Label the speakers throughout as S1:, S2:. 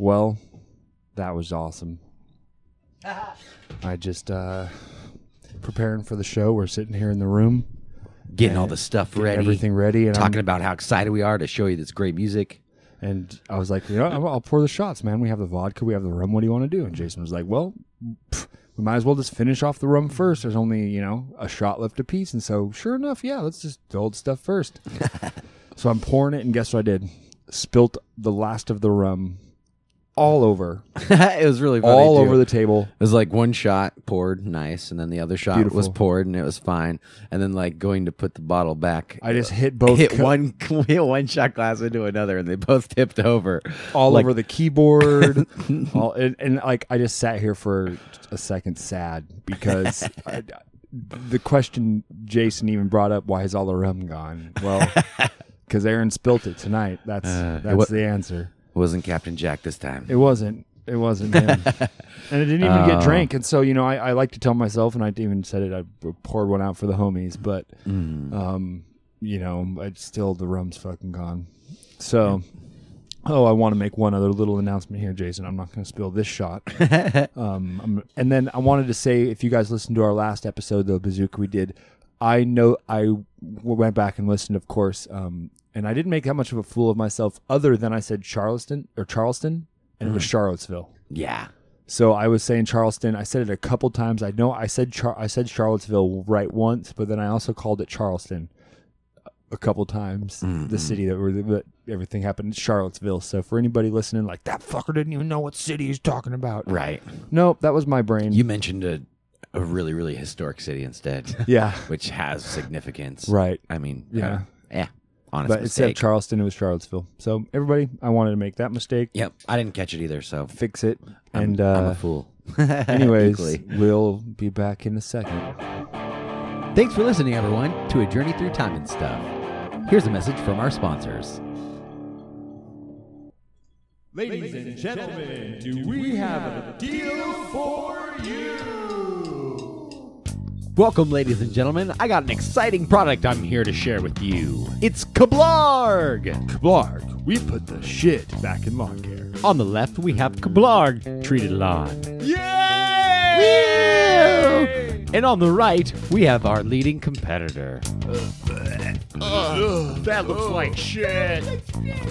S1: Well, that was awesome. I just uh preparing for the show. We're sitting here in the room,
S2: Getting all the stuff
S1: getting
S2: ready.
S1: everything ready, and
S2: talking
S1: I'm-
S2: about how excited we are to show you this great music.
S1: And I was like, you know, I'll I'll pour the shots, man. We have the vodka, we have the rum. What do you want to do? And Jason was like, well, pff, we might as well just finish off the rum first. There's only, you know, a shot left apiece. And so, sure enough, yeah, let's just do old stuff first. so I'm pouring it, and guess what I did? Spilt the last of the rum all over,
S2: it was really funny.
S1: all
S2: too.
S1: over the table.
S2: It was like one shot poured nice, and then the other shot was poured and it was fine. And then like going to put the bottle back,
S1: I just hit both
S2: hit
S1: cu-
S2: one hit one shot glass into another, and they both tipped over.
S1: all
S2: Like-
S1: over the keyboard. all, and, and like I just sat here for a second, sad because I, the question Jason even brought up: Why is all the rum gone? Well, because Aaron spilt it tonight. That's
S2: Uh,
S1: that's
S2: wa-
S1: the answer.
S2: It wasn't Captain Jack this time?
S1: It wasn't. It wasn't him, and it didn't even get
S2: Oh.
S1: drank. And so you know, I, I like to tell myself, and I even said it. I poured one out for the homies, but
S2: Mm.
S1: um, you know, it's still the rum's fucking gone. So, oh, I want to make one other little announcement here, Jason. I'm not going to spill this shot. um, I'm, and then I wanted to say, if you guys listened to our last episode, the bazooka we did, I know I went back and listened, of course, um, and I didn't make that much of a fool of myself, other than I said Charleston or Charleston, and it was Charlottesville.
S2: Yeah,
S1: So I was saying Charleston. I said it a couple times. I know I said Char- I said Charlottesville right once, but then I also called it Charleston a couple times. The city that where that everything happened, Charlottesville. So for anybody listening, like that fucker didn't even know what city he's talking about.
S2: right.
S1: Nope, that was my brain.
S2: You mentioned a a really really historic city instead,
S1: yeah,
S2: which has significance.
S1: right.
S2: I mean,
S1: Yeah.
S2: uh, yeah. Honest
S1: But
S2: mistake.
S1: instead of Charleston, it was Charlottesville. So everybody, I wanted to make that mistake,
S2: Yep, I didn't catch it either. So
S1: fix it,
S2: I'm,
S1: and
S2: I'm
S1: uh,
S2: a fool.
S1: anyways,
S2: Equally.
S1: we'll be back in a second.
S2: Thanks for listening, everyone, to a journey through time and stuff. Here's a message from our sponsors.
S3: Ladies and gentlemen, do we have a deal for you?
S2: Welcome, ladies and gentlemen. I got an exciting product I'm here to share with you. It's Kablarg.
S1: Kablarg, we put the shit back in lawn care.
S2: On the left, we have Kablarg treated lawn.
S3: Yay!
S2: And on the right, we have our leading competitor.
S3: That looks like oh, shit.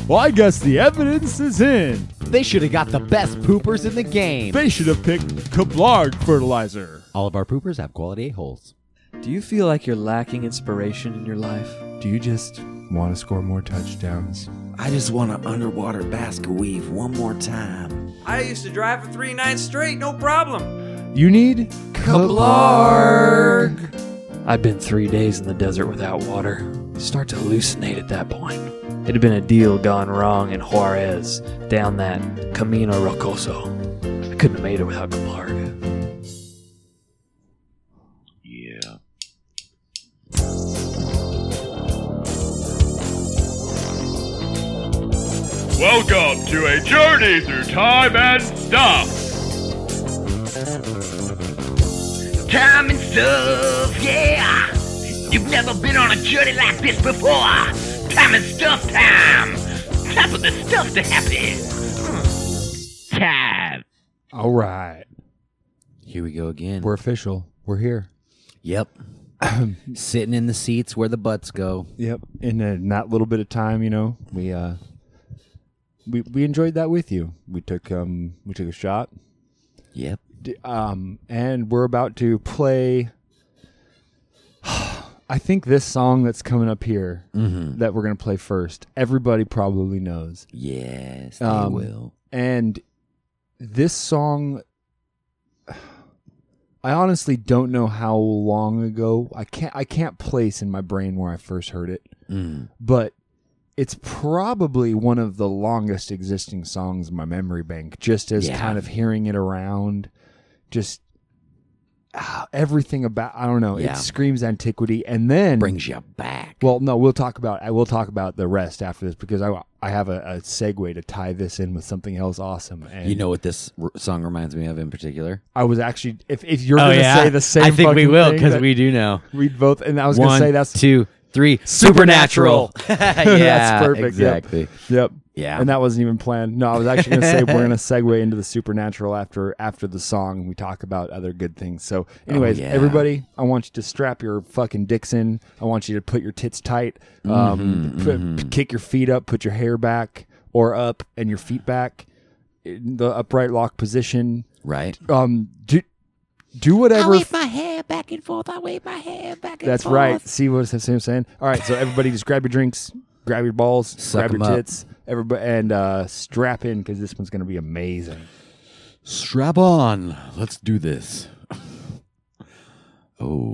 S1: Well, I guess the evidence is in.
S2: They should have got the best poopers in the game.
S1: They should have picked Kablarg fertilizer.
S2: All of our poopers have quality a-holes.
S4: Do you feel like you're lacking inspiration in your life?
S1: Do you just want to score more touchdowns?
S5: I just want to underwater basket weave one more time.
S6: I used to drive for three nights straight, no problem.
S1: You need
S4: Kablarg! I've been three days in the desert without water. Start to hallucinate at that point. It had been a deal gone wrong in Juarez, down that Camino Rocoso. I couldn't have made it without Kablarg.
S3: Welcome to a journey through time and stuff.
S7: Time and stuff, yeah. You've never been on a journey like this before. Time and stuff time. Time for the stuff to happen. Hmm. Time.
S1: All right.
S2: Here we go again.
S1: We're official. We're here.
S2: yep. Sitting in the seats where the butts go.
S1: Yep. In, a, in that little bit of time, you know, we uh, we we enjoyed that with you. We took um we took a shot.
S2: Yep.
S1: D- um, and we're about to play. I think this song that's coming up here
S2: Mm-hmm.
S1: that we're gonna play first. Everybody probably knows.
S2: Yes, they
S1: Um,
S2: will.
S1: And this song, I honestly don't know how long ago. I can't. I can't place in my brain where I first heard it,
S2: Mm.
S1: but it's probably one of the longest existing songs in my memory bank. Just as
S2: Yeah.
S1: kind of hearing it around, just ah, everything about. I don't know.
S2: Yeah.
S1: It screams antiquity, and then
S2: Brings you back.
S1: well, no, we'll talk about. I will talk about the rest after this because I I have a, a segue to tie this in with something else awesome. And
S2: you know what this r- song reminds me of in particular?
S1: I was actually if if you're gonna say the same,
S2: Oh, I think we will because we do know.
S1: we both. And I was gonna say that's
S2: two, three.
S1: Supernatural.
S2: yeah,
S1: That's perfect, yep.
S2: Exactly.
S1: Yep.
S8: Yeah.
S1: and that wasn't even planned. No, I was actually going to say we're going to segue into the supernatural after after the song. and We talk about other good things. So, anyways,
S8: yeah.
S1: everybody, I want you to strap your fucking dicks in. I want you to put your tits tight, um, put- kick your feet up, put your hair back or up, and your feet back in the upright lock position.
S8: right.
S1: Um, do do whatever.
S8: I wave my hair back and forth. I wave my hair back and forth.
S1: That's right. See what I'm saying? All right, so everybody just grab your drinks, grab your balls,
S8: Suck
S1: grab
S8: 'em
S1: your
S8: up.
S1: tits, everybody, and uh, strap in because this one's going to be amazing.
S8: Strap on. Let's do this. Oh.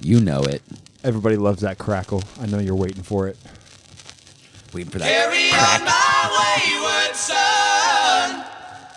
S8: You know it.
S1: Everybody loves that crackle. I know you're waiting for it.
S8: Waiting for that.
S2: Carry on my wayward son.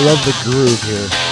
S1: I love the groove here.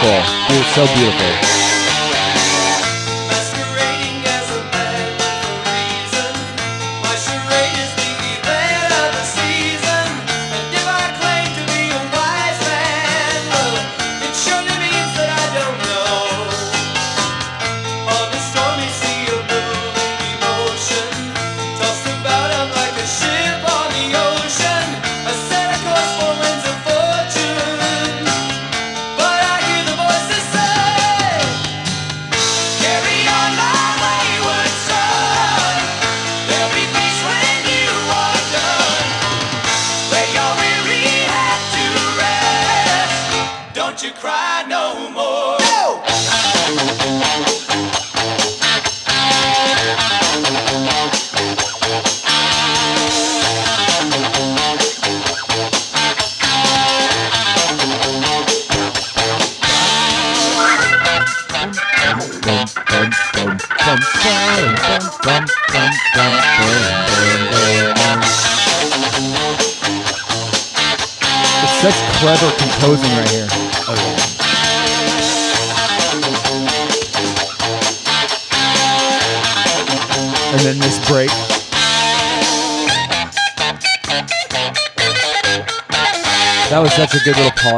S8: Beautiful. Dude, so beautiful.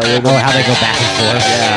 S1: Little polyrhythm.
S8: Oh, how they go back and forth yeah.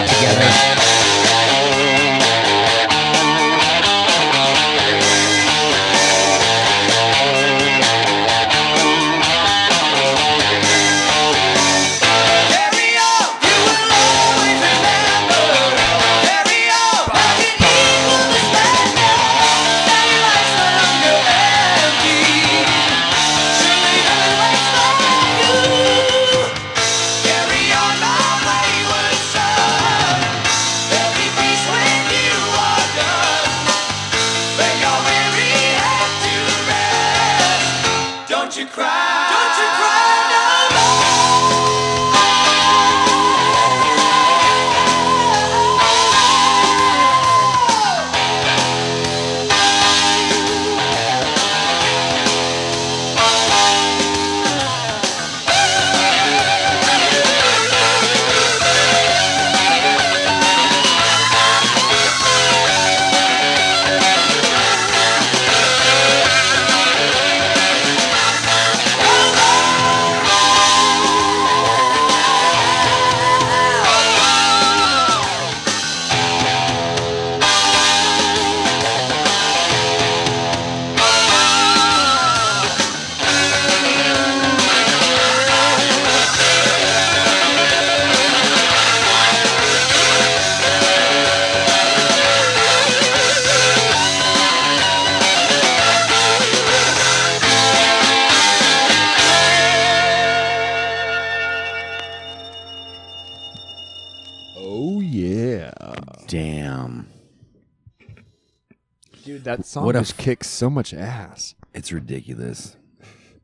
S1: Kicks so much ass.
S2: It's ridiculous.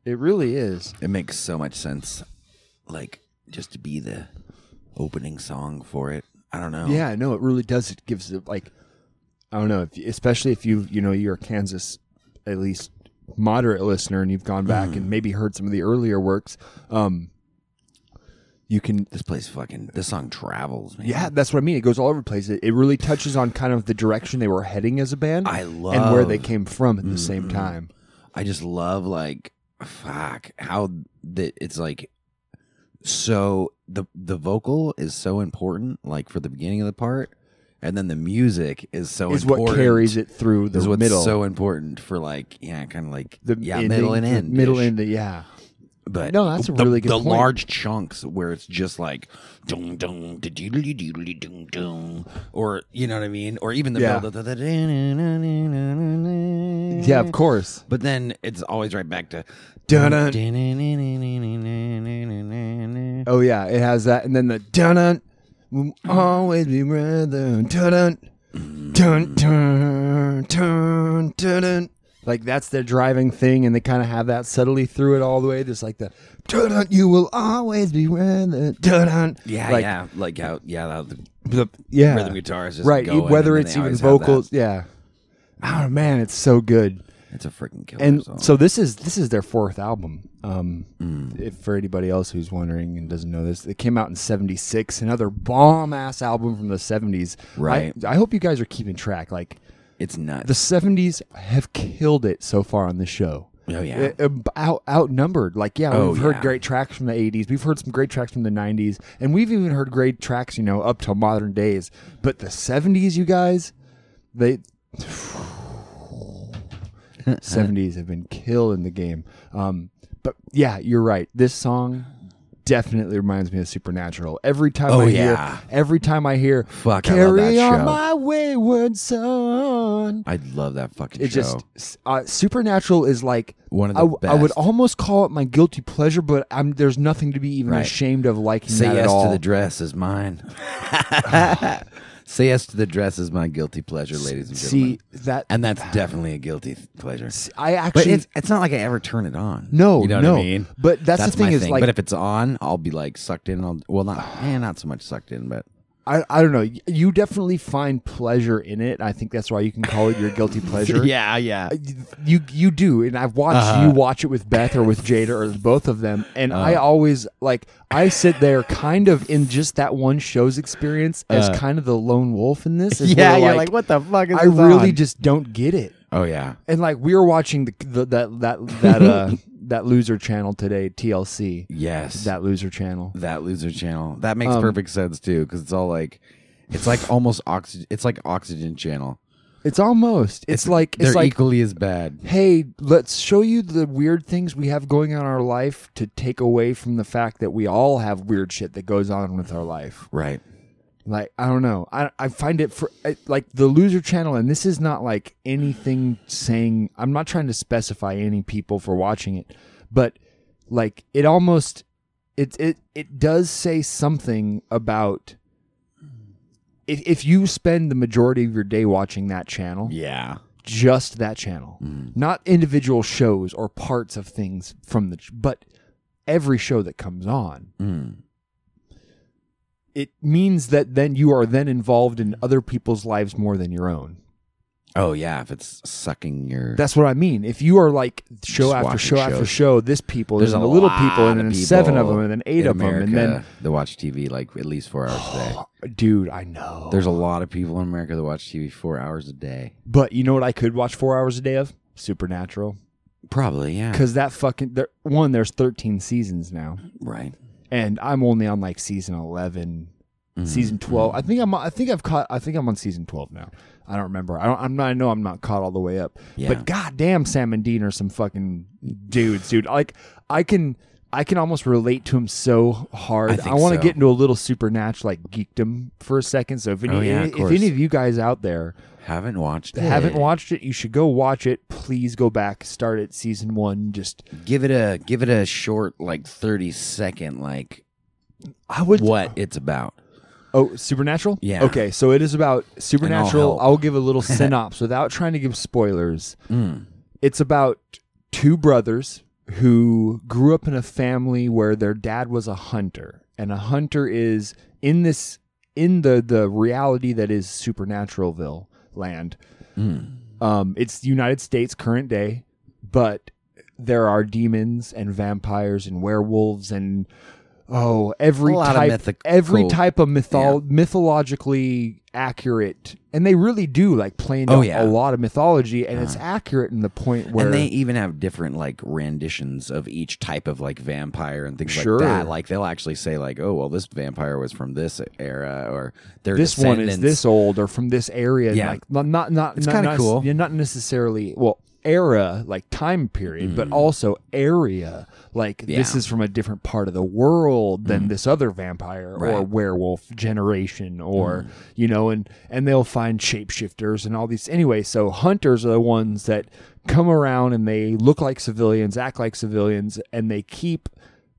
S1: It really is.
S2: It makes so much sense, like just to be the opening song for it. I don't know.
S1: Yeah, no, it really does. It gives it like I don't know, if, especially if you you know you're a Kansas at least moderate listener and you've gone back
S2: Mm.
S1: and maybe heard some of the earlier works. Um, you can
S2: this place fucking. This song travels, man.
S1: Yeah, that's what I mean. It goes all over the place. It, it really touches on kind of the direction they were heading as a band
S2: I love-
S1: and where they
S2: Mm-hmm.
S1: came from at the same time.
S2: I just love like fuck how that it's like so the the vocal is so important like for the beginning of the part and then the music is so
S1: is
S2: important
S1: what carries it through the
S2: is what's
S1: middle.
S2: so important for like yeah kind of like
S1: the
S2: yeah
S1: ending,
S2: middle and end
S1: middle end. Yeah,
S2: but
S1: No, that's a
S2: the,
S1: really good
S2: the
S1: point.
S2: large chunks where it's just like dum dum da doodly doodly dum dum or you know what I mean or even the
S1: Yeah.
S2: build
S1: yeah, of course.
S2: but then it's always right back to
S1: Dun-dun. Oh yeah, it has that, and then the dun dun. Will always be rather dun dun dun dun dun dun dun. Like that's their driving thing, and they kind of have that subtly through it all the way. There's like the dun. You will always be rather dun.
S2: Yeah,
S1: like,
S2: yeah, like how yeah how the
S1: the- yeah,
S2: rhythm guitar is just
S1: right.
S2: going,
S1: whether it's even
S2: always have that.
S1: vocals, yeah. Oh man, it's so good.
S2: It's a freaking killer
S1: and
S2: song.
S1: so this is this is their fourth album. Um,
S2: Mm.
S1: if for anybody else who's wondering and doesn't know this, it came out in '76. Another bomb ass album from the out'd
S2: Right.
S1: I, I hope you guys are keeping track. Like
S2: it's nuts.
S1: the '70s have killed it so far on this show.
S2: oh yeah,
S1: Uh, uh, out outnumbered. Like yeah,
S2: Oh,
S1: we've heard
S2: yeah.
S1: great tracks from the '80s. We've heard some great tracks from the '90s, and we've even heard great tracks, you know, up to modern days. But the '70s, you guys, they. 70s have been killing the game. Um, but yeah, you're right. This song definitely reminds me of Supernatural. Every time
S2: Oh,
S1: I hear, every time I hear,
S2: Fuck, I love
S1: carry on
S2: show."
S1: my wayward son.
S2: I love that fucking
S1: It
S2: show.
S1: just uh, Supernatural is like
S2: One of
S1: I
S2: the
S1: w- I would
S2: best.
S1: almost call it my guilty pleasure, but I'm there's nothing to be even
S2: Right.
S1: ashamed of liking
S2: Say
S1: that
S2: yes
S1: at all.
S2: to the dress is mine. Say yes to the dress is my guilty pleasure, ladies and gentlemen.
S1: See that,
S2: and that's definitely a guilty th- pleasure.
S1: I
S2: But
S1: actually
S2: it's, it's not like I ever turn it on.
S1: No,
S2: you know
S1: no.
S2: what I mean.
S1: But that's the thing
S2: my
S1: is, like-
S2: but if it's on, I'll be like sucked in. I'll, well, not eh, not so much sucked in, but
S1: I, I don't know. You definitely find pleasure in it. I think that's why you can call it your guilty pleasure.
S2: yeah, yeah.
S1: you you do, and I've watched
S2: Uh-huh.
S1: you watch it with Beth or with Jada or both of them, and I
S2: Uh.
S1: always like I sit there kind of in just that one show's experience as
S2: Uh.
S1: kind of the lone wolf in this.
S2: yeah,
S1: where,
S2: you're like, what the fuck is
S1: I really
S2: on?
S1: just don't get it.
S2: Oh yeah,
S1: And like we were watching the, the that that that uh that loser channel today, TLC.
S2: yes.
S1: That loser channel.
S2: that loser channel. That makes
S1: Um,
S2: perfect sense too, because it's all like, it's like almost oxygen. It's like oxygen channel.
S1: It's almost. It's, like
S2: They're
S1: it's like
S2: equally as bad.
S1: hey, let's show you the weird things we have going on in our life to take away from the fact that we all have weird shit that goes on with our life.
S2: Right.
S1: Like I don't know. I I find it for I- like the loser channel, and this is not like anything saying. I'm not trying to specify any people for watching it, but like it almost it it it does say something about. If, if you spend the majority of your day watching that channel,
S2: Yeah.
S1: just that channel, not individual shows or parts of things from the, but every show that comes on.
S2: Mm.
S1: It means that then you are then involved in other people's lives more than your own.
S2: Oh yeah, if it's sucking your.
S1: That's what I mean. If you are like show after show after show, this people,
S2: There's
S1: there's
S2: a
S1: little people, and then seven of them, and then eight of them, and
S2: then they watch TV like at least four hours a day.
S1: dude, I know.
S2: There's a lot of people in America that watch TV four hours a day.
S1: but you know what I could watch four hours a day of? Supernatural,
S2: Probably, yeah.
S1: because that fucking there, one. There's 13 seasons now.
S2: Right.
S1: And I'm only on like season 11,
S2: Mm-hmm.
S1: season 12. I think I'm I think I've caught I think I'm on season 12 now. I don't remember. I don't I'm not I know I'm not caught all the way up.
S2: Yeah.
S1: But goddamn Sam and Dean are some fucking dudes, dude. Like I can I can almost relate to him so hard.
S2: I
S1: I, want to
S2: so.
S1: get into a little supernatural like geekdom for a second. So if any,
S2: Oh, yeah,
S1: if any of you guys out there
S2: Haven't watched it.
S1: haven't watched it, you should go watch it. Please go back, start at season 1. Just
S2: Give it a give it a short like thirty second like
S1: I would
S2: what it's about.
S1: Oh, Supernatural?
S2: Yeah.
S1: Okay, so it is about Supernatural.
S2: help.
S1: I'll give a little synopsis without trying to give spoilers.
S2: Mm.
S1: It's about two brothers who grew up in a family where their dad was a hunter. And a hunter is in this in the the reality that is Supernaturalville land.
S2: Mm.
S1: Um, it's the United States current day, but there are demons and vampires and werewolves and oh every
S2: A lot of
S1: type
S2: mythical-
S1: every type of mythol- mythologically accurate and they really do like play into
S2: Oh, yeah.
S1: a lot of mythology and it's
S2: Uh.
S1: accurate in the point where
S2: and they even have different like renditions of each type of like vampire and things
S1: Sure.
S2: like that. Like they'll actually say like, "Oh, well, this vampire was from this era," or their
S1: this one is this old or from this area
S2: Yeah.
S1: like not not not
S2: It's
S1: not- not-
S2: cool.
S1: yeah, not necessarily well era like time period but also area like this
S2: Mm.
S1: Is from a different part of the world than this other vampire or werewolf generation
S2: Mm.
S1: or you know and and they'll find shapeshifters and all these anyway so hunters are the ones that come around and they look like civilians act like civilians and they keep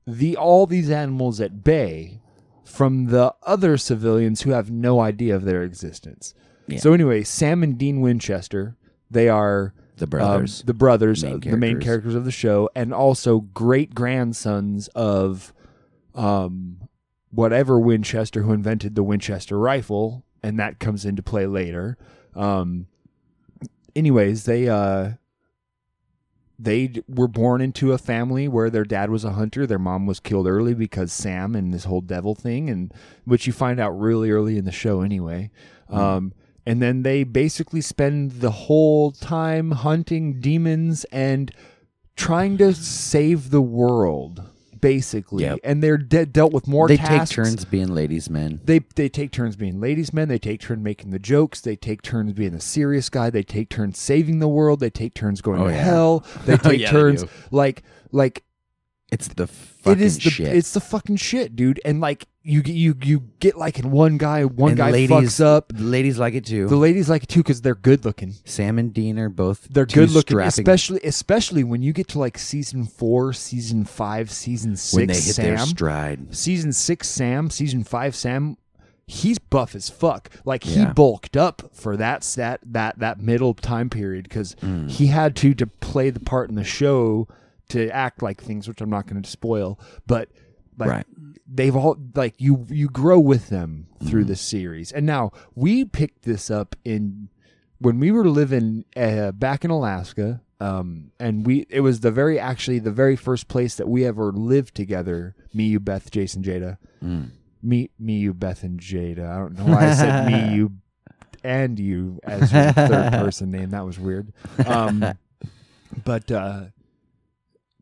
S1: the all these animals at bay from the other civilians who have no idea of their existence.
S2: Yeah.
S1: So anyway, Sam and Dean Winchester, they are
S2: the
S1: um,
S2: brothers.
S1: the brothers,
S2: Main
S1: uh, the main
S2: characters.
S1: of the show, and also great grandsons of um, whatever Winchester who invented the Winchester rifle, and that comes into play later. Um, anyways, they uh, they were born into a family where their dad was a hunter. Their mom was killed early because Sam and this whole devil thing, and which you find out really early in the show anyway. Um, and then they basically spend the whole time hunting demons and trying to save the world, basically.
S2: Yep.
S1: And they're de- dealt with more
S2: they
S1: tasks.
S2: take turns being ladies' men.
S1: They they take turns being ladies' men. They take turns making the jokes. They take turns being the serious guy. They take turns saving the world. They take turns going
S2: Oh,
S1: to
S2: yeah.
S1: hell. They take
S2: Yeah,
S1: turns
S2: do.
S1: like like
S2: It's the fucking
S1: it is the
S2: shit.
S1: it's the fucking shit, dude. And like you get- you you get like in one guy one
S2: And
S1: guy
S2: ladies,
S1: fucks up.
S2: The ladies like it too.
S1: The ladies like it too because they're good looking.
S2: Sam and Dean are both
S1: They're
S2: two
S1: good looking,
S2: strapping-
S1: especially especially when you get to like season four, season five, season six.
S2: when they hit
S1: Sam,
S2: their stride.
S1: season six Sam, season five Sam, he's buff as fuck. Like he
S2: Yeah.
S1: bulked up for that that that that middle time period because
S2: Mm.
S1: he had to to play the part in the show to act like things, which I'm not going to spoil. But like
S2: Right.
S1: they've all like you you grow with them through
S2: Mm-hmm.
S1: the series, and now we picked this up in when we were living uh, back in Alaska. Um, and we it was the very actually the very first place that we ever lived together. Me, you, Beth, Jason, Jada
S2: Mm.
S1: me, me, you, Beth, and Jada. I don't know why I said me, you, and you as your third person name. That was weird. Um, but uh,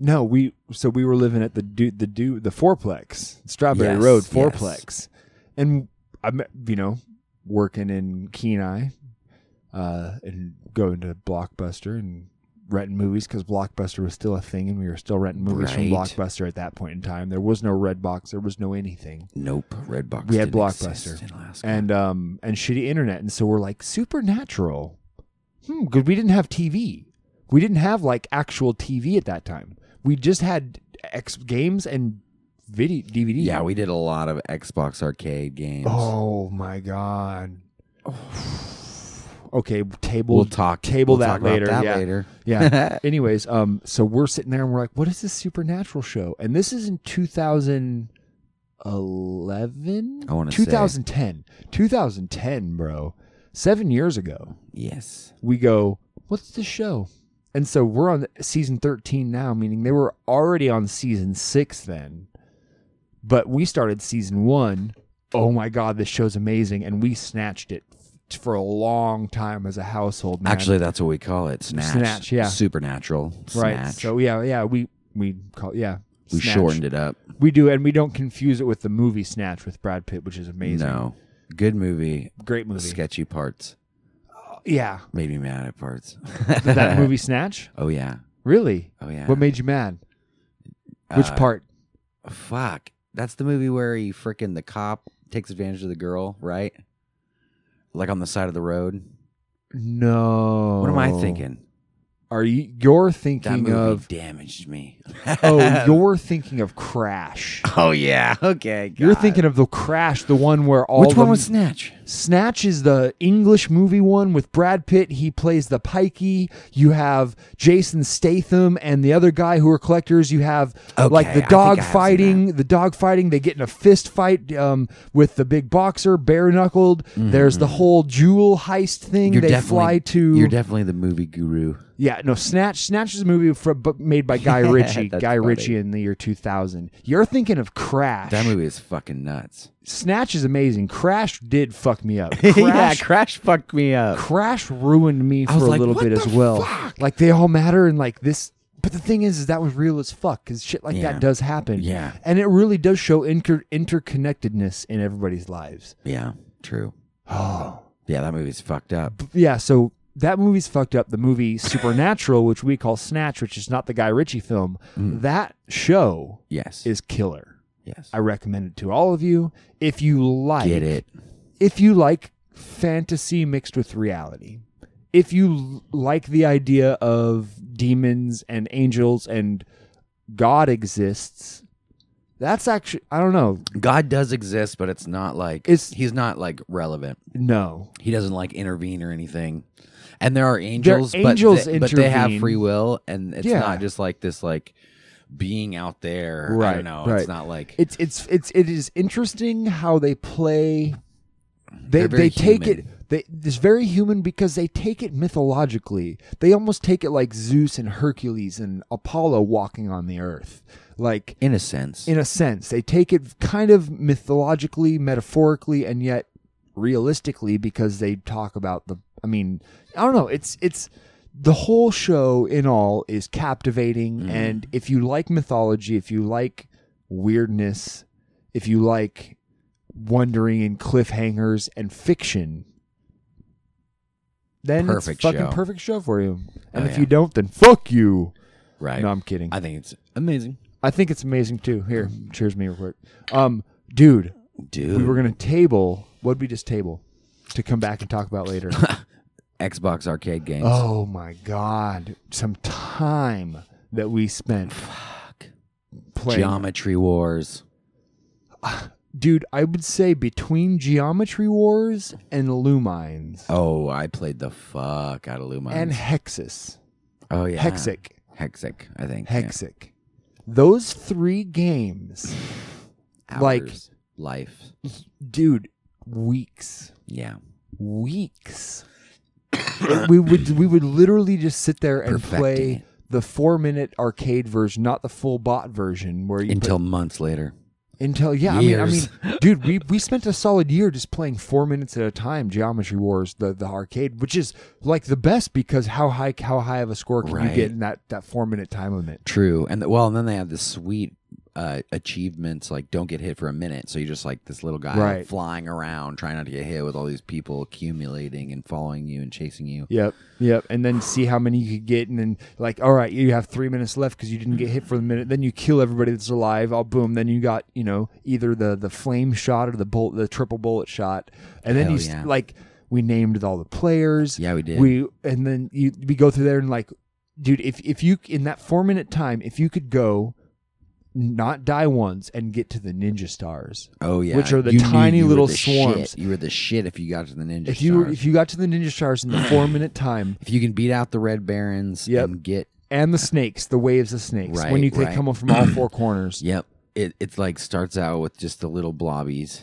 S1: no, we so we were living at the do the do the fourplex, Strawberry
S2: Yes,
S1: Road
S2: yes.
S1: fourplex, and I'm you know working in Kenai, uh, and going to Blockbuster and renting movies because Blockbuster was still a thing, and we were still renting movies from Blockbuster at that point in time. There was no Redbox, there was no anything
S2: Nope. Redbox.
S1: we had Blockbuster
S2: in Alaska.
S1: and um and shitty internet, and so we're like supernatural. Hmm, because we didn't have TV. We didn't have like actual TV at that time. We just had X games and video DVD.
S2: yeah, we did a lot of Xbox arcade games.
S1: Oh my god. Okay, table.
S2: we'll talk.
S1: table
S2: we'll
S1: that
S2: talk
S1: later,
S2: that
S1: yeah.
S2: later.
S1: Yeah. Anyways, um, so we're sitting there and we're like, "What is this supernatural show?" And this is in 2011.
S2: I wanna say.
S1: 2010. 2010, bro. Seven years ago.
S2: Yes.
S1: We go, "What's the show?" And so we're on season 13 now, meaning they were already on season six then. But we started season one. Oh my god, this show's amazing, and we snatched it for a long time as a household. Man.
S2: Actually, that's what we call it. Snatch.
S1: Snatch, yeah.
S2: Supernatural.
S1: right? So yeah, yeah, we we call yeah.
S2: we
S1: Snatch.
S2: shortened it up.
S1: We do, and we don't confuse it with the movie Snatch with Brad Pitt, which is amazing.
S2: No. Good movie.
S1: great movie.
S2: Sketchy parts.
S1: Yeah,
S2: Made me mad at parts.
S1: that movie Snatch.
S2: Oh yeah.
S1: Really?
S2: Oh yeah.
S1: What made you mad? Which
S2: Uh,
S1: part?
S2: Fuck. That's the movie where he frickin' the cop takes advantage of the girl, right? Like on the side of the road.
S1: No.
S2: What am I thinking?
S1: Are you you're
S2: That
S1: thinking
S2: movie
S1: of
S2: damaged me.
S1: Oh, you're thinking of Crash.
S2: oh yeah. Okay.
S1: You're
S2: God.
S1: thinking of the Crash, the one where all
S2: which one
S1: the-
S2: was Snatch?
S1: Snatch is the English movie one with Brad Pitt. He plays the pikey. You have Jason Statham and the other guy who are collectors. You have like the dog
S2: I
S1: fighting. The dog fighting. They get in a fist fight um, with the big boxer, bare knuckled. There's the whole jewel heist thing.
S2: Mm-hmm. You're
S1: they
S2: definitely
S1: fly to.
S2: You're definitely the movie guru.
S1: Yeah, no, Snatch. Snatch is a movie for, made by Guy Ritchie. Guy
S2: funny.
S1: Ritchie in the year 2000. You're thinking of Crash.
S2: That movie is fucking nuts.
S1: Snatch is amazing. Crash did fuck me up.
S2: yeah,
S1: Crash,
S2: Crash fucked me up.
S1: Crash ruined me for
S2: was
S1: a
S2: like,
S1: little bit as well.
S2: fuck?
S1: Like they all matter and like this. But the thing is, is that was real as fuck because shit like
S2: Yeah.
S1: that does happen.
S2: Yeah.
S1: and it really does show inter- interconnectedness in everybody's lives.
S2: Yeah, true.
S1: Oh,
S2: Yeah, that movie's fucked up.
S1: yeah. So that movie's fucked up. The movie Supernatural, which we call Snatch, which is not the Guy Ritchie film, mm. that show
S2: Yes.
S1: is killer.
S2: yes.
S1: I recommend it to all of you if you like
S2: Get it.
S1: If you like fantasy mixed with reality. If you like the idea of demons and angels and God exists, that's actually I don't know.
S2: God does exist, but it's not like
S1: It's-
S2: he's not like relevant.
S1: No.
S2: He doesn't like intervene or anything. And there are angels,
S1: angels
S2: but, they, but they have free will, and it's
S1: Yeah.
S2: not just like this like being out there. I
S1: Right,
S2: don't know.
S1: right.
S2: It's not like
S1: It's it's it's it is interesting how they play they
S2: They're
S1: take
S2: human.
S1: it they it's very human because they take it mythologically. They almost take it like Zeus and Hercules and Apollo walking on the earth. Like
S2: in a sense.
S1: in a sense. They take it kind of mythologically, metaphorically, and yet realistically because they talk about the. I mean, I don't know. It's it's the whole show in all is captivating, mm-hmm. and if you like mythology, if you like weirdness, if you like wondering and cliffhangers and fiction. Then
S2: Perfect
S1: it's fucking
S2: show.
S1: perfect show for you. And
S2: Oh,
S1: if
S2: yeah.
S1: you don't, then fuck you.
S2: right.
S1: No, I'm kidding.
S2: I think it's amazing.
S1: I think it's amazing too. Here, cheers me real quick. Um, dude,
S2: Dude.
S1: we were gonna table. What'd we just table to come back and talk about later?
S2: Xbox arcade games.
S1: oh my god, some time that we spent playing.
S2: Geometry Wars.
S1: dude, I would say between Geometry Wars and Lumines
S2: Oh, I played the fuck out of Lumines.
S1: and Hexus,
S2: oh yeah.
S1: Hexic,
S2: Hexic, I think. yeah.
S1: Hexic, those three games, like-
S2: life.
S1: dude, weeks.
S2: Yeah.
S1: weeks. We would we would literally just sit there and
S2: Perfecting
S1: play
S2: it.
S1: the four minute arcade version, not the full bot version, where you
S2: Until
S1: put,
S2: months later.
S1: Until yeah.
S2: Years.
S1: I mean, I mean, dude, we we spent a solid year just playing four minutes at a time. Geometry Wars, the the arcade, which is like the best because how high how high of a score can you get in that that four minute time limit?
S2: True. And the, well, and then they have this sweet uh, achievements like don't get hit for a minute. So you're just like this little guy
S1: Right.
S2: flying around trying not to get hit with all these people accumulating and following you and chasing you.
S1: Yep, yep. And then see how many you could get, and then like, all right, you have three minutes left because you didn't get hit for the minute. Then you kill everybody that's alive. All boom. Then you got you know either the the flame shot or the bullet, the triple bullet shot, and then
S2: Hell
S1: you
S2: yeah.
S1: like we named all the players.
S2: Yeah, we did.
S1: We and then you we go through there and like, dude, if if you in that four minute time, if you could go. Not die once and get to the ninja stars.
S2: Oh yeah,
S1: Which are the
S2: You
S1: tiny
S2: you
S1: little
S2: the
S1: swarms.
S2: shit. You were the shit if you got to the ninja.
S1: If you
S2: stars.
S1: if you got to the ninja stars in the four minute time,
S2: if you can beat out the red barons
S1: Yep.
S2: and get
S1: and the snakes, the waves of snakes. when you
S2: right.
S1: come up from all four corners.
S2: yep, it it's like starts out with just the little blobbies,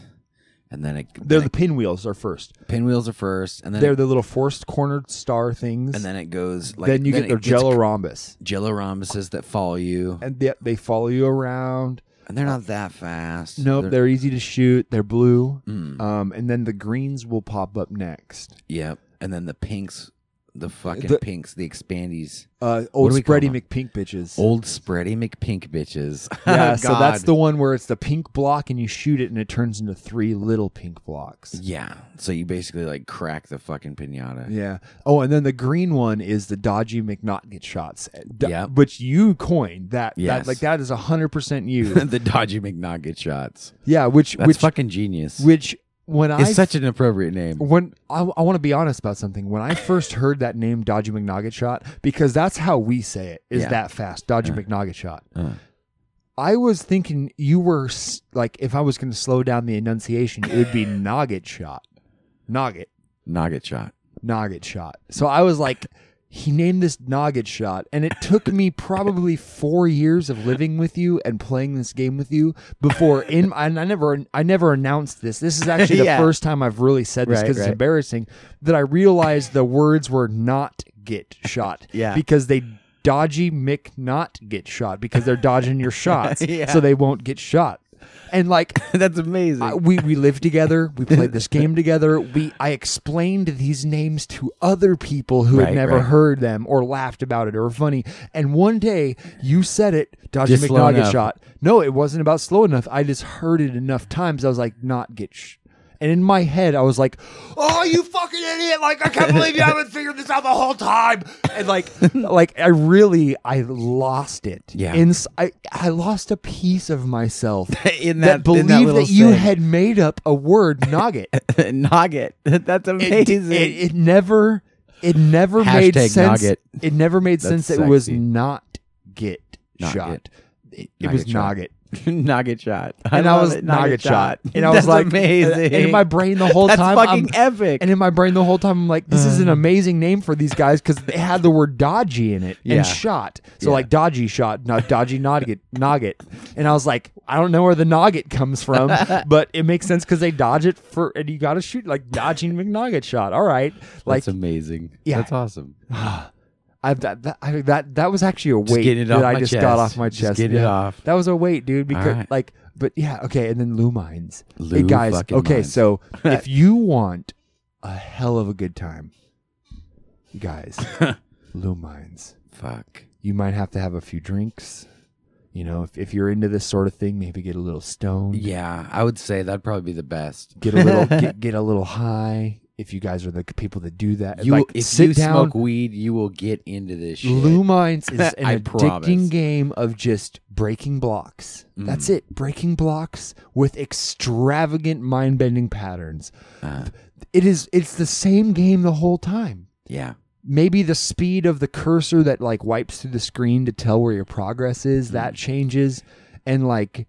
S2: and then it
S1: They're
S2: then
S1: the pinwheels are first.
S2: pinwheels are first, and then
S1: They're
S2: it,
S1: the little forced cornered star things.
S2: and then it goes like
S1: then you get
S2: it
S1: their jello rhombus.
S2: jello rhombuses that follow you,
S1: And they, they follow you around.
S2: and they're not that fast.
S1: Nope, they're, easy to shoot. They're blue.
S2: Mm.
S1: Um, and then the greens will pop up next.
S2: Yep, and then the pinks, the fucking
S1: The-
S2: pinks, the expandies,
S1: Uh, old
S2: do we call
S1: spready
S2: them?
S1: McPink bitches.
S2: old spready McPink bitches.
S1: yeah, so that's
S2: God.
S1: the one where it's the pink block and you shoot it and it turns into three little pink blocks.
S2: Yeah, so you basically like crack the fucking pinata.
S1: Yeah. Oh, and then the green one is the dodgy McNaught shots. d-
S2: Yep.
S1: Which you coined. That,
S2: Yes.
S1: that like that is hundred percent you.
S2: the dodgy McNugget shots.
S1: yeah. Which
S2: That's
S1: which
S2: fucking genius.
S1: which when I
S2: It's such an appropriate name.
S1: when I, I want to be honest about something. When I first heard that name, Dodgy McNugget Shot, because that's how we say it, is
S2: Yeah.
S1: that fast, Dodgy McNugget Shot.
S2: Uh.
S1: I was thinking you were s- like, if I was going to slow down the enunciation, it would be Nugget Shot, Nugget,
S2: Nugget shot.
S1: Nugget Shot. So I was like, he named this Nugget Shot, and it took me probably four years of living with you and playing this game with you before in. And I never, I never announced this. This is actually the
S2: Yeah.
S1: first time I've really said this
S2: Right,
S1: because
S2: right.
S1: it's embarrassing that I realized the words were not get shot.
S2: Yeah.
S1: because they dodgy Mick not get shot because they're dodging your shots,
S2: Yeah.
S1: so they won't get shot. And like
S2: That's amazing.
S1: I- we we lived together. We played this game together. We I explained these names to other people who had never
S2: right.
S1: heard them or laughed about it or were funny. And one day you said it,
S2: Just
S1: McNugget shot. No, it wasn't about slow enough. I just heard it enough times. I was like, not get. Sh-. And in my head, I was like, "Oh, you fucking idiot! Like, I can't believe you haven't figured this out the whole time." And like, like I really, I lost it.
S2: Yeah.
S1: I, I lost a piece of myself
S2: in
S1: that,
S2: that,
S1: believed that,
S2: that,
S1: you
S2: saying.
S1: had made up a word nugget. it,
S2: Nugget. That's amazing.
S1: it, it never it never made sense.
S2: nugget.
S1: It never made
S2: That's
S1: sense that it was not get
S2: Not
S1: shot.
S2: get.
S1: It, it was
S2: shot.
S1: nugget.
S2: nugget shot.
S1: And I, was
S2: it.
S1: nugget shot. And I was like
S2: amazing.
S1: And in my brain the whole
S2: That's
S1: time
S2: fucking
S1: I'm,
S2: epic.
S1: and in my brain the whole time I'm like, this is an uh. amazing name for these guys because they had the word dodgy in it
S2: Yeah.
S1: and shot. So
S2: Yeah.
S1: like dodgy shot, not dodgy nugget, nugget. And I was like, I don't know where the nugget comes from, but it makes sense because they dodge it for, and you got to shoot like dodging McNugget shot. All right, like
S2: That's amazing.
S1: Yeah.
S2: That's awesome.
S1: I, that, that, I, that that was actually a weight that I just got off my
S2: Just
S1: chest.
S2: getting it off.
S1: That was a weight, dude. Because
S2: right.
S1: like, but yeah, okay. And then Lumines,
S2: Lou
S1: hey guys, okay.
S2: Mines.
S1: So if you want a hell of a good time, you guys, Lumines.
S2: Fuck.
S1: You might have to have a few drinks. You know, if, if you're into this sort of thing, maybe get a little stoned.
S2: Yeah, I would say that'd probably be the best.
S1: Get a little get, get a little high. If you guys are the people that do that,
S2: You,
S1: like
S2: if
S1: sit
S2: you
S1: down,
S2: smoke weed, you will get into this shit.
S1: Mines is an
S2: I
S1: addicting
S2: promise.
S1: game of just breaking blocks.
S2: Mm.
S1: That's it. Breaking blocks with extravagant mind bending patterns.
S2: Uh,
S1: It is it's the same game the whole time.
S2: yeah.
S1: Maybe the speed of the cursor that like wipes through the screen to tell where your progress
S2: Mm.
S1: is, that changes. And like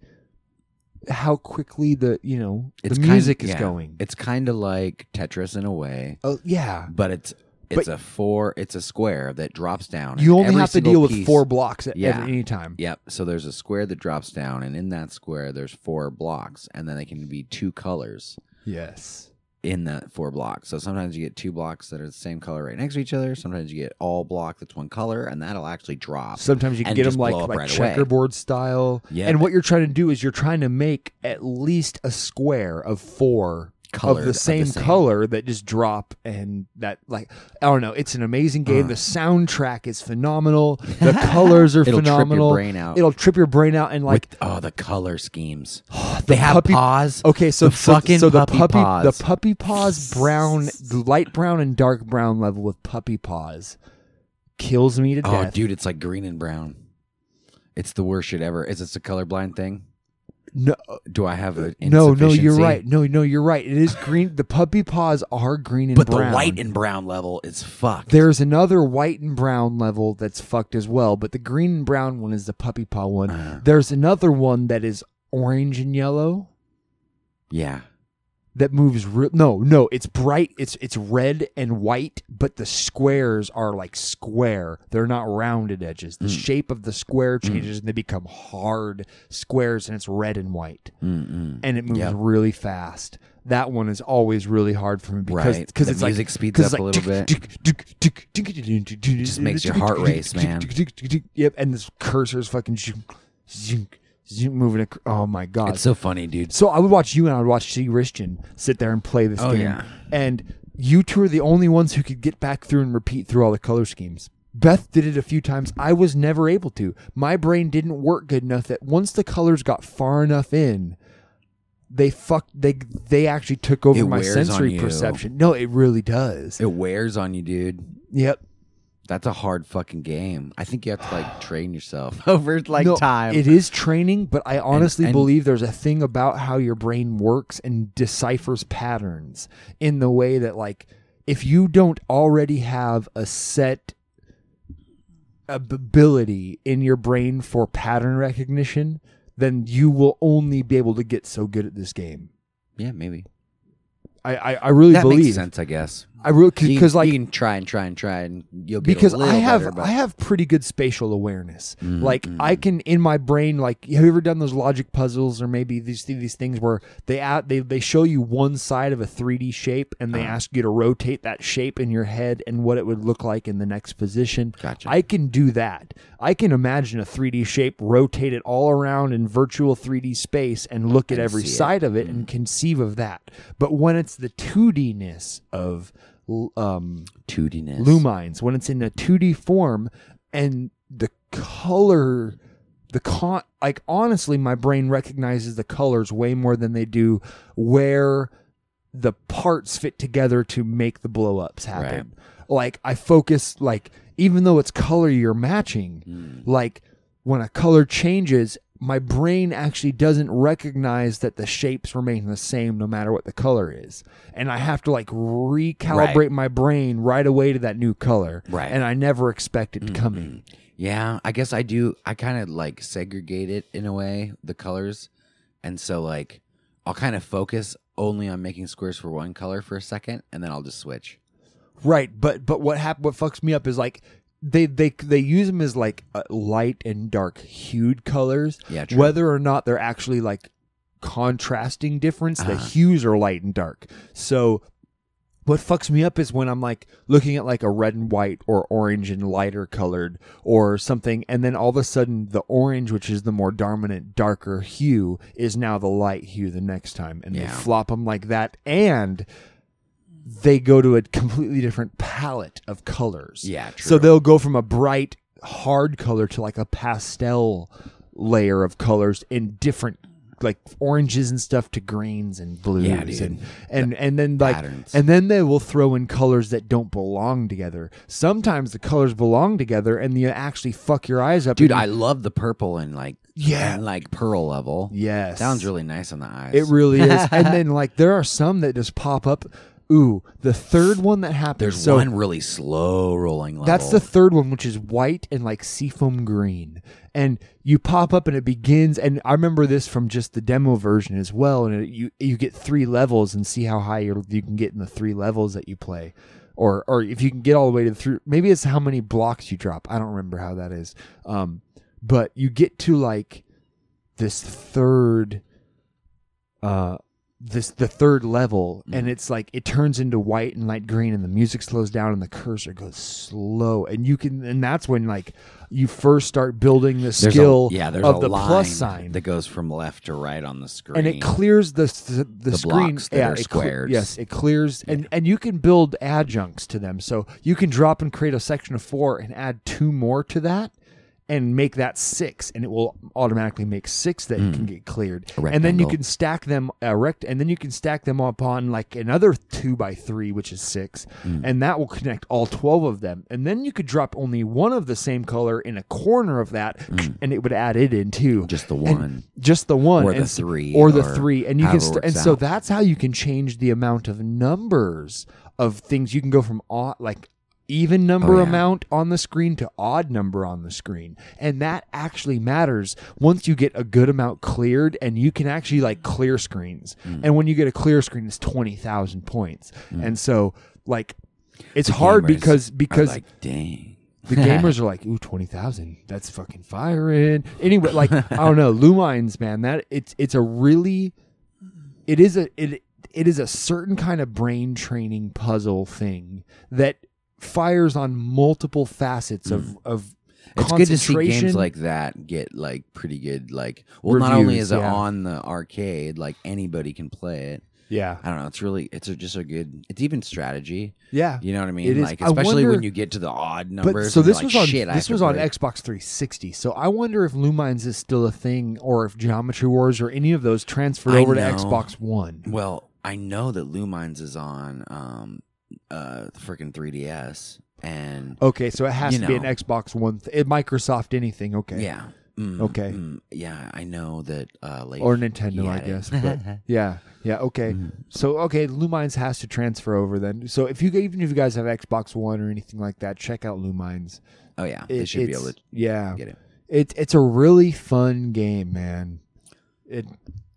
S1: how quickly the you know
S2: It's
S1: the music is
S2: yeah.
S1: going.
S2: It's kind of like Tetris in a way,
S1: Oh yeah.
S2: but it's it's a four. It's a square that drops down.
S1: You only
S2: every
S1: have to
S2: single
S1: deal with
S2: piece-
S1: four blocks at
S2: Yeah.
S1: at any time.
S2: Yep. So there's a square that drops down, and in that square there's four blocks, and then they can be two colors
S1: Yes.
S2: In that four blocks. So sometimes you get two blocks that are the same color right next to each other. Sometimes you get all block that's one color, and that'll actually drop.
S1: Sometimes you can
S2: and
S1: get
S2: just
S1: them like
S2: blow up
S1: like
S2: right away.
S1: checkerboard style.
S2: Yeah.
S1: And what you're trying to do is you're trying to make at least a square of four
S2: Colored
S1: of the
S2: the
S1: same, color that just drop and that like I don't know. It's an amazing game. the soundtrack is phenomenal. The colors are
S2: Uh. It'll trip your brain out.
S1: It'll trip your brain out and like
S2: With- oh, the color schemes. they have
S1: puppy-
S2: paws.
S1: Okay, so
S2: the
S1: so,
S2: fucking
S1: so the
S2: puppy
S1: puppy
S2: paws.
S1: the puppy paws brown light brown and dark brown level with puppy paws kills me to
S2: Oh,
S1: death.
S2: dude, it's like green and brown. It's the worst shit ever. Is this a colorblind thing?
S1: No,
S2: Do I have a
S1: No, no, you're right. No, no, you're right. It is green. The puppy paws are green and brown.
S2: But
S1: brown.
S2: the white and brown level is fucked.
S1: there's another white and brown level that's fucked as well. But the green and brown one is the puppy paw one.
S2: Uh-huh.
S1: There's another one that is orange and yellow
S2: yeah.
S1: That moves. Re- no, no, it's bright. It's it's red and white, but the squares are like square. They're not rounded edges.
S2: Hmm.
S1: The shape of the square changes and they become hard squares, and it's red and white.
S2: Mm-mm.
S1: and it moves
S2: Yep.
S1: really fast. That one is always really hard for me because
S2: Right.
S1: because
S2: The
S1: it's
S2: music
S1: like
S2: speeds
S1: 'cause
S2: up a little bit.
S1: It
S2: Just makes your heart race, man.
S1: Yep, and this cursor's fucking moving. Oh my god!
S2: It's so funny, dude.
S1: So I would watch you and I would watch C. Richton sit there and play this
S2: Oh,
S1: game.
S2: yeah.
S1: And you two are the only ones who could get back through and repeat through all the color schemes. Beth did it a few times. I was never able to. My brain didn't work good enough that once the colors got far enough in, they fucked they they actually took over
S2: It
S1: my sensory perception. No, it really does.
S2: It wears on you, dude.
S1: yep.
S2: That's a hard fucking game. I think you have to like train yourself over like
S1: No,
S2: time.
S1: It is training, but I honestly
S2: and-
S1: believe there's a thing about how your brain works and deciphers patterns in the way that, like, if you don't already have a set ability in your brain for pattern recognition, then you will only be able to get so good at this game.
S2: yeah, maybe.
S1: I, I, I really
S2: that
S1: believe.
S2: makes sense, I guess.
S1: I really because like
S2: you can try and try and try and you'll get
S1: because
S2: a little
S1: I have
S2: better,
S1: I have pretty good spatial awareness.
S2: Mm,
S1: like. I can in my brain like have you ever done those logic puzzles or maybe these these things where they add, they they show you one side of a 3D shape and they
S2: Uh-huh.
S1: ask you to rotate that shape in your head and what it would look like in the next position.
S2: Gotcha.
S1: I can do that. I can imagine a 3D shape, rotate it all around in virtual 3D space and look at every
S2: see it.
S1: side of it and conceive of that. But when it's the 2D-ness of um
S2: 2D-ness.
S1: lumines when it's in a 2D form and the color the con like honestly my brain recognizes the colors way more than they do where the parts fit together to make the blow ups happen like i focus like even though it's color you're matching
S2: Mm.
S1: like when a color changes my brain actually doesn't recognize that the shapes remain the same no matter what the color is and i have to like recalibrate
S2: Right.
S1: my brain right away to that new color
S2: Right.
S1: and i never expect it coming
S2: Yeah, I guess I do. I kind of like segregate it in a way, the colors. And so, like, I'll kind of focus only on making squares for one color for a second, and then I'll just switch.
S1: right but but what hap- what fucks me up is like they they they use them as like uh, light and dark hued colors
S2: Yeah, true.
S1: whether or not they're actually like contrasting difference the
S2: Uh-huh.
S1: hues are light and dark so what fucks me up is when i'm like looking at like a red and white or orange and lighter colored or something and then all of a sudden the orange which is the more dominant darker hue is now the light hue the next time and they flop them like that and they go to a completely different palette of colors
S2: Yeah, true.
S1: so they'll go from a bright hard color to like a pastel layer of colors in different like oranges and stuff to greens and blues
S2: Yeah,
S1: and and and then like
S2: patterns.
S1: and then they will throw in colors that don't belong together. Sometimes the colors belong together and you actually fuck your eyes up.
S2: Dude, I love the purple and like,
S1: Yeah.
S2: and like pearl level.
S1: yes
S2: Sounds really nice on the eyes.
S1: It really is. and then like there are some that just pop up. Ooh, the third one that happens.
S2: There's
S1: so
S2: one really slow rolling level.
S1: That's the third one, which is white and like seafoam green. And you pop up and it begins. And I remember this from just the demo version as well. And it, you you get three levels and see how high you you can get in the three levels that you play, or or if you can get all the way to the through. Maybe it's how many blocks you drop. I don't remember how that is. Um, but you get to like this third uh this the third level mm-hmm. and it's like it turns into white and light green and the music slows down and the cursor goes slow and you can and that's when like you first start building the
S2: There's a-
S1: skill
S2: yeah, there's
S1: of
S2: a
S1: the plus sign
S2: that goes from left to right on the screen.
S1: and it clears the the, the,
S2: The
S1: screen. yeah,
S2: are
S1: it cle- yes, it clears, and and you can build adjuncts to them. So you can drop and create a section of four and add two more to that, and make that six, and it will automatically make six that can get cleared.
S2: Hmm. A
S1: And then you
S2: rectangle.
S1: can stack them uh, rect, and then you can stack them upon like another two by three, which is six,
S2: Hmm.
S1: and that will connect all twelve of them. And then you could drop only one of the same color in a corner of that, and it would add it in too.
S2: Hmm. Just the
S1: And-
S2: one.
S1: just the one,
S2: Or the
S1: s-
S2: three,
S1: or the
S2: or
S1: three, and you can,
S2: it
S1: st- and
S2: works
S1: so
S2: out.
S1: that's how you can change the amount of numbers of things. You can go from odd, like even number
S2: Oh, yeah.
S1: amount on the screen to odd number on the screen, and that actually matters once you get a good amount cleared, and you can actually like clear screens.
S2: Mm.
S1: And when you get a clear screen, it's twenty thousand points, and so like it's
S2: The
S1: hard because because
S2: like, dang.
S1: the gamers are like, ooh, twenty thousand. That's fucking firing. Anyway, like I don't know, Lumines, man. That it's it's a really, it is a it it is a certain kind of brain training puzzle thing that fires on multiple facets of of
S2: Mm. It's good to see games like that get like pretty good. Like, well, not only is it
S1: yeah.
S2: on the arcade, like anybody can play it.
S1: yeah,
S2: I don't know. It's really, it's a, just a good. It's even strategy.
S1: yeah.
S2: You know what I mean?
S1: It is.
S2: Like,
S1: I
S2: especially
S1: wonder-
S2: when you get to the odd numbers.
S1: But so this
S2: like,
S1: was on
S2: Shit,
S1: this was on Xbox 360. So I wonder if Lumines is still a thing, or if Geometry Wars or any of those transferred
S2: I
S1: over to. Xbox One.
S2: Well, I know that Lumines is on um uh freaking 3DS. and
S1: Okay, so it has
S2: You
S1: to be an
S2: know.
S1: Xbox One, th- Microsoft anything. Okay,
S2: yeah. Mm,
S1: Okay.
S2: mm, yeah, I know that. Uh, like
S1: or Nintendo, I guess. But yeah, yeah, okay. So okay, Lumines has to transfer over then. So if you even if you guys have Xbox One or anything like that, check out Lumines.
S2: Oh yeah, they
S1: It-
S2: should be able
S1: it's-
S2: to
S1: Yeah,
S2: get it.
S1: It's it's a really fun game, man. It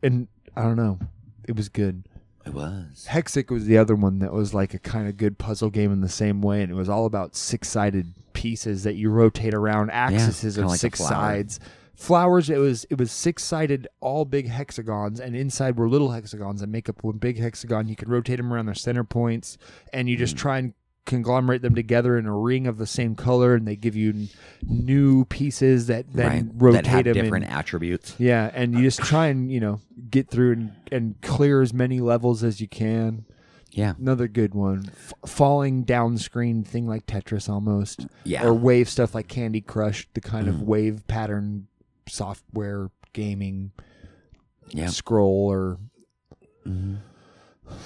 S1: and I don't know, it was good.
S2: It was.
S1: Hexic was the other one that was like a kind of good puzzle game in the same way, and it was all about six sided pieces that you rotate around, axes
S2: kinda like
S1: six
S2: flower.
S1: sides. Flowers. It was it was six sided, all big hexagons, and inside were little hexagons that make up one big hexagon. You can rotate them around their center points, and you just hmm. try and conglomerate them together in a ring of the same color, and they give you n- new pieces that then
S2: right.
S1: rotate
S2: that have
S1: them.
S2: different
S1: in-
S2: attributes.
S1: yeah, and you just try and you know get through and, and clear as many levels as you can.
S2: Yeah.
S1: Another good one. F- falling down screen thing like Tetris almost.
S2: Yeah. Mm.
S1: Or wave stuff like Candy Crush, the kind of wave pattern software gaming
S2: Yeah.
S1: scroll or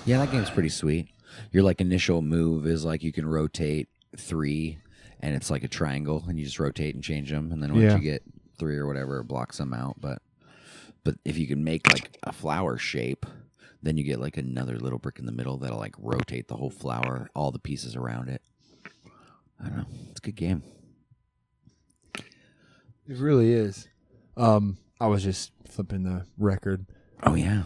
S2: Yeah, that game's pretty sweet. Your like initial move is like you can rotate three, and it's like a triangle, and you just rotate and change them, and then once
S1: Yeah.
S2: you get three or whatever, it blocks them out. But but if you can make like a flower shape, then you get like another little brick in the middle that'll like rotate the whole flower, all the pieces around it. I don't know. It's a good game.
S1: it really is. Um I was just flipping the record.
S2: Oh yeah.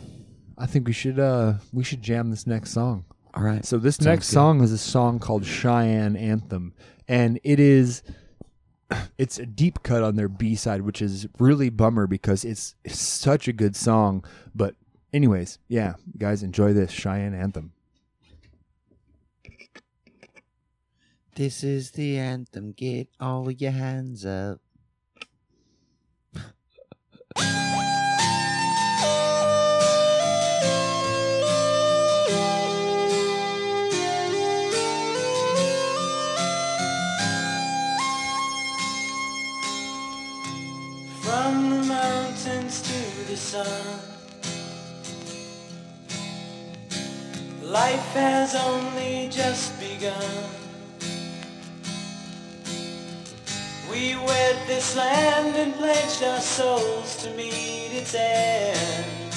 S1: I think we should uh we should jam this next song.
S2: All right.
S1: So this
S2: Sounds
S1: next
S2: good.
S1: song is a song called Cheyenne Anthem, and it is it's a deep cut on their B side, which is really bummer because it's, it's such a good song. But anyways, yeah, guys, enjoy this Cheyenne Anthem.
S2: This is the anthem. Get all your hands up.
S8: From the mountains to the sun. Life has only just begun. We wed this land and pledged our souls to meet its end.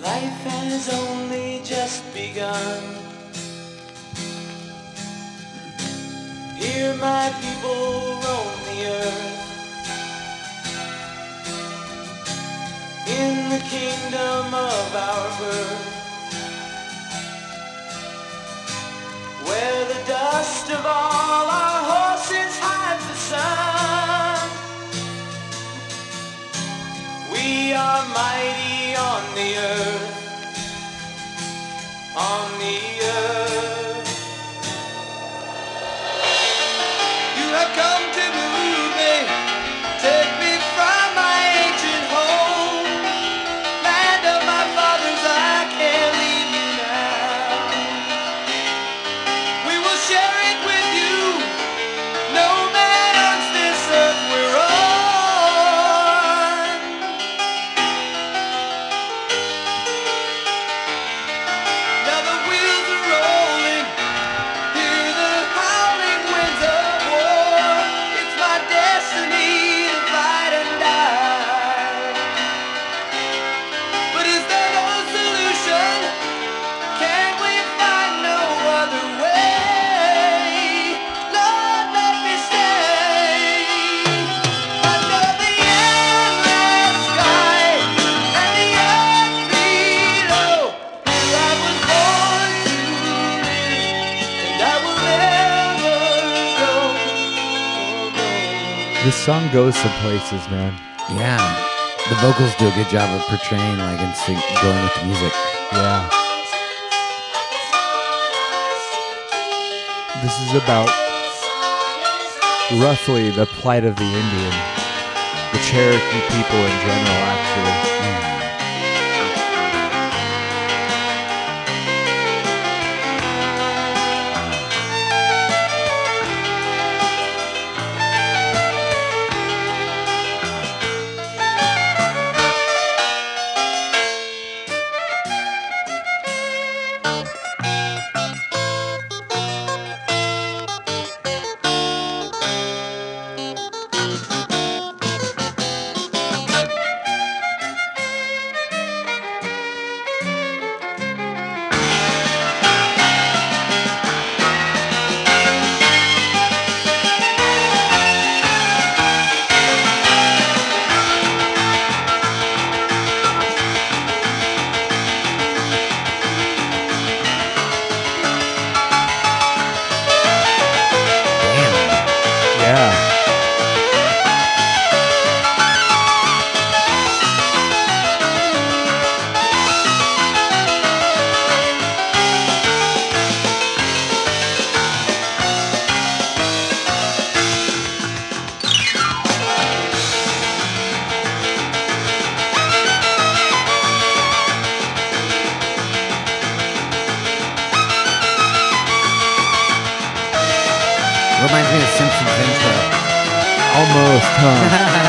S8: Life has only just begun. Here my people roam the earth. In the kingdom of our birth. Where the dust of all our horses hides the sun. We are mighty on the earth. On the earth
S1: song goes some places, man.
S2: Yeah. The vocals do a good job of portraying like and sing, going with the music.
S1: Yeah. This is about roughly the plight of the Indian, the Cherokee people in general, actually.
S2: reminds
S1: Almost, huh?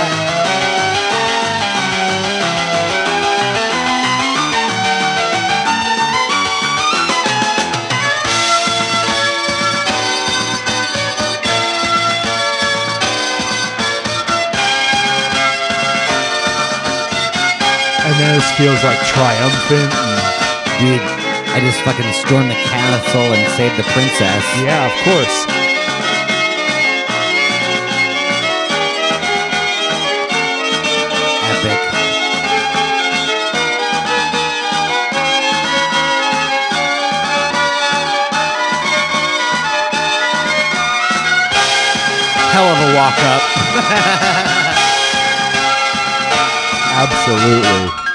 S1: and then this feels like triumphant.
S2: Dude, I just fucking stormed the castle and saved the princess.
S1: yeah, of course.
S9: Hell of a walk up.
S1: Absolutely.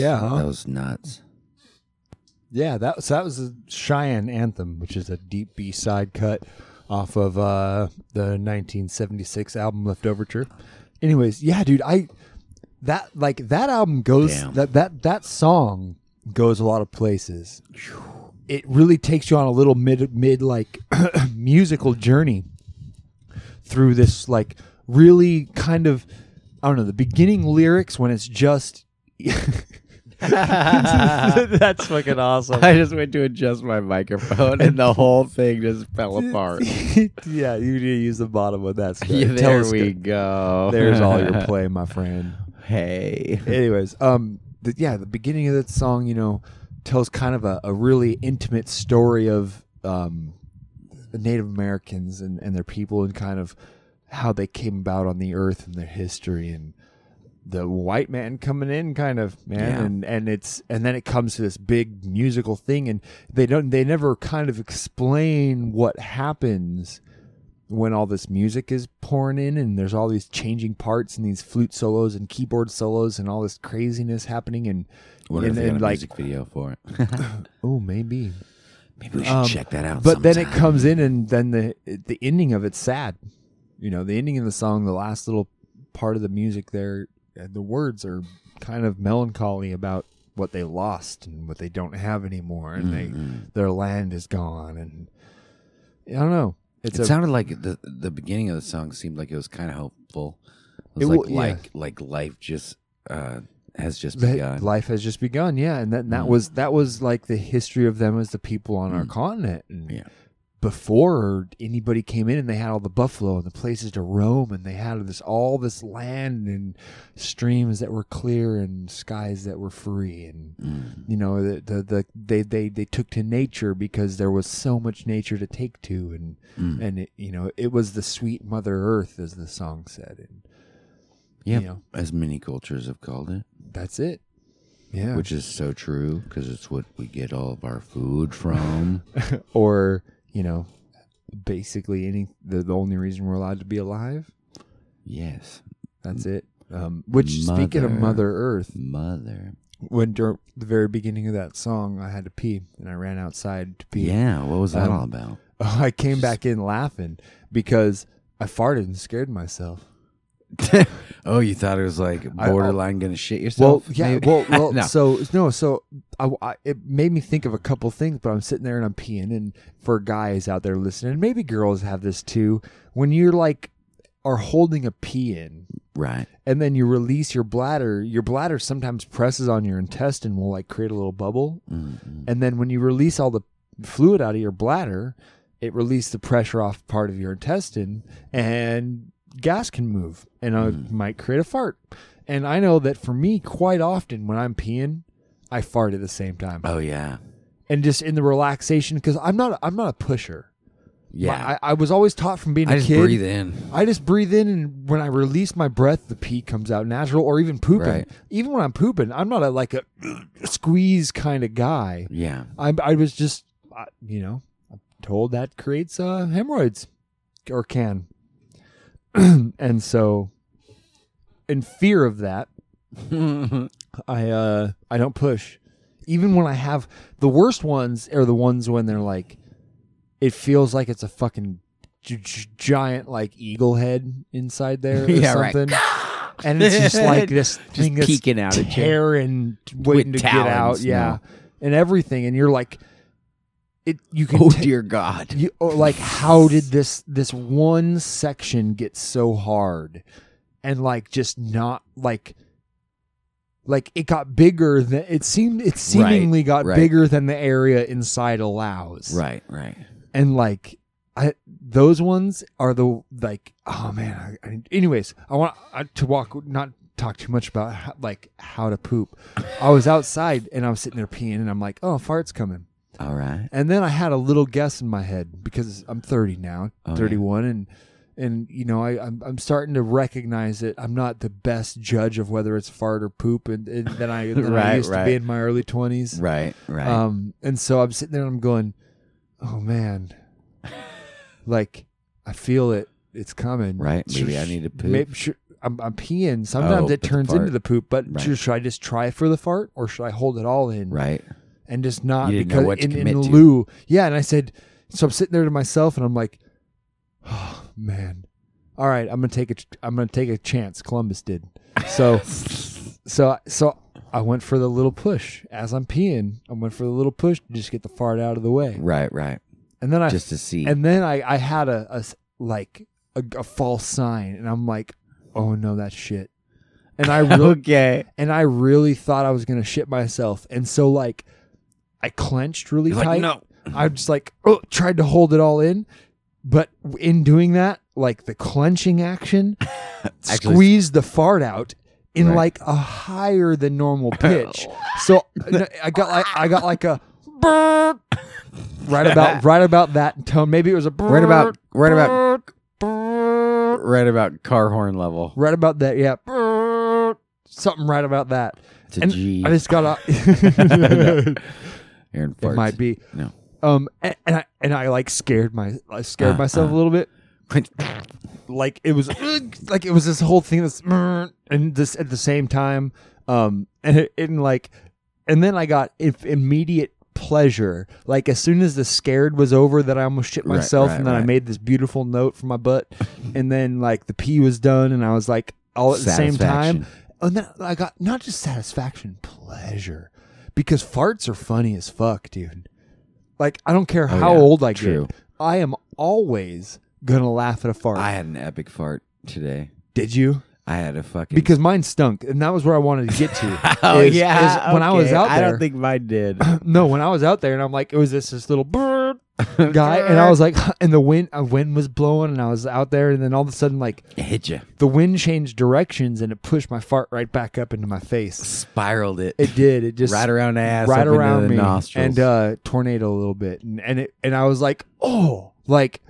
S1: Yeah, huh?
S2: That was nuts.
S1: Yeah, that was that was a Cheyenne anthem, which is a deep B side cut off of uh, the 1976 album Leftoverture. Anyways, yeah, dude, I that like that album goes
S2: Damn.
S1: that that that song goes a lot of places. It really takes you on a little mid mid like musical journey through this like really kind of I don't know the beginning lyrics when it's just that's fucking awesome.
S9: I just went to adjust my microphone and the whole thing just fell apart.
S1: yeah, you need to use the bottom of that.
S9: Yeah, there we go.
S1: There's all your play, my friend.
S9: Hey.
S1: Anyways, um, the, yeah, the beginning of that song, you know, tells kind of a, a really intimate story of um, Native Americans and, and their people and kind of how they came about on the earth and their history and the white man coming in kind of man
S2: Yeah.
S1: and and it's and then it comes to this big musical thing and they don't they never kind of explain what happens when all this music is pouring in and there's all these changing parts and these flute solos and keyboard solos and all this craziness happening and
S2: Wonder
S1: and, and
S2: a
S1: like
S2: music video for it.
S1: oh maybe
S2: Maybe we should
S1: Um,
S2: check that out.
S1: but then it comes in and then the the ending of it's sad you know the ending of the song the last little part of the music there the words are kind of melancholy about what they lost and what they don't have anymore and they mm-hmm. their land is gone and i don't know
S2: it
S1: a,
S2: sounded like the the beginning of the song seemed like it was kind of hopeful. It
S1: It
S2: was
S1: wa-
S2: like
S1: yeah.
S2: like like life just uh, has just begun.
S1: life has just begun yeah and that, and that mm. was that was like the history of them as the people on our mm. continent and
S2: Yeah.
S1: Before anybody came in and they had all the buffalo and the places to roam and they had this all this land and streams that were clear and skies that were free and
S2: Mm.
S1: you know the, the the they they they took to nature because there was so much nature to take to and
S2: Mm.
S1: and it, you know it was the sweet mother earth as the song said and
S2: Yep.
S1: You know,
S2: As many cultures have called it,
S1: that's it. Yeah.
S2: which is so true because it's what we get all of our food from.
S1: or you know, basically any the, the only reason we're allowed to be alive.
S2: yes,
S1: That's it. Um, which speaking of
S2: Mother.
S1: Mother Earth,
S2: mother.
S1: when during the very beginning of that song, I had to pee and I ran outside to pee.
S2: Yeah, what was that
S1: Um,
S2: all about?
S1: I came back in laughing because I farted and scared myself.
S2: oh, you thought it was like
S1: I-
S2: borderline gonna shit yourself?
S1: Well, yeah.
S2: maybe?
S1: Well, well.
S2: no.
S1: So no. So I, I- it made me think of a couple things. But I'm sitting there and I'm peeing. And for guys out there listening, maybe girls have this too. When you're like are holding a pee in,
S2: right.
S1: and then you release your bladder, your bladder sometimes presses on your intestine, will like create a little bubble.
S2: Mm-mm.
S1: And then when you release all the fluid out of your bladder, it releases the pressure off part of your intestine and gas can move and
S2: Mm.
S1: might create a fart. And I know that for me, quite often when I'm peeing, I fart at the same time.
S2: Oh yeah,
S1: And just in the relaxation, because I'm not, I'm not a pusher.
S2: yeah.
S1: I, I was always taught from being
S2: I
S1: a
S2: just
S1: kid.
S2: breathe in.
S1: I just breathe in, and when I release my breath, the pee comes out natural. Or even pooping.
S2: Right.
S1: Even when I'm pooping, I'm not a, like a squeeze kind of guy.
S2: Yeah.
S1: I I was just you know I'm told that creates uh, hemorrhoids or can, and so in fear of that, I uh I don't push. Even when I have the worst ones are the ones when they're like, it feels like it's a fucking gi- gi- giant like eagle head inside there or
S2: Yeah, right.
S1: something. And it's just like this
S2: Just
S1: thing that's
S2: peeking out at you.
S1: tearing, waiting to get out,
S2: talons,
S1: yeah, and everything. And you're like, it. You can.
S2: Oh
S1: ta-
S2: dear God.
S1: you or like how did this this one section get so hard and like just not like like it got bigger than it seemed it seemingly got
S2: right.
S1: bigger than the area inside allows
S2: Right. Right.
S1: and like I those ones are the like oh man I, I, anyways I want to walk not talk too much about how, like how to poop I was outside and I was sitting there peeing and I'm like oh fart's coming
S2: All right.
S1: and then I had a little guess in my head because I'm 30 now,
S2: Oh, yeah.
S1: 31, and and you know I I'm, I'm starting to recognize that I'm not the best judge of whether it's fart or poop, and, and than I than I
S2: Right,
S1: used to be in my early 20s.
S2: Right. Right.
S1: Um, and so I'm sitting there and I'm going, oh man, like I feel it, it's coming.
S2: Right, maybe I need to poop.
S1: Maybe, should, I'm, I'm peeing. Sometimes
S2: Oh,
S1: it
S2: but the
S1: turns into the poop, but
S2: Right.
S1: should, I just try for the fart or should I hold it all in?
S2: right.
S1: and just not
S2: You didn't know
S1: because in, in
S2: commit to.
S1: lieu. Yeah, and I said, so I'm sitting there to myself, and I'm like, oh man, all right, I'm gonna take a, I'm gonna take a chance. Columbus did, so, so, so I went for the little push as I'm peeing. I went for the little push to just get the fart out of the way,
S2: Right. Right.
S1: and then I,
S2: Just to see.
S1: and then I, I had a, a like a, a false sign, and I'm like, oh no, that's shit. And I really,
S2: okay.
S1: and I really thought I was gonna shit myself, and so like, I clenched really
S2: You're
S1: tight.
S2: like no.
S1: I just like oh, tried to hold it all in, but in doing that, like the clenching action,
S2: Actually-
S1: squeezed the fart out in
S2: Right.
S1: like a higher than normal oh. pitch. so uh, I got like I got like a right about right about that tone. Maybe it was a
S2: Right about. Right about. Right about car horn level.
S1: right about that. Yeah, something right about that.
S2: It's a
S1: And
S2: G.
S1: I just got a.
S2: Aaron
S1: It
S2: farts.
S1: might be.
S2: No.
S1: Um, and, and I and I like scared my I scared
S2: Uh,
S1: myself
S2: uh.
S1: a little bit. Like it was like it was this whole thing that's and this at the same time. Um, and it, and like, and then I got if immediate pleasure. Like as soon as the scared was over, that I almost shit
S2: Right,
S1: myself,
S2: right,
S1: and then I
S2: right.
S1: made this beautiful note from my butt, and then like the pee was done, and I was like all at the same time.
S2: Satisfaction.
S1: And then I got not just satisfaction, pleasure. Because farts are funny as fuck, dude. Like, I don't care
S2: Oh,
S1: how
S2: yeah.
S1: old I
S2: True.
S1: get. I am always gonna laugh at a fart.
S2: I had an epic fart today.
S1: Did you?
S2: I had a fucking.
S1: Because mine stunk, and that was where I wanted to get to.
S2: oh
S1: is-
S2: yeah.
S1: is when I was
S2: okay.
S1: out
S2: I
S1: there.
S2: don't think mine did.
S1: no, when I was out there, and I'm like, it was this this little bird guy, and I was like, and the wind, a wind was blowing, and I was out there, and then all of a sudden, like,
S2: it hit you.
S1: the wind changed directions, and it pushed my fart right back up into my face.
S2: Spiraled it.
S1: It did. It just
S2: right around the ass.
S1: right
S2: up into
S1: around
S2: the
S1: me
S2: nostrils.
S1: and uh tornado a little bit and and it and I was like oh like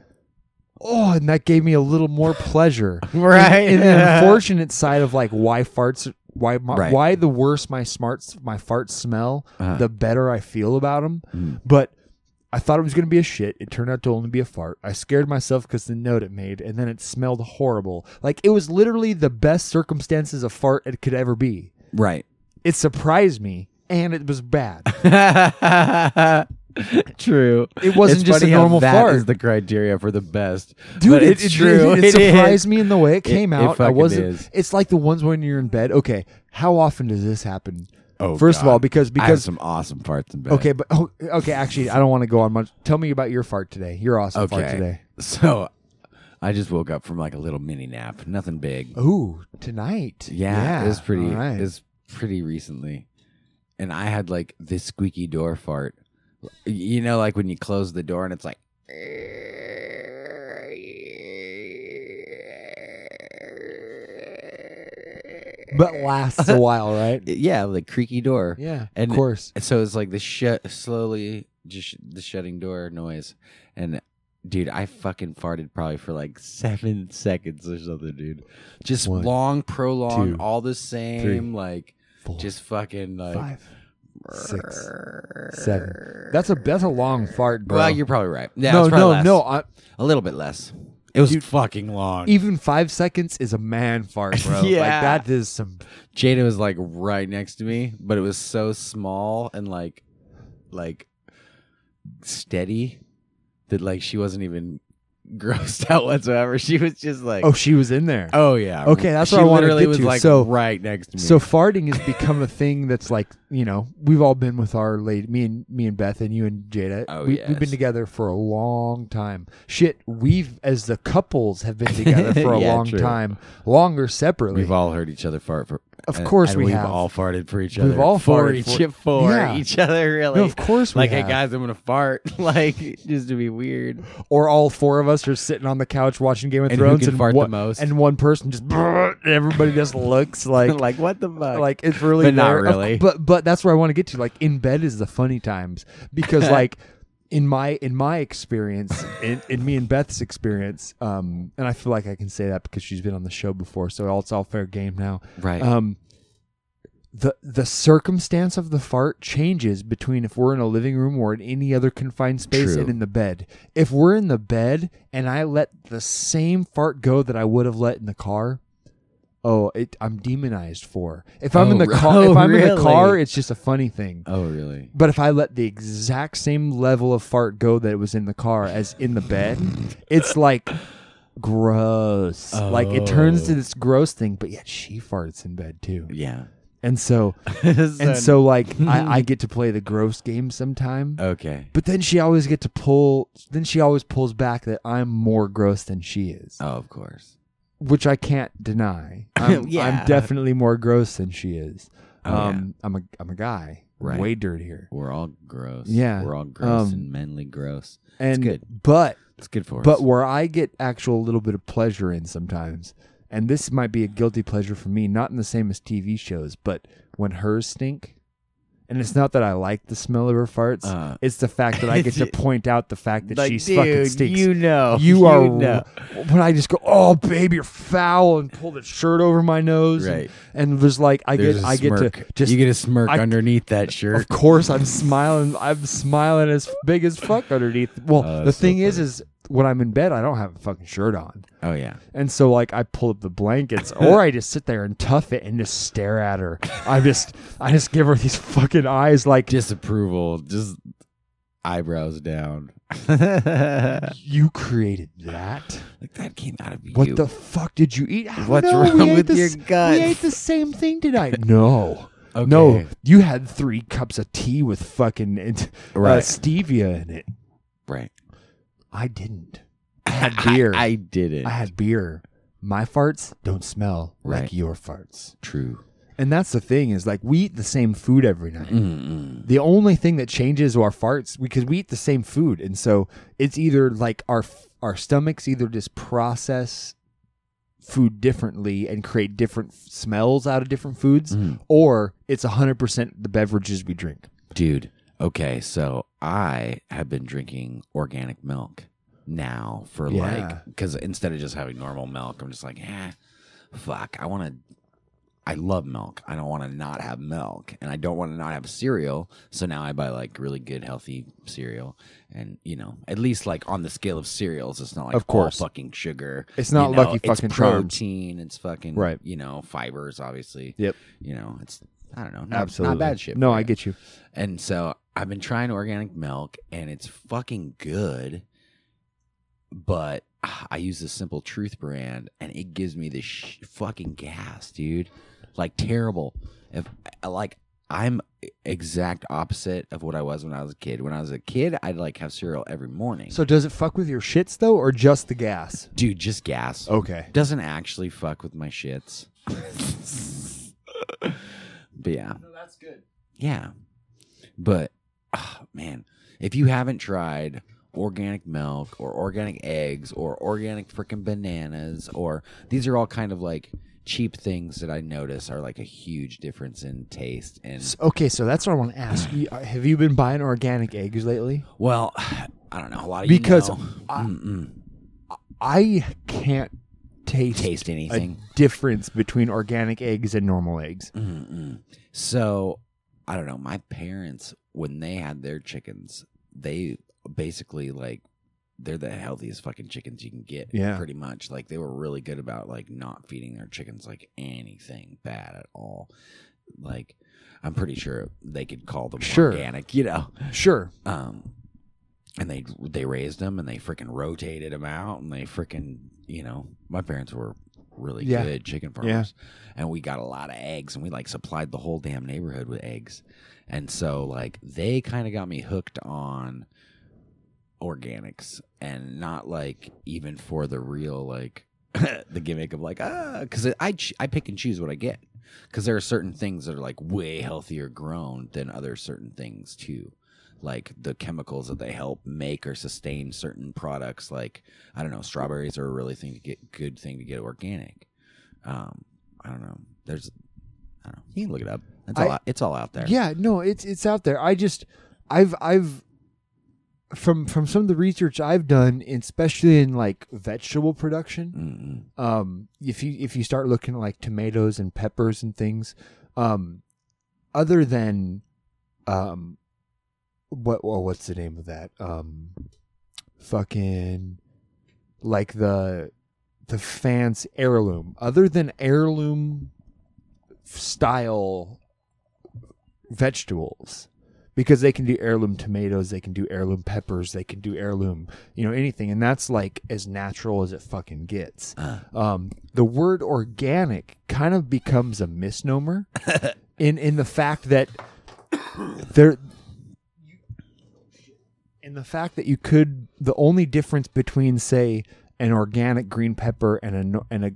S1: oh, and that gave me a little more pleasure.
S2: Right.
S1: And, the unfortunate side of like why farts, why my,
S2: Right.
S1: why the worse my smarts, my farts smell,
S2: Uh-huh.
S1: the better I feel about them.
S2: Mm.
S1: But I thought it was going to be a shit. It turned out to only be a fart. I scared myself because the note it made, and then it smelled horrible. Like it was literally the best circumstances a fart it could ever be.
S2: Right.
S1: It surprised me, and it was bad.
S2: True.
S1: It wasn't
S2: It's
S1: just a
S2: funny how
S1: normal
S2: that
S1: fart.
S2: is the criteria for the best.
S1: Dude,
S2: but
S1: it,
S2: it's
S1: it,
S2: true.
S1: It,
S2: It
S1: surprised
S2: is.
S1: me in the way it came
S2: it
S1: out. I
S2: fucking
S1: wasn't.
S2: is.
S1: It's like the ones when you're in bed. Okay, how often does this happen?
S2: Oh,
S1: First of all, because
S2: I have
S1: because
S2: some awesome farts in bed.
S1: okay, but oh, okay. Actually, I don't want to go on much. Tell me about your fart today. Your awesome fart today.
S2: So I just woke up from like a little mini nap. Nothing big.
S1: Ooh, tonight.
S2: Yeah, it was pretty.
S1: All right.
S2: It was pretty recently, and I had like this squeaky door fart. You know, like when you close the door and it's like.
S1: But lasts a while, right?
S2: Yeah, like creaky door.
S1: Yeah,
S2: And-
S1: of course.
S2: So it's like the shut slowly, just sh- the shutting door noise. And dude, I fucking farted probably for like seven seconds or something, dude. Just
S1: One,
S2: long, prolonged,
S1: two,
S2: all the same,
S1: three,
S2: like
S1: Four,
S2: just fucking like.
S1: five, six, seven. That's a that's a long fart, bro.
S2: Well, you're probably right. Yeah,
S1: no, no,
S2: less.
S1: no. I,
S2: a little bit less. It was
S1: Dude,
S2: fucking long.
S1: even five seconds is a man fart, bro.
S2: Yeah.
S1: like that is some.
S2: Jada was like right next to me, but it was so small and like, like steady that like she wasn't even grossed out whatsoever. She was just like,
S1: Oh, she was in there.
S2: oh yeah,
S1: Okay, that's
S2: she
S1: what I wanted to
S2: literally
S1: get
S2: was
S1: to.
S2: like
S1: So-
S2: right next to me.
S1: So farting has become a thing that's like you know we've all been with our lady me and me and Beth and you and Jada.
S2: Oh,
S1: we, We've been together for a long time. Shit, we've as the couples have been together for a
S2: Yeah,
S1: long
S2: true.
S1: time, longer separately.
S2: we've all heard each other fart for.
S1: Of
S2: and-
S1: course
S2: and
S1: we
S2: we've
S1: have.
S2: all farted for each other.
S1: We've all
S2: for
S1: farted
S2: each
S1: for-
S2: for
S1: Yeah.
S2: each other. Really,
S1: no, of course we
S2: like, hey
S1: have.
S2: guys, I'm gonna fart. like, just to be weird.
S1: or all four of us are sitting on the couch watching Game of
S2: And
S1: Thrones, and one, and one person just and everybody just looks like
S2: like, what the fuck?
S1: like it's really
S2: But not
S1: there. Of-
S2: really.
S1: but but that's where I want to get to. Like in bed is the funny times because like in my in my experience, in, in me and Beth's experience, um, and I feel like I can say that because she's been on the show before, so it's all fair game now.
S2: right.
S1: Um, the the circumstance of the fart changes between if we're in a living room or in any other confined space
S2: True.
S1: and in the bed. If we're in the bed and I let the same fart go that I would have let in the car, oh, it, I'm demonized for. If I'm
S2: Oh,
S1: in the car, oh, if
S2: oh,
S1: I'm in the car, it's just a funny thing.
S2: oh really?
S1: But if I let the exact same level of fart go that it was in the car as in the bed, it's like gross. Like it turns to
S2: Oh.
S1: this gross thing, but yet she farts in bed too.
S2: Yeah.
S1: And so and so like I, I get to play the gross game sometime.
S2: okay.
S1: But then she always get to pull then she always pulls back that I'm more gross than she is.
S2: Oh, of course.
S1: Which I can't deny. I'm,
S2: Yeah.
S1: I'm definitely more gross than she is.
S2: Oh, yeah.
S1: um I'm a I'm a guy.
S2: Right.
S1: Way dirtier.
S2: We're all gross.
S1: Yeah,
S2: We're all gross
S1: um,
S2: and manly gross.
S1: And
S2: good.
S1: but
S2: It's good for us.
S1: But where I get actual little bit of pleasure in sometimes, and this might be a guilty pleasure for me, not in the same as TV shows, but when hers stink, and it's not that I like the smell of her farts,
S2: Uh,
S1: it's the fact that I get to point out the fact that
S2: like,
S1: she's
S2: dude,
S1: fucking stinks.
S2: You know.
S1: You are
S2: know.
S1: when I just go, oh babe, you're foul, and pull the shirt over my nose, and-
S2: Right.
S1: And, was like, I
S2: There's
S1: get, I get to just
S2: you get a smirk
S1: I-
S2: underneath that shirt.
S1: Of course, I'm smiling. I'm smiling as big as fuck underneath. Well,
S2: Oh,
S1: the
S2: that's so
S1: thing is, is when I'm in bed, I don't have a fucking shirt on.
S2: Oh yeah.
S1: And so like I pull up the blankets or I just sit there and tough it and just stare at her. I just I just give her these fucking eyes like
S2: Disapproval. Just eyebrows down.
S1: you created that.
S2: like that came out of you.
S1: What the fuck did you eat? I
S2: What's
S1: know,
S2: wrong with
S1: the
S2: your guts?
S1: We ate the same thing tonight. No.
S2: Okay.
S1: No, you had three cups of tea with fucking uh,
S2: Right.
S1: stevia in it.
S2: Right.
S1: I didn't. I had beer.
S2: I, I did it.
S1: I had beer. My farts don't smell like your farts.
S2: True.
S1: And that's the thing is like we eat the same food every night. The only thing that changes our farts because we eat the same food, and so it's either like our our stomachs either just process food differently and create different f- smells out of different foods,
S2: Mm.
S1: or it's hundred percent the beverages we drink.
S2: Dude. Okay, so I have been drinking organic milk. now for
S1: Yeah.
S2: like because instead of just having normal milk, I'm just like, eh, fuck. I want to. I love milk. I don't want to not have milk, and I don't want to not have cereal. So now I buy like really good, healthy cereal, and you know, at least like on the scale of cereals, it's not like
S1: Of course.
S2: all fucking sugar.
S1: It's not
S2: you know,
S1: Lucky
S2: it's
S1: Fucking Charms.
S2: protein. It's fucking
S1: Right.
S2: You know, fibers, obviously.
S1: Yep.
S2: You know, it's I don't know, not,
S1: Absolutely.
S2: not bad shit.
S1: No, I get you.
S2: And so I've been trying organic milk and it's fucking good. But ah, I use the Simple Truth brand and it gives me this sh- fucking gas, dude. Like terrible. If like I'm exact opposite of what I was when I was a kid. When I was a kid, I'd like have cereal every morning.
S1: So does it fuck with your shits though, or just the gas?
S2: dude, just gas.
S1: Okay.
S2: Doesn't actually fuck with my shits. but yeah.
S1: that's good.
S2: Yeah. But ah, man, if you haven't tried organic milk or organic eggs or organic freaking bananas or these are all kind of like cheap things that I notice are like a huge difference in taste and
S1: S- Okay, so that's what I want to ask. You, uh, have you been buying organic eggs lately?
S2: well, I don't know a lot of
S1: Because
S2: you know,
S1: I-
S2: Mm-mm.
S1: I can't taste
S2: taste
S1: a
S2: anything.
S1: difference between organic eggs and normal eggs.
S2: Mm-mm. So I don't know. My parents, when they had their chickens, they basically like they're the healthiest fucking chickens you can get.
S1: Yeah.
S2: pretty much. Like they were really good about like not feeding their chickens like anything bad at all. Like I'm pretty sure they could call them
S1: Sure.
S2: organic, you know.
S1: Sure.
S2: Um, and they they raised them and they freaking rotated them out and they freaking you know my parents were really
S1: Yeah.
S2: good chicken farmers and we got a lot of eggs and we like supplied the whole damn neighborhood with eggs. And so like they kind of got me hooked on organics and not like even for the real like the gimmick of like ah because I I pick and choose what I get. Because there are certain things that are like way healthier grown than other certain things too like the chemicals that they help make or sustain certain products like i don't know strawberries are a really thing to get good thing to get organic. Um i don't know. There's i don't know. You can look it up. It's
S1: I-
S2: all out, it's all out there.
S1: Yeah, no, it's it's out there. I just I've I've from from some of the research I've done, especially in like vegetable production,
S2: Mm-mm.
S1: um, if you if you start looking at like tomatoes and peppers and things, um, other than, um, what well, what's the name of that? Um, fucking, like the the fans heirloom. Other than heirloom style vegetables. Because they can do heirloom tomatoes, they can do heirloom peppers, they can do heirloom, you know, anything, and that's like as natural as it fucking gets
S2: Uh,
S1: um, the word organic kind of becomes a misnomer in in the fact that there in the fact that you could the only difference between say an organic green pepper and a and a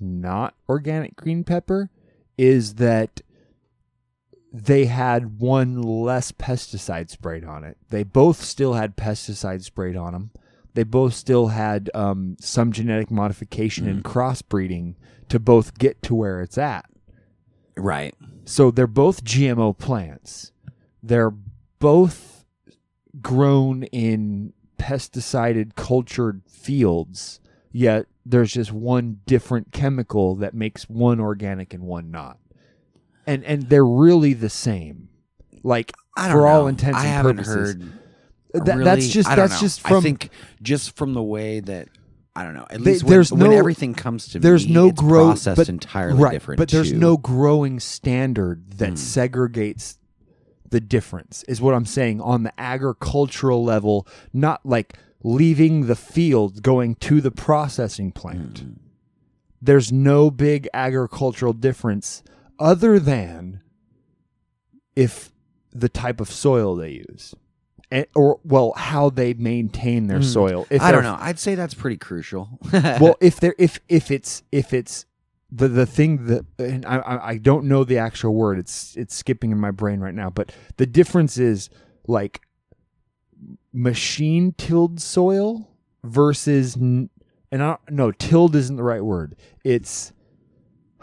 S1: not organic green pepper is that they had one less pesticide sprayed on it. They both still had pesticide sprayed on them. They both still had um, some genetic modification and crossbreeding to both get to where it's at.
S2: right
S1: So they're both GMO plants. They're both grown in pesticided cultured fields, yet there's just one different chemical that makes one organic and one not. And and they're really the same. Like
S2: I don't
S1: for all
S2: know.
S1: intents
S2: I
S1: and
S2: haven't
S1: purposes.
S2: heard
S1: That-
S2: really-
S1: that's just
S2: I
S1: that's
S2: know.
S1: just from
S2: I think just from the way that I don't know. At
S1: They-
S2: least when,
S1: there's
S2: when
S1: no-
S2: everything comes to
S1: there's
S2: me,
S1: no
S2: it's
S1: growth
S2: processed
S1: but,
S2: entirely
S1: right,
S2: different.
S1: But there's
S2: too.
S1: no growing standard that
S2: Hmm.
S1: segregates the difference. Is what I'm saying on the agricultural level, not like leaving the field going to the processing plant.
S2: Hmm.
S1: There's no big agricultural difference other than if the type of soil they use. And, or well, how they maintain their
S2: Hmm.
S1: soil. If
S2: I don't know. I'd say that's pretty crucial.
S1: well, if there if if it's if it's the the thing that and I I- don't know the actual word. It's it's skipping in my brain right now. But the difference is like machine tilled soil versus and I no tilled isn't the right word. It's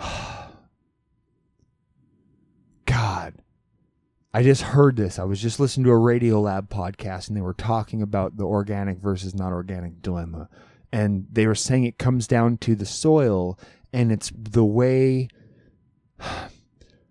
S1: God. I just heard this. I was just listening to a Radiolab podcast and they were talking about the organic versus not organic dilemma. And they were saying it comes down to the soil and it's the way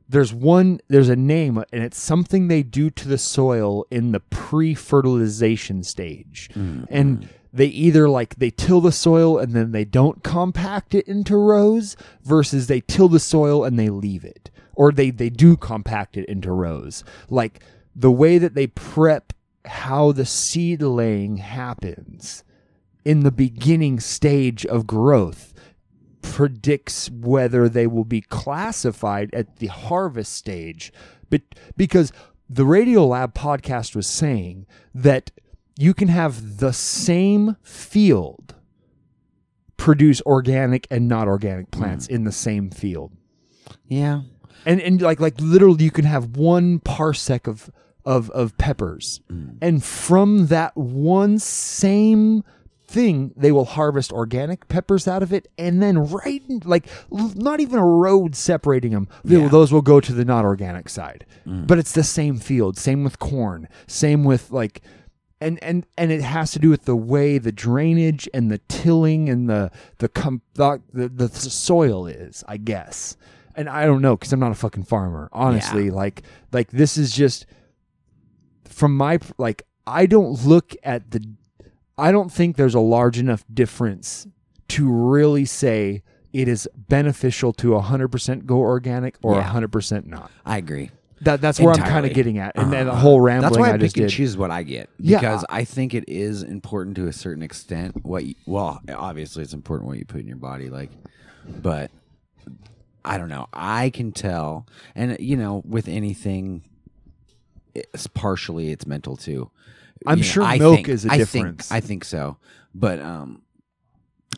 S1: there's one there's a name and it's something they do to the soil in the pre-fertilization stage. Mm. And they either like they till the soil and then they don't compact it into rows versus they till the soil and they leave it. Or they they do compact it into rows. Like the way that they prep how the seed laying happens in the beginning stage of growth predicts whether they will be classified at the harvest stage. But because the Radiolab podcast was saying that you can have the same field produce organic and not organic plants mm. in the same field.
S2: Yeah.
S1: And and like like literally you can have one parsec of of of peppers. Mm. And from that one same thing they will harvest organic peppers out of it and then right in, like l- not even a road separating them
S2: Yeah.
S1: those will go to the not organic side. Mm. But it's the same field same with corn same with like and and and it has to do with the way the drainage and the tilling and the the com- the, the, the soil is i guess. And i don't know because i'm not a fucking farmer honestly like like this is just from my like i don't look at the i don't think there's a large enough difference to really say it is beneficial to 100% go organic or
S2: Yeah.
S1: 100% not
S2: I agree.
S1: that that's where i'm kind of getting at and then the
S2: Uh,
S1: whole rambling
S2: That's why I,
S1: i just
S2: pick and
S1: did
S2: choose what I get
S1: Yeah.
S2: because I think it is important to a certain extent. What you, well, obviously it's important what you put in your body, like, but I don't know. I can tell, and you know, with anything, it's partially it's mental too.
S1: I'm
S2: You know,
S1: sure
S2: I
S1: milk
S2: think-
S1: is a
S2: I
S1: difference.
S2: Think, I think so, but um,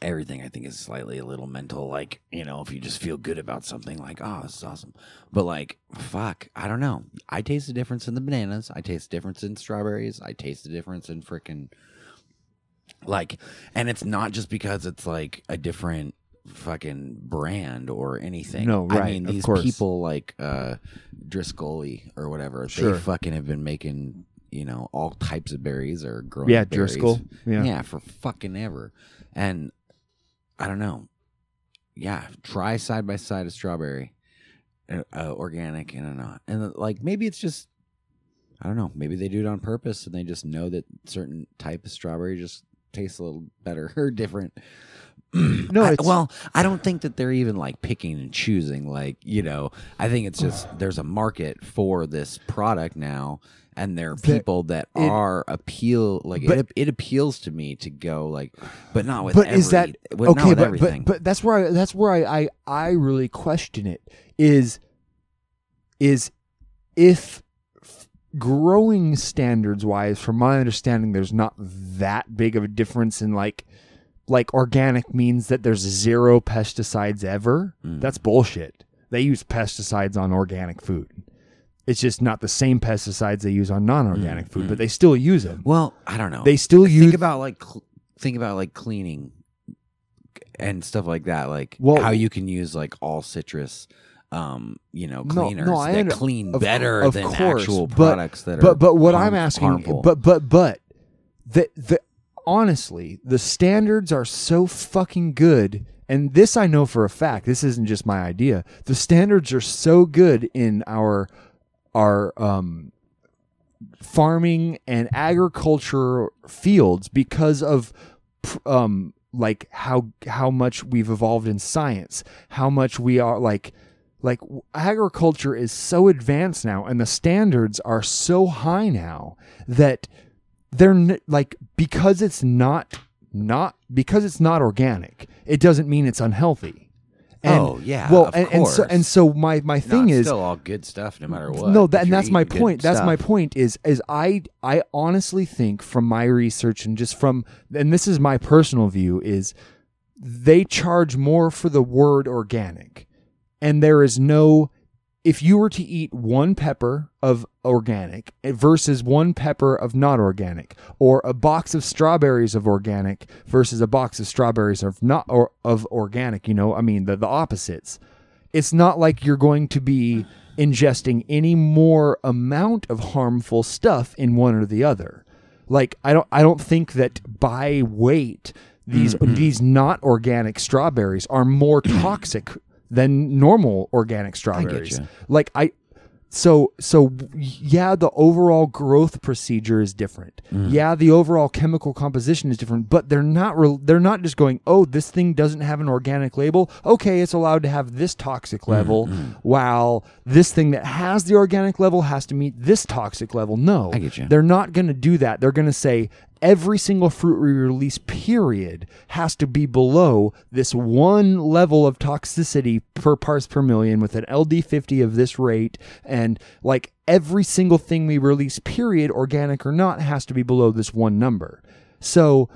S2: everything I think is slightly a little mental. Like you know, if you just feel good about something, like oh, this is awesome. But like, fuck, I don't know. I taste the difference in the bananas. I taste the difference in strawberries. I taste the difference in freaking like, and it's not just because it's like a different fucking brand or anything.
S1: No, right.
S2: I
S1: mean,
S2: these people like uh or whatever,
S1: Sure.
S2: they fucking have been making you know all types of berries are growing
S1: yeah
S2: berries.
S1: driscoll yeah.
S2: Yeah. for fucking ever. And I don't know. Yeah, try side by side a strawberry, uh, uh, organic and a not. And like maybe it's just I don't know. Maybe they do it on purpose and they just know that certain type of strawberry just tastes a little better or different.
S1: No,
S2: I-
S1: it's-
S2: well, I don't think that they're even like picking and choosing. Like you know, I think it's just there's a market for this product now, and there are people that
S1: it-
S2: are appeal like
S1: But-
S2: it. It appeals to me to go like, but not with.
S1: but
S2: every,
S1: is that
S2: with,
S1: okay
S2: not with
S1: but,
S2: everything.
S1: but but that's where I, that's where I, I i really question it is is if growing standards wise from my understanding there's not that big of a difference in like like organic means that there's zero pesticides ever
S2: Mm.
S1: that's bullshit they use pesticides on organic food it's just not the same pesticides they use on non-organic food but they still use them
S2: well, I don't know.
S1: they still use
S2: think about like cl- think about like cleaning and stuff like that. Like
S1: Well-
S2: how you can use like all citrus. Um, you know,
S1: No,
S2: cleaners
S1: no, I
S2: that
S1: under-
S2: clean
S1: of-
S2: better
S1: of
S2: than
S1: course,
S2: actual
S1: but-
S2: products that are.
S1: but but what
S2: harm-
S1: I'm asking,
S2: harmful.
S1: but but but the the honestly, the standards are so fucking good, and this I know for a fact. This isn't just my idea. The standards are so good in our our um farming and agriculture fields because of um like how how much we've evolved in science how much we are like like agriculture is so advanced now and the standards are so high now that they're like because it's not not because it's not organic it doesn't mean it's unhealthy and,
S2: Oh, yeah,
S1: well and, and so and so my my
S2: No,
S1: thing
S2: it's
S1: is
S2: still all good stuff, no matter what.
S1: no, that, and that's my point. That's my point. Is is I I honestly think from my research and just from and this is my personal view is they charge more for the word organic, and there is no. If you were to eat one pepper of organic versus one pepper of not organic, or a box of strawberries of organic versus a box of strawberries of not or of organic, you know, I mean the the opposites it's not like you're going to be ingesting any more amount of harmful stuff in one or the other. Like I don't I don't think that by weight these mm-hmm. these not organic strawberries are more toxic than normal organic strawberries.
S2: ya.
S1: Like I so so yeah the overall growth procedure is different mm-hmm. yeah the overall chemical composition is different but they're not re- they're not just going oh this thing doesn't have an organic label okay it's allowed to have this toxic mm-hmm. level while this thing that has the organic level has to meet this toxic level no
S2: I get you.
S1: they're not going to do that they're going to say every single fruit we release period has to be below this one level of toxicity per parts per million with an LD50 of this rate. And like every single thing we release period organic or not has to be below this one number. So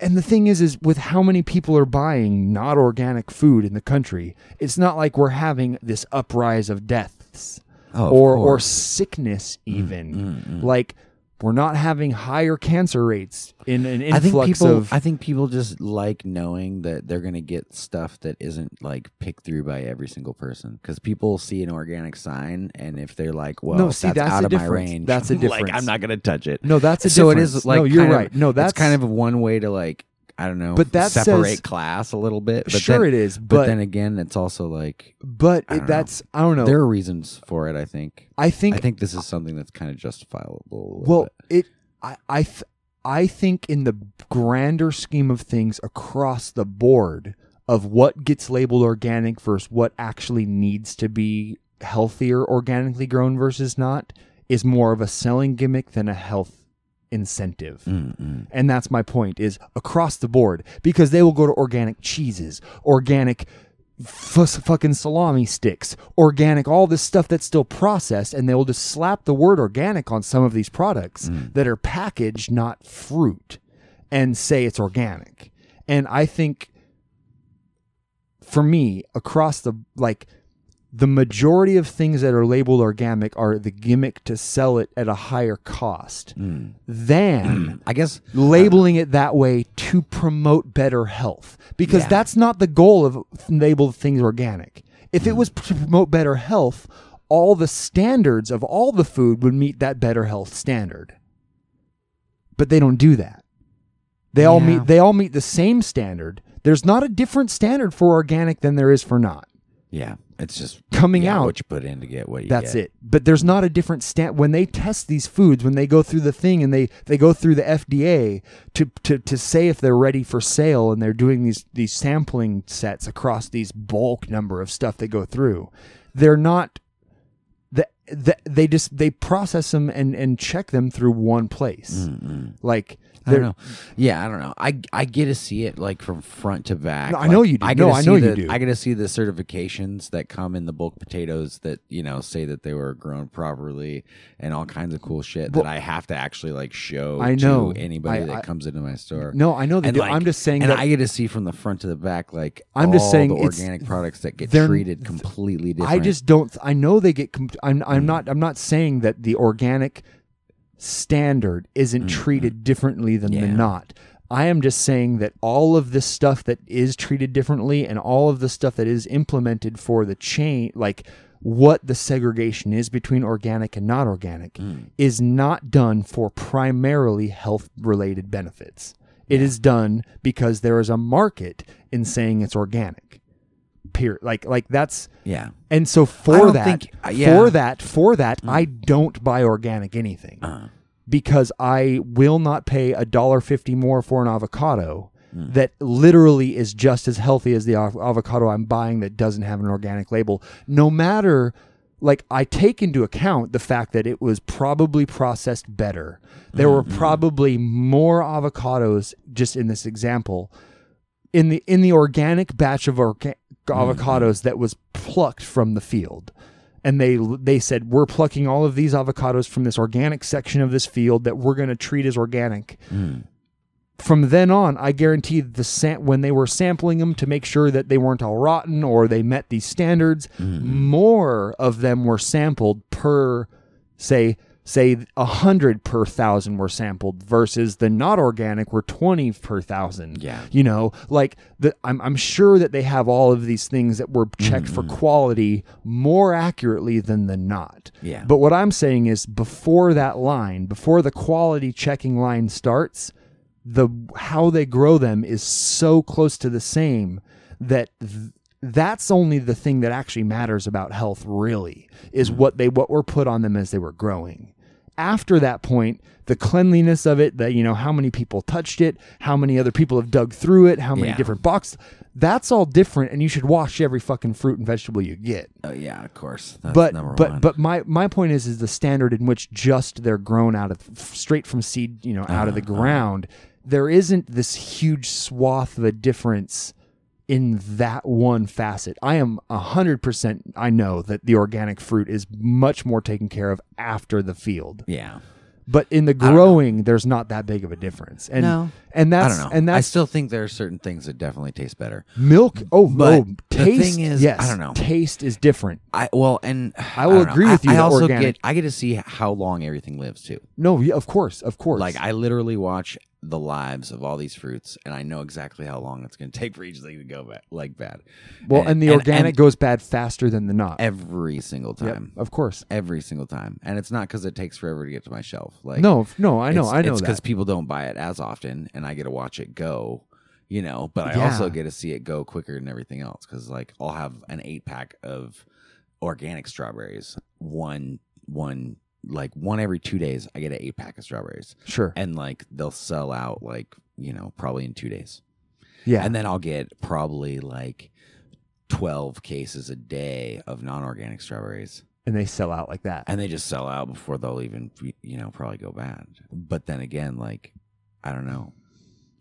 S1: and the thing is is with how many people are buying not organic food in the country it's not like we're having this uprise of deaths
S2: Oh, of
S1: or or sickness mm, even. Mm, mm. like we're not having higher cancer rates in an
S2: I think
S1: influx
S2: people.
S1: of
S2: I think people just like knowing that they're gonna get stuff that isn't like picked through by every single person. Because people see an organic sign, and if they're like, "Well,
S1: No, see,
S2: that's,
S1: that's
S2: out of my range,"
S1: That's
S2: like
S1: difference.
S2: I'm not gonna touch it.
S1: no that's a
S2: so it
S1: difference.
S2: is like
S1: no you're
S2: kind of-
S1: right no that's
S2: it's kind of one way to like I don't know,
S1: But that
S2: separate
S1: says-
S2: class a little bit. But
S1: sure
S2: then,
S1: it is
S2: but,
S1: but
S2: then again, it's also like
S1: but
S2: I
S1: it,
S2: don't know.
S1: that's i don't know
S2: there are reasons for it. I think.
S1: i think
S2: I think this is something that's kind of justifiable.
S1: Well,
S2: bit.
S1: it I I th- I think in the grander scheme of things across the board of what gets labeled organic versus what actually needs to be healthier organically grown versus not is more of a selling gimmick than a health incentive.
S2: Mm-mm.
S1: And that's my point is across the board because they will go to organic cheeses, organic f- fucking salami sticks, organic, all this stuff that's still processed, and they will just slap the word organic on some of these products mm. that are packaged not fruit and say it's organic. And I think for me, across the like the majority of things that are labeled organic are the gimmick to sell it at a higher cost hmm. than
S2: I guess
S1: labeling uh, it that way to promote better health because
S2: Yeah.
S1: that's not the goal of labeled things organic. If it hmm. was to promote better health, all the standards of all the food would meet that better health standard. But they don't do that. They all meet they all meet the same standard. There's not a different standard for organic than there is for not.
S2: yeah, it's just
S1: Coming
S2: yeah,
S1: out
S2: what you put in to get what you
S1: that's
S2: get.
S1: it. But there's not a different stat when they test these foods, when they go through the thing and they, they go through the FDA to, to, to say if they're ready for sale and they're doing these these sampling sets across these bulk number of stuff they go through. They're not the, the, they just they process them and, and check them through one place. Mm-hmm. Like
S2: I don't know. Yeah, I don't know. I I get to see it like from front to back.
S1: No, I
S2: Like,
S1: know you do.
S2: I
S1: No, I
S2: see
S1: know you
S2: the-
S1: do.
S2: I get to see the certifications that come in the bulk potatoes that you know say that they were grown properly and all kinds of cool shit
S1: Well-
S2: that I have to actually like show.
S1: I know.
S2: to anybody
S1: I-
S2: that
S1: I-
S2: comes into my store.
S1: No, I know they
S2: And,
S1: do.
S2: like-
S1: I'm just saying
S2: and
S1: that
S2: I get to see from the front to the back, like
S1: I'm just
S2: all
S1: saying
S2: the
S1: it's-
S2: organic products that get
S1: they're-
S2: treated completely different.
S1: I just don't. I know they get. Com- I'm. I'm mm. not. I'm not saying that the organic standard isn't mm-hmm. treated differently than the not. I am just saying that all of this stuff that is treated differently and all of the stuff that is implemented for the chain, like what the segregation is between organic and not organic, mm. is not done for primarily health related benefits. It is done because there is a market in saying it's organic. Period. Like like that's
S2: yeah.
S1: and so for that,
S2: think- uh, yeah.
S1: for that, for that, I don't buy organic anything
S2: Uh,
S1: because I will not pay a dollar fifty more for an avocado
S2: Hmm.
S1: that literally is just as healthy as the av- avocado I'm buying that doesn't have an organic label. No matter, like I take into account the fact that it was probably processed better. There were
S2: Mm-hmm.
S1: probably more avocados, just in this example, in the in the organic batch of orga- Hmm. avocados that was plucked from the field. And they they said we're plucking all of these avocados from this organic section of this field that we're going to treat as organic. Hmm. From then on i guarantee the sam- when they were sampling them to make sure that they weren't all rotten or they met these standards hmm. more of them were sampled per say say a hundred per thousand were sampled versus the not organic were 20 per thousand.
S2: Yeah.
S1: You know, like the, I'm, I'm sure that they have all of these things that were checked for mm-hmm. quality more accurately than the not.
S2: Yeah.
S1: But what I'm saying is before that line, before the quality checking line starts, the how they grow them is so close to the same that th- that's only the thing that actually matters about health really is mm-hmm. what they what were put on them as they were growing after that point the cleanliness of it that you know how many people touched it how many other people have dug through it how many
S2: Yeah.
S1: different boxes that's all different and you should wash every fucking fruit and vegetable you get
S2: Oh yeah, of course. That's
S1: but
S2: number
S1: but
S2: one.
S1: but my my point is is the standard in which just they're grown out of straight from seed you know out of the
S2: Uh-huh.
S1: ground there isn't this huge swath of a difference in that one facet i am a hundred percent i know that the organic fruit is much more taken care of after the field
S2: yeah.
S1: but in the growing there's not that big of a difference and
S2: No.
S1: and
S2: I
S1: that's
S2: don't know.
S1: and
S2: I
S1: that's
S2: still think there are certain things that definitely taste better.
S1: milk oh, oh
S2: But
S1: oh
S2: the
S1: taste
S2: thing is,
S1: yes
S2: I don't know.
S1: taste is different
S2: I well, and
S1: I will
S2: don't know.
S1: agree with you
S2: I,
S1: that
S2: also
S1: organic-
S2: get I get to see how long everything lives too.
S1: no yeah, of course of course
S2: Like I literally watch the lives of all these fruits, and I know exactly how long it's going to take for each thing to go bad, like bad.
S1: Well, and, the organic
S2: and
S1: goes bad faster than the not.
S2: every single
S1: Yep,
S2: time,
S1: of course.
S2: every single time, and it's not because it takes forever to get to my shelf. Like
S1: no, no, I know, I know
S2: it's because people don't buy it as often, and I get to watch it go. You know, but I
S1: Yeah.
S2: also get to see it go quicker than everything else because, like, I'll have an eight pack of organic strawberries, one, one, like one every two days. I get an eight pack of strawberries,
S1: Sure.
S2: and like they'll sell out, like you know, probably in two days,
S1: Yeah.
S2: and then I'll get probably like twelve cases a day of non-organic strawberries
S1: and they sell out like that.
S2: and they just sell out before they'll even you know probably go bad but then again like i don't know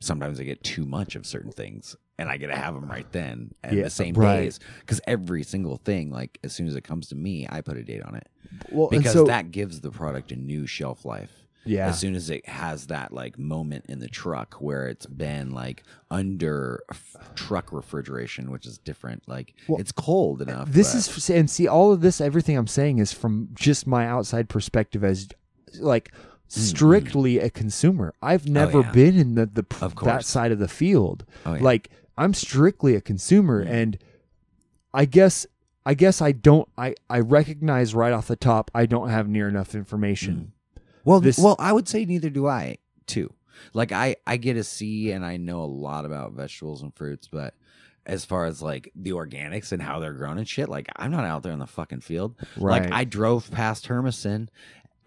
S2: sometimes i get too much of certain things and i get to have them right then and
S1: Yeah,
S2: the same
S1: right.
S2: days because every single thing like as soon as it comes to me i put a date on it
S1: well,
S2: because
S1: so,
S2: that gives the product a new shelf life
S1: yeah.
S2: as soon as it has that like moment in the truck where it's been like under f- truck refrigeration which is different like
S1: Well,
S2: it's cold enough
S1: this
S2: but-
S1: is and see all of this everything I'm saying is from just my outside perspective as like strictly a consumer. I've never
S2: Mm-hmm. Oh, yeah.
S1: been in the the
S2: Of
S1: that side of the field.
S2: Oh, yeah.
S1: Like I'm strictly a consumer and I guess I guess I don't I I recognize right off the top I don't have near enough information. Mm.
S2: Well,
S1: This-
S2: well, I would say neither do I too. Like I, I get to see and I know a lot about vegetables and fruits, but as far as like the organics and how they're grown and shit, like I'm not out there in the fucking field.
S1: Right.
S2: Like I drove past Hermiston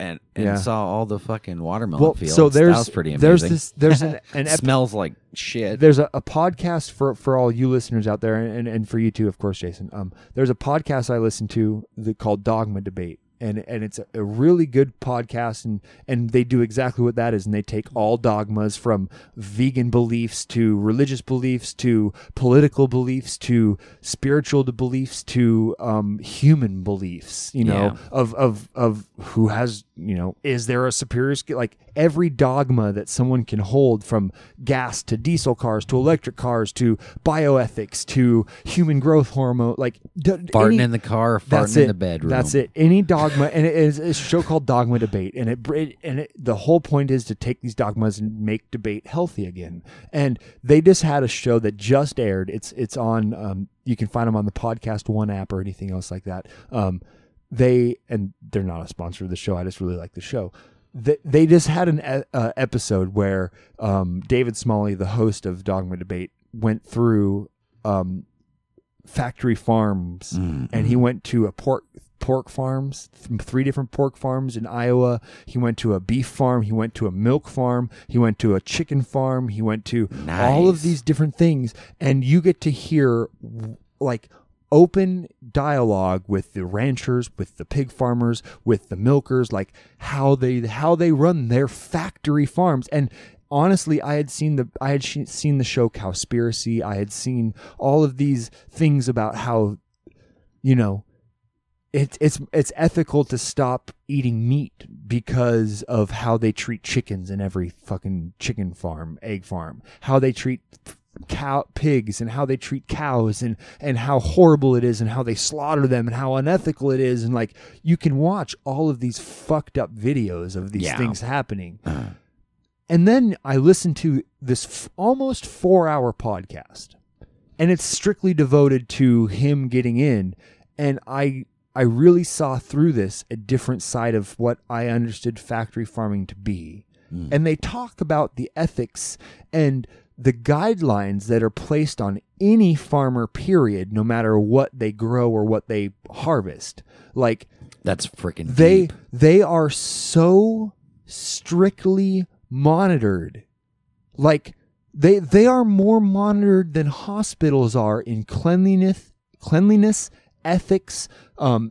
S2: and and
S1: Yeah.
S2: saw all the fucking watermelon
S1: well,
S2: fields.
S1: so there's
S2: that was pretty amazing.
S1: there's this there's an, an ep-
S2: smells like shit.
S1: there's a, a podcast for for all you listeners out there and, and for you too of course jason um there's a podcast i listen to that called dogma debate and and it's a, a really good podcast and and they do exactly what that is and they take all dogmas from vegan beliefs to religious beliefs to political beliefs to spiritual beliefs to um human beliefs you know
S2: Yeah.
S1: of of of who has you know is there a superior skill like every dogma that someone can hold from gas to diesel cars to electric cars to bioethics to human growth hormone like d-
S2: farting
S1: any-
S2: in the car, farting
S1: it.
S2: in the bedroom.
S1: That's it. Any dogma, and it is a show called Dogma Debate, and it, it and it, the whole point is to take these dogmas and make debate healthy again. And they just had a show that just aired. It's it's on. Um, you can find them on the Podcast One app or anything else like that. Um, they and they're not a sponsor of the show. I just really like the show. They, they just had an e- uh, episode where um, David Smalley, the host of Dogma Debate, went through um, factory farms
S2: Mm,
S1: and he went to a pork pork farms three different pork farms in Iowa. He went to a beef farm. He went to a milk farm. He went to a chicken farm. He went to all of these different things. And you get to hear like open dialogue with the ranchers with the pig farmers with the milkers like how they how they run their factory farms. And honestly i had seen the i had seen the show cowspiracy. I had seen all of these things about how you know it's it's it's ethical to stop eating meat because of how they treat chickens in every fucking chicken farm, egg farm, how they treat cow pigs and how they treat cows and and how horrible it is and how they slaughter them and how unethical it is. And like you can watch all of these fucked up videos of these
S2: Yeah.
S1: things happening. Uh-huh. And then i listened to this f- almost 4 hour podcast and it's strictly devoted to him getting in. And i i really saw through this a different side of what i understood factory farming to be. Hmm. And they talk about the ethics and the guidelines that are placed on any farmer period no matter what they grow or what they harvest. Like
S2: That's freaking
S1: they
S2: deep.
S1: they are so strictly monitored. Like they they are more monitored than hospitals are in cleanliness cleanliness ethics um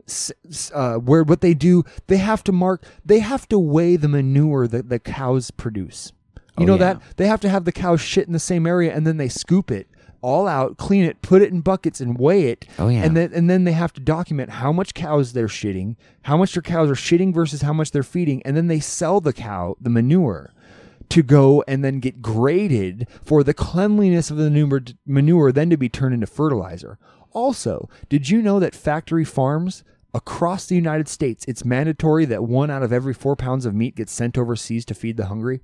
S1: uh where what they do. They have to mark they have to weigh the manure that the cows produce you
S2: Oh,
S1: know
S2: yeah.
S1: that they have to have the cows shit in the same area and then they scoop it all out clean it put it in buckets and weigh it
S2: Oh, yeah.
S1: and then and then they have to document how much cows they're shitting how much their cows are shitting versus how much they're feeding and then they sell the cow the manure to go and then get graded for the cleanliness of the manure, manure then to be turned into fertilizer also did you know that factory farms across the united states it's mandatory that one out of every four pounds of meat gets sent overseas to feed the hungry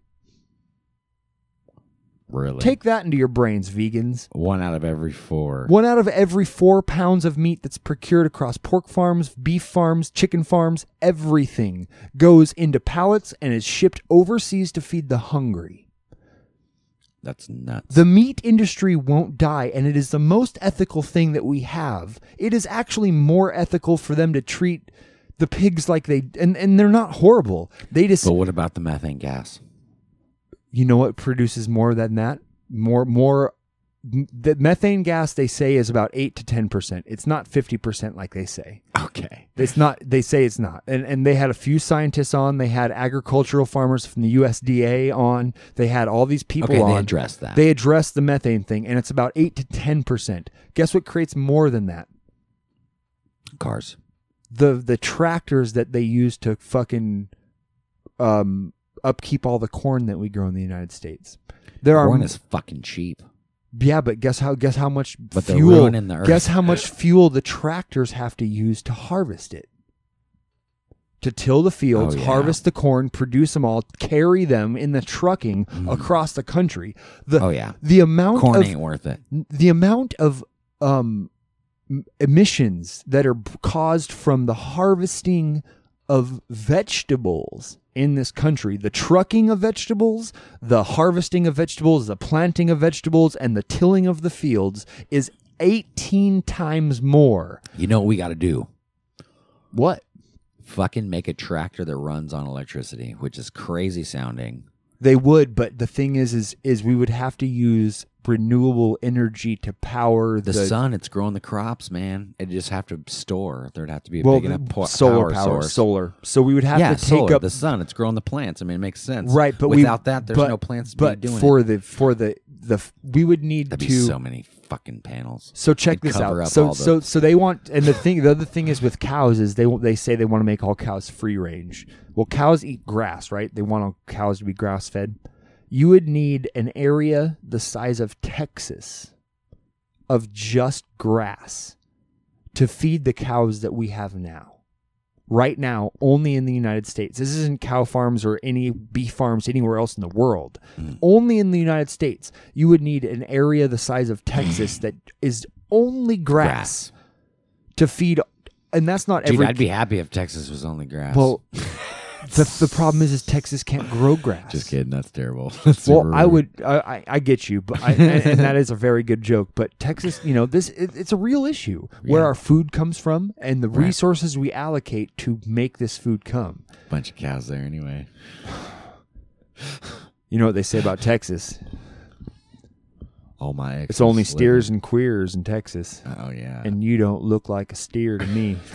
S2: Really?
S1: take that into your brains vegans
S2: one out of every four.
S1: One out of every four pounds of meat that's procured across pork farms, beef farms, chicken farms, everything goes into pallets and is shipped overseas to feed the hungry.
S2: That's nuts.
S1: The meat industry won't die, and it is the most ethical thing that we have. It is actually more ethical for them to treat the pigs like they and, and they're not horrible. They just
S2: but what about the methane gas?
S1: You know what produces more than that? More more the methane gas they say is about 8 to 10%. It's not 50% like they say.
S2: Okay.
S1: It's not. They say it's not. And and they had a few scientists on. They had agricultural farmers from the USDA on. They had all these people
S2: Okay,
S1: on.
S2: they addressed that.
S1: They addressed the methane thing, and it's about eight to ten percent. Guess what creates more than that?
S2: Cars.
S1: The the tractors that they use to fucking um upkeep all the corn that we grow in the United States. There are
S2: Corn is fucking cheap.
S1: yeah, but guess how guess how much
S2: But
S1: fuel?
S2: the earth.
S1: Guess how much fuel the tractors have to use to harvest it. To till the fields,
S2: Oh, yeah.
S1: harvest the corn, produce them all, carry them in the trucking across the country. The
S2: Mm. Oh, yeah.
S1: the amount
S2: Corn
S1: of
S2: ain't worth it.
S1: the amount of um, emissions that are caused from the harvesting of vegetables in this country the trucking of vegetables the harvesting of vegetables the planting of vegetables and the tilling of the fields is 18 times more
S2: You know what we got to do?
S1: what
S2: Fucking make a tractor that runs on electricity, which is crazy sounding.
S1: they would but the thing is is is we would have to use renewable energy to power
S2: The,
S1: the,
S2: sun, it's growing the crops, man. It just have to store. There'd have to be a
S1: well
S2: big enough po-
S1: solar
S2: power,
S1: power,
S2: source.
S1: solar so we would have
S2: yeah,
S1: to take
S2: solar,
S1: up
S2: the sun. It's growing the plants. I mean, it makes sense.
S1: Right, but we-
S2: without that, there's
S1: but-
S2: no plants to
S1: but
S2: be doing
S1: for
S2: it.
S1: the for the the we would need
S2: That'd
S1: to
S2: be so many fucking panels.
S1: so check
S2: It'd
S1: this out so so so they want and the thing the other thing is with cows is they they say they want to make all cows free range well cows eat grass right they want all cows to be grass fed you would need an area the size of Texas of just grass to feed the cows that we have now right now only in the United States. This isn't cow farms or any beef farms anywhere else in the world.
S2: Mm.
S1: Only in the United States, you would need an area the size of Texas that is only grass,
S2: Grass.
S1: to feed. And that's not
S2: Dude,
S1: every.
S2: I'd be happy if Texas was only grass.
S1: well, the the problem is, is Texas can't grow grass.
S2: just kidding. That's terrible. That's
S1: Well, I would, I, I, I get you, but I, and, and that is a very good joke. But Texas, you know, this it, it's a real issue where
S2: Yeah.
S1: our food comes from and the
S2: Right.
S1: resources we allocate to make this food come.
S2: bunch of cows there anyway.
S1: You know what they say about Texas?
S2: All my
S1: It's only steers and queers in Texas,
S2: Oh yeah,
S1: and you don't look like a steer to me.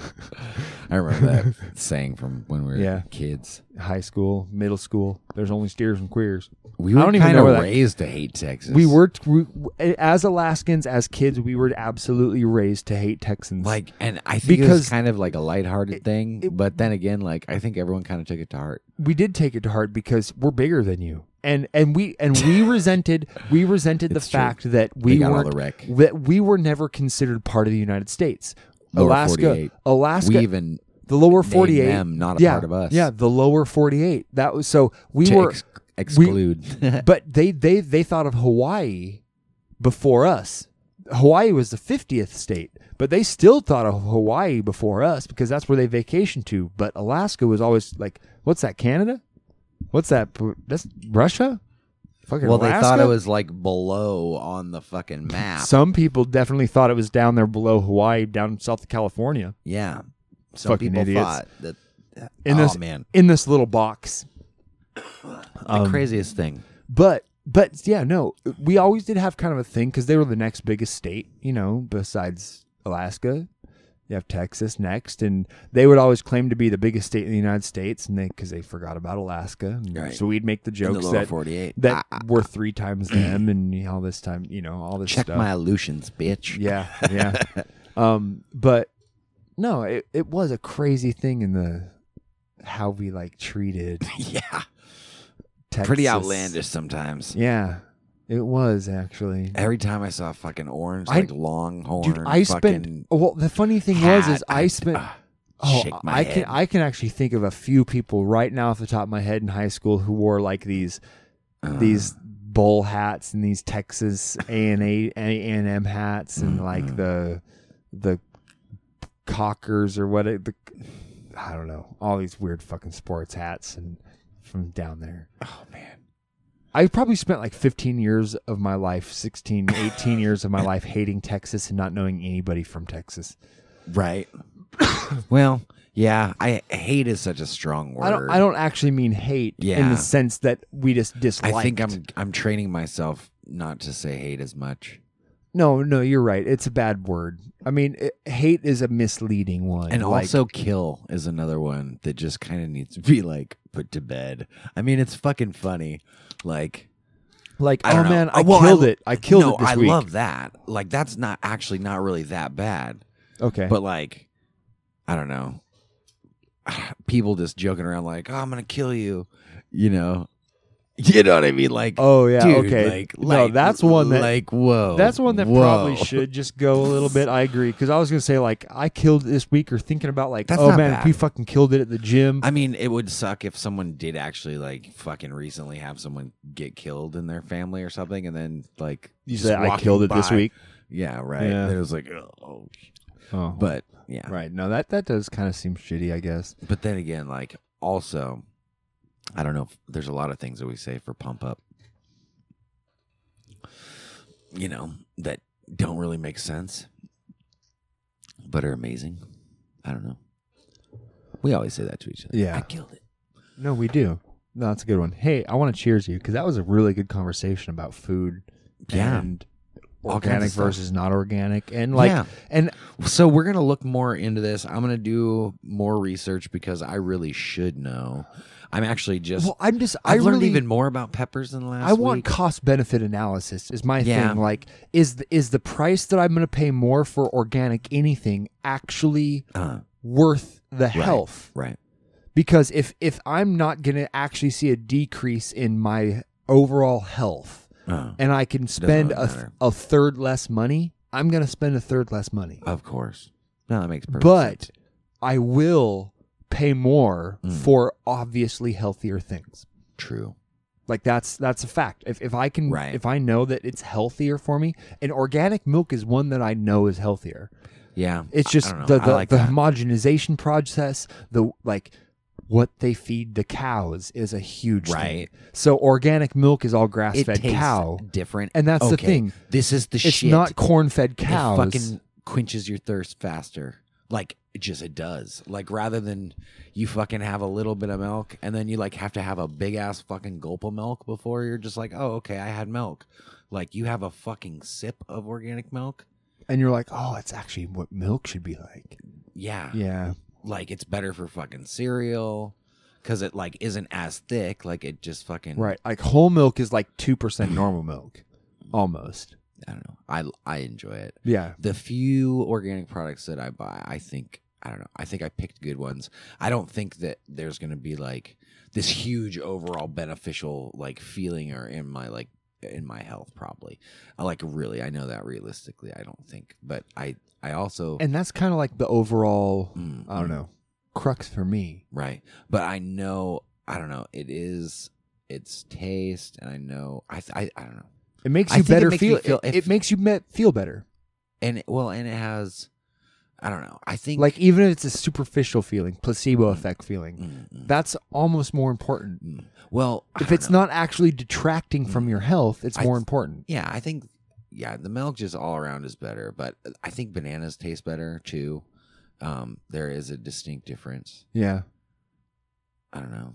S2: I remember that saying from when we were
S1: Yeah.
S2: kids.
S1: High school, middle school, there's only steers and queers.
S2: We
S1: I
S2: were
S1: don't even
S2: kind
S1: know
S2: of
S1: where that-
S2: raised to hate Texas.
S1: We were, we, as Alaskans, as kids, we were absolutely raised to hate Texans.
S2: like, and I think it
S1: Because
S2: was kind of like a lighthearted thing.
S1: it-
S2: but then again, like I think everyone kind of took it to heart.
S1: we did take it to heart because we're bigger than you. and and we and we resented we resented the
S2: It's true.
S1: fact that
S2: They
S1: we
S2: got all
S1: weren't
S2: the wreck.
S1: that we were never considered part of the United States.
S2: Lower
S1: Alaska,
S2: 48.
S1: Alaska,
S2: we even
S1: the lower forty eight,
S2: them not a
S1: yeah,
S2: part of us.
S1: Yeah, the lower forty eight. That was so we
S2: to
S1: were,
S2: ex- exclude.
S1: but they they they thought of Hawaii before us. Hawaii was the fiftieth state, but they still thought of Hawaii before us because that's where they vacationed to. But Alaska was always like, what's that? Canada? What's that? That's Russia. Fucking
S2: well, they thought it was like below on the fucking map.
S1: Some people definitely thought it was down there below Hawaii, down south of California.
S2: yeah, some
S1: Fucking
S2: people
S1: idiots.
S2: thought that.
S1: In
S2: oh
S1: this
S2: man,
S1: in this little box.
S2: the um, craziest thing.
S1: But but yeah, no, we always did have kind of a thing because they were the next biggest state, you know, besides Alaska. You have Texas next, and they would always claim to be the biggest state in the United States, and they because they forgot about Alaska,
S2: Right.
S1: so we'd make the
S2: In the
S1: jokes that
S2: 48.
S1: that
S2: Ah,
S1: we're three times them, and all this time, you know, all this
S2: check
S1: stuff.
S2: my illusions, bitch.
S1: Yeah, yeah. um, but no, it it was a crazy thing in the how we like treated
S2: yeah.
S1: Texas.
S2: Pretty outlandish sometimes.
S1: Yeah, it was actually.
S2: Every time I saw a fucking orange,
S1: I-
S2: like longhorn,
S1: Dude, I
S2: fucking
S1: spent. Well, the funny thing was, is
S2: hat,
S1: I spent.
S2: ah,
S1: Oh,
S2: shake my
S1: I
S2: head.
S1: can I can actually think of a few people right now off the top of my head in high school who wore like these
S2: Uh,
S1: these bowl hats and these Texas A and A and M hats and
S2: Mm-hmm.
S1: like the the cockers or what it, the I don't know all these weird fucking sports hats and from down there.
S2: Oh man,
S1: I probably spent like 15 years of my life, 16, 18 years of my life hating Texas and not knowing anybody from Texas.
S2: right? well, yeah. I hate is such a strong word.
S1: I don't I don't actually mean hate in the sense that we just dislike.
S2: I think I'm I'm training myself not to say hate as much.
S1: No, no, you're right. It's a bad word. I mean, it, hate is a misleading one.
S2: And
S1: Like,
S2: also kill is another one that just kind of needs to be like put to bed. I mean, it's fucking funny. Like
S1: like,
S2: I
S1: oh
S2: don't know.
S1: man, I
S2: Uh, well,
S1: killed
S2: I-
S1: it. I killed
S2: no,
S1: it this
S2: I
S1: week.
S2: love that. Like that's not actually not really that bad.
S1: okay,
S2: But like, I don't know. People just joking around like, "Oh, I'm gonna kill you," you know. You know what I mean? Like,
S1: oh yeah,
S2: dude,
S1: okay.
S2: Like,
S1: no,
S2: like-
S1: that's one that
S2: like whoa.
S1: That's one that
S2: whoa.
S1: probably should just go a little bit. I agree because I was gonna say like I killed it this week or thinking about like
S2: That's
S1: oh man if we fucking killed it at the gym.
S2: I mean, it would suck if someone did actually like fucking recently have someone get killed in their family or something, and then like
S1: you said I killed it this week.
S2: Yeah, right.
S1: Yeah.
S2: Then it was like, oh,
S1: Oh,
S2: but yeah,
S1: right. No, that that does kind of seem shitty. I guess.
S2: But then again, like also, I don't know. If, there's a lot of things that we say for pump up, you know, that don't really make sense, but are amazing. I don't know. We always say that to each other.
S1: Yeah.
S2: I killed it.
S1: No, we do. No, that's a good one. Hey, I want to cheers you because that was a really good conversation about food.
S2: Yeah.
S1: And
S2: All kinds of
S1: organic versus not organic, and like,
S2: Yeah.
S1: and
S2: So we're gonna look more into this. I'm gonna do more research because I really should know. I'm actually just.
S1: well, I'm just I
S2: I've learned
S1: really,
S2: even more about peppers in the last.
S1: I want
S2: week.
S1: cost benefit analysis is my
S2: Yeah.
S1: thing. Like, is the, is the price that I'm going to pay more for organic anything actually
S2: Uh,
S1: worth the health?
S2: right.
S1: Because if if I'm not going to actually see a decrease in my overall health,
S2: Uh,
S1: and I can spend a, th- a third less money, I'm going to spend a third less money.
S2: of course. No, that makes perfect
S1: but
S2: sense.
S1: I will pay more
S2: Mm.
S1: for obviously healthier things.
S2: True.
S1: Like that's that's a fact. If if I can
S2: Right.
S1: if I know that it's healthier for me, and organic milk is one that I know is healthier.
S2: Yeah.
S1: It's just the the,
S2: like
S1: the homogenization process, the like what they feed the cows is a huge thing.
S2: Right.
S1: So organic milk is all grass
S2: it
S1: fed cow.
S2: different,
S1: And that's the thing.
S2: This is the
S1: It's
S2: shit.
S1: not corn fed
S2: It
S1: cows.
S2: fucking quenches your thirst faster. Like it just it does. Like rather than you fucking have a little bit of milk and then you like have to have a big ass fucking gulp of milk before you're just like, oh okay, I had milk. Like you have a fucking sip of organic milk.
S1: and you're like, oh, it's actually what milk should be like.
S2: Yeah.
S1: Yeah.
S2: Like it's better for fucking cereal because it like isn't as thick. Like it just fucking
S1: Right. Like whole milk is like two percent normal milk. Almost.
S2: I don't know. I I enjoy it.
S1: Yeah.
S2: The few organic products that I buy, I think I don't know. I think I picked good ones. I don't think that there's going to be like this huge overall beneficial like feeling or in my like in my health probably. I like really I know that realistically I don't think. But I I also
S1: And that's kind of like the overall,
S2: Mm,
S1: I don't
S2: mm.
S1: know, crux for me.
S2: Right. But I know I don't know. It is it's taste and I know I I, I don't know.
S1: It makes
S2: I
S1: you
S2: think it
S1: better
S2: makes me
S1: feel.
S2: feel-
S1: it,
S2: if-
S1: it makes you me- feel better.
S2: And it, well and it has I don't know. I think
S1: Like even if it's a superficial feeling, placebo effect feeling,
S2: Mm, mm,
S1: that's almost more important.
S2: mm. Well, I
S1: If
S2: don't
S1: it's
S2: know.
S1: not actually detracting from your health, it's
S2: I
S1: more
S2: th-
S1: important.
S2: Yeah, I think yeah, the milk just all around is better, but I think bananas taste better too. Um, there is a distinct difference.
S1: Yeah,
S2: I don't know.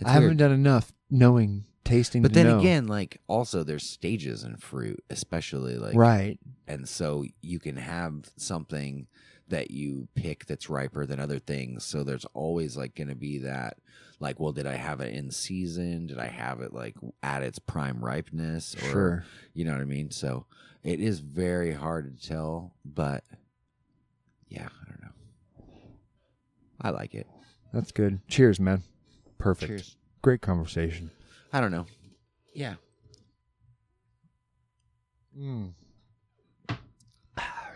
S2: It's
S1: I haven't
S2: weird.
S1: done enough knowing, tasting.
S2: But then
S1: know.
S2: again, like also there's stages in fruit, especially like
S1: right?
S2: and so you can have something that you pick that's riper than other things. So there's always like going to be that like well did I have it in season? Did I have it like at its prime ripeness or
S1: Sure.
S2: you know what I mean? So it is very hard to tell, but yeah, I don't know. I like it.
S1: That's good. Cheers, man. Perfect.
S2: Cheers.
S1: Great conversation.
S2: I don't know. Yeah.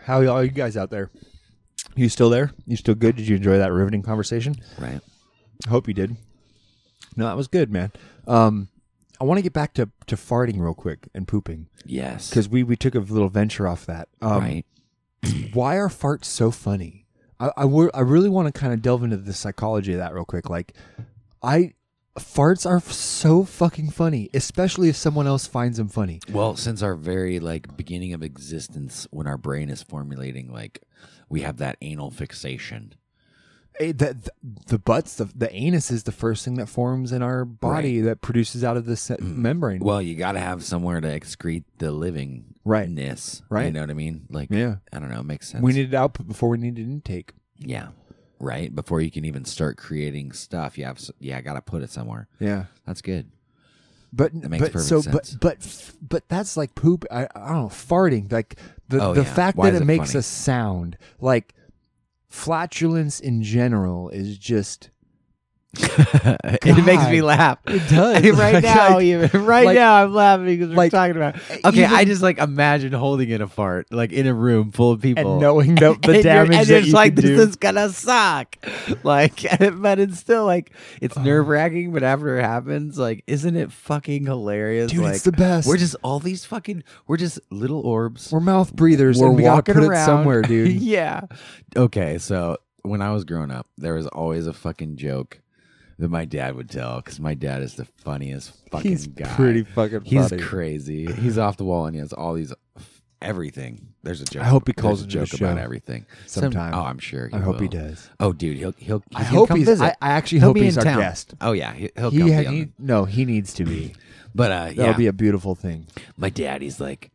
S1: How are you guys out there? You still there? You still good? Did you enjoy that riveting conversation?
S2: Right.
S1: I hope you did. No, that was good, man. Um, I want to get back to, to farting real quick and pooping
S2: Yes.
S1: because we, we took a little venture off that. Um,
S2: right.
S1: Why are farts so funny? I I, wor- I really want to kind of delve into the psychology of that real quick. Like, I farts are so fucking funny, especially if someone else finds them funny.
S2: Well, since our very like beginning of existence, when our brain is formulating, like we have that anal fixation.
S1: Eh, the, the, butts, the, the anus is the first thing that forms in our body that produces out of the se- membrane.
S2: Well, you got to have somewhere to excrete the living
S1: rightness. Right.
S2: You know what I mean? Like,
S1: Yeah.
S2: I don't know. It makes sense.
S1: we needed output before we needed intake.
S2: yeah, right. Before you can even start creating stuff, you have, yeah, I got to put it somewhere.
S1: Yeah.
S2: That's good.
S1: But but
S2: perfect
S1: so
S2: sense.
S1: but but but that's like poop. I, I don't know farting. Like the
S2: Oh,
S1: the
S2: yeah.
S1: fact
S2: Why
S1: that it
S2: it
S1: makes
S2: funny?
S1: a sound like flatulence in general is just
S9: it makes me laugh.
S1: It does.
S9: right
S1: Like,
S9: now,
S1: I-
S9: even right
S1: like-
S9: now, I'm laughing because we're
S1: like,
S9: talking about. Okay,
S1: even-
S9: I just like imagine holding in a fart, like in a room full of people,
S1: and knowing the, the
S9: and
S1: damage
S9: and
S1: that
S9: it's like this
S1: do.
S9: is gonna suck. Like, but it's still like it's nerve wracking. But after it happens, like, isn't it fucking hilarious?
S1: Dude,
S9: like,
S1: it's the best.
S9: We're just all these fucking. We're just little orbs.
S1: we're mouth breathers
S9: We're
S1: and we gotta
S9: walking
S1: put
S9: around
S1: it somewhere, dude.
S9: yeah. Okay, so when I was growing up, there was always a fucking joke that my dad would tell because my dad is the funniest fucking
S1: He's
S9: guy.
S1: pretty fucking
S9: He's
S1: funny.
S9: crazy.
S2: He's off the wall and he has all these everything. There's a joke.
S1: I hope he calls
S2: a joke about everything.
S1: sometime.
S2: oh, I'm sure. He
S1: I hope he does.
S2: Oh, dude, he'll he'll.
S1: I
S2: he'll
S1: hope
S2: come
S1: he's.
S2: visit.
S1: I, I actually
S9: He'll
S1: hope he's our
S9: town.
S1: guest.
S2: oh yeah, he, he'll
S1: He,
S2: come.
S1: had,
S2: be on-
S1: he no, he needs to be.
S2: but uh,
S1: That'll
S2: yeah,
S1: be a beautiful thing.
S2: my dad. He's like,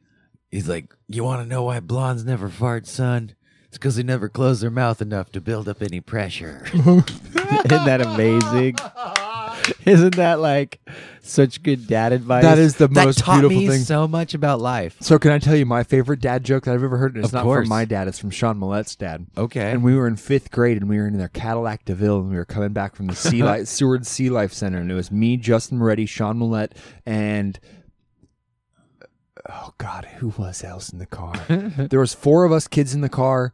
S2: he's like, you want to know why blondes never fart, son? It's because they never close their mouth enough to build up any pressure.
S9: Isn't that amazing? Isn't that like such good dad advice?
S1: That is the
S9: that
S1: most
S9: taught
S1: beautiful
S9: me
S1: thing.
S9: so much about life.
S1: So can I tell you my favorite dad joke that I've ever heard? And it's
S9: Of
S1: not
S9: course.
S1: from my dad; it's from Sean Millett's dad.
S2: Okay.
S1: And we were in fifth grade, and we were in their Cadillac Deville, and we were coming back from the Sea Life, Seward Sea Life Center, and it was me, Justin Moretti, Sean Millette, and oh god, who was else in the car? there was four of us kids in the car,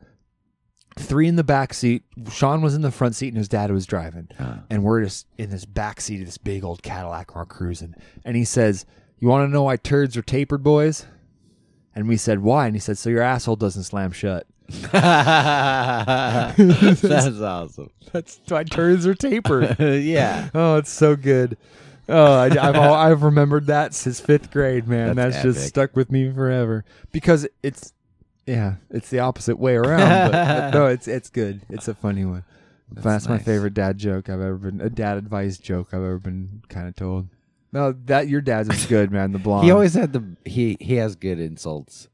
S1: three in the back seat. Sean was in the front seat, and his dad was driving, and we're just in this back seat of this big old Cadillac, and we're cruising. And he says, "You want to know why turds are tapered, boys?" And we said, "Why?" And he said, "So your asshole doesn't slam shut."
S9: That's awesome.
S1: That's why turds are tapered.
S9: yeah.
S1: Oh, it's so good. Oh, I, I've all, I've remembered that since fifth grade, man. That's,
S2: That's
S1: just stuck with me forever because it's yeah, it's the opposite way around. but, but no, it's it's good. It's a funny one. That's, my
S2: nice.
S1: favorite dad joke I've ever been. A dad advice joke I've ever been kind of told. No, that your dad's is good, man. The blonde.
S2: he always had the he he has good insults.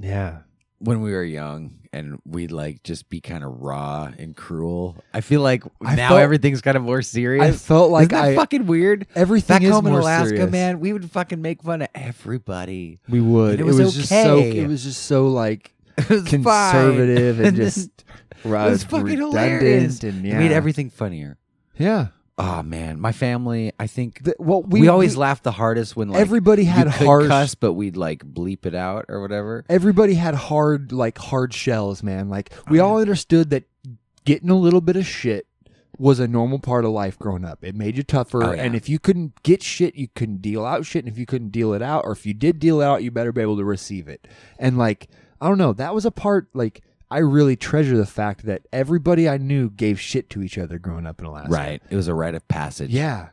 S1: yeah.
S2: when we were young and we'd like just be kind of raw and cruel. I feel like
S1: I
S9: now
S1: felt-
S9: everything's kind of more serious.
S1: I felt like
S9: Isn't that
S1: I
S9: fucking weird.
S1: everything
S9: Back
S1: is
S9: home in
S1: more
S9: Alaska,
S1: serious.
S9: man, we would fucking make fun of everybody.
S1: We would.
S9: And it was
S1: just so.
S9: okay.
S1: It was just so like
S2: It was
S1: conservative and
S2: And
S1: just
S2: It was fucking hilarious.
S1: and
S2: It made everything funnier.
S1: yeah.
S2: Oh man, my family. I think
S1: The- well,
S2: we,
S1: we,
S2: always
S1: we-
S2: laughed the hardest when like
S1: everybody had harsh
S2: cuss, but we'd like bleep it out or whatever.
S1: everybody had hard like hard shells man like we
S2: Oh,
S1: all understood that getting a little bit of shit was a normal part of life growing up it made you tougher
S2: Oh, yeah.
S1: and if you couldn't get shit you couldn't deal out shit and if you couldn't deal it out or if you did deal it out you better be able to receive it and like i don't know that was a part like i really treasure the fact that everybody i knew gave shit to each other growing up in alaska
S2: Right. It was a rite of passage.
S1: yeah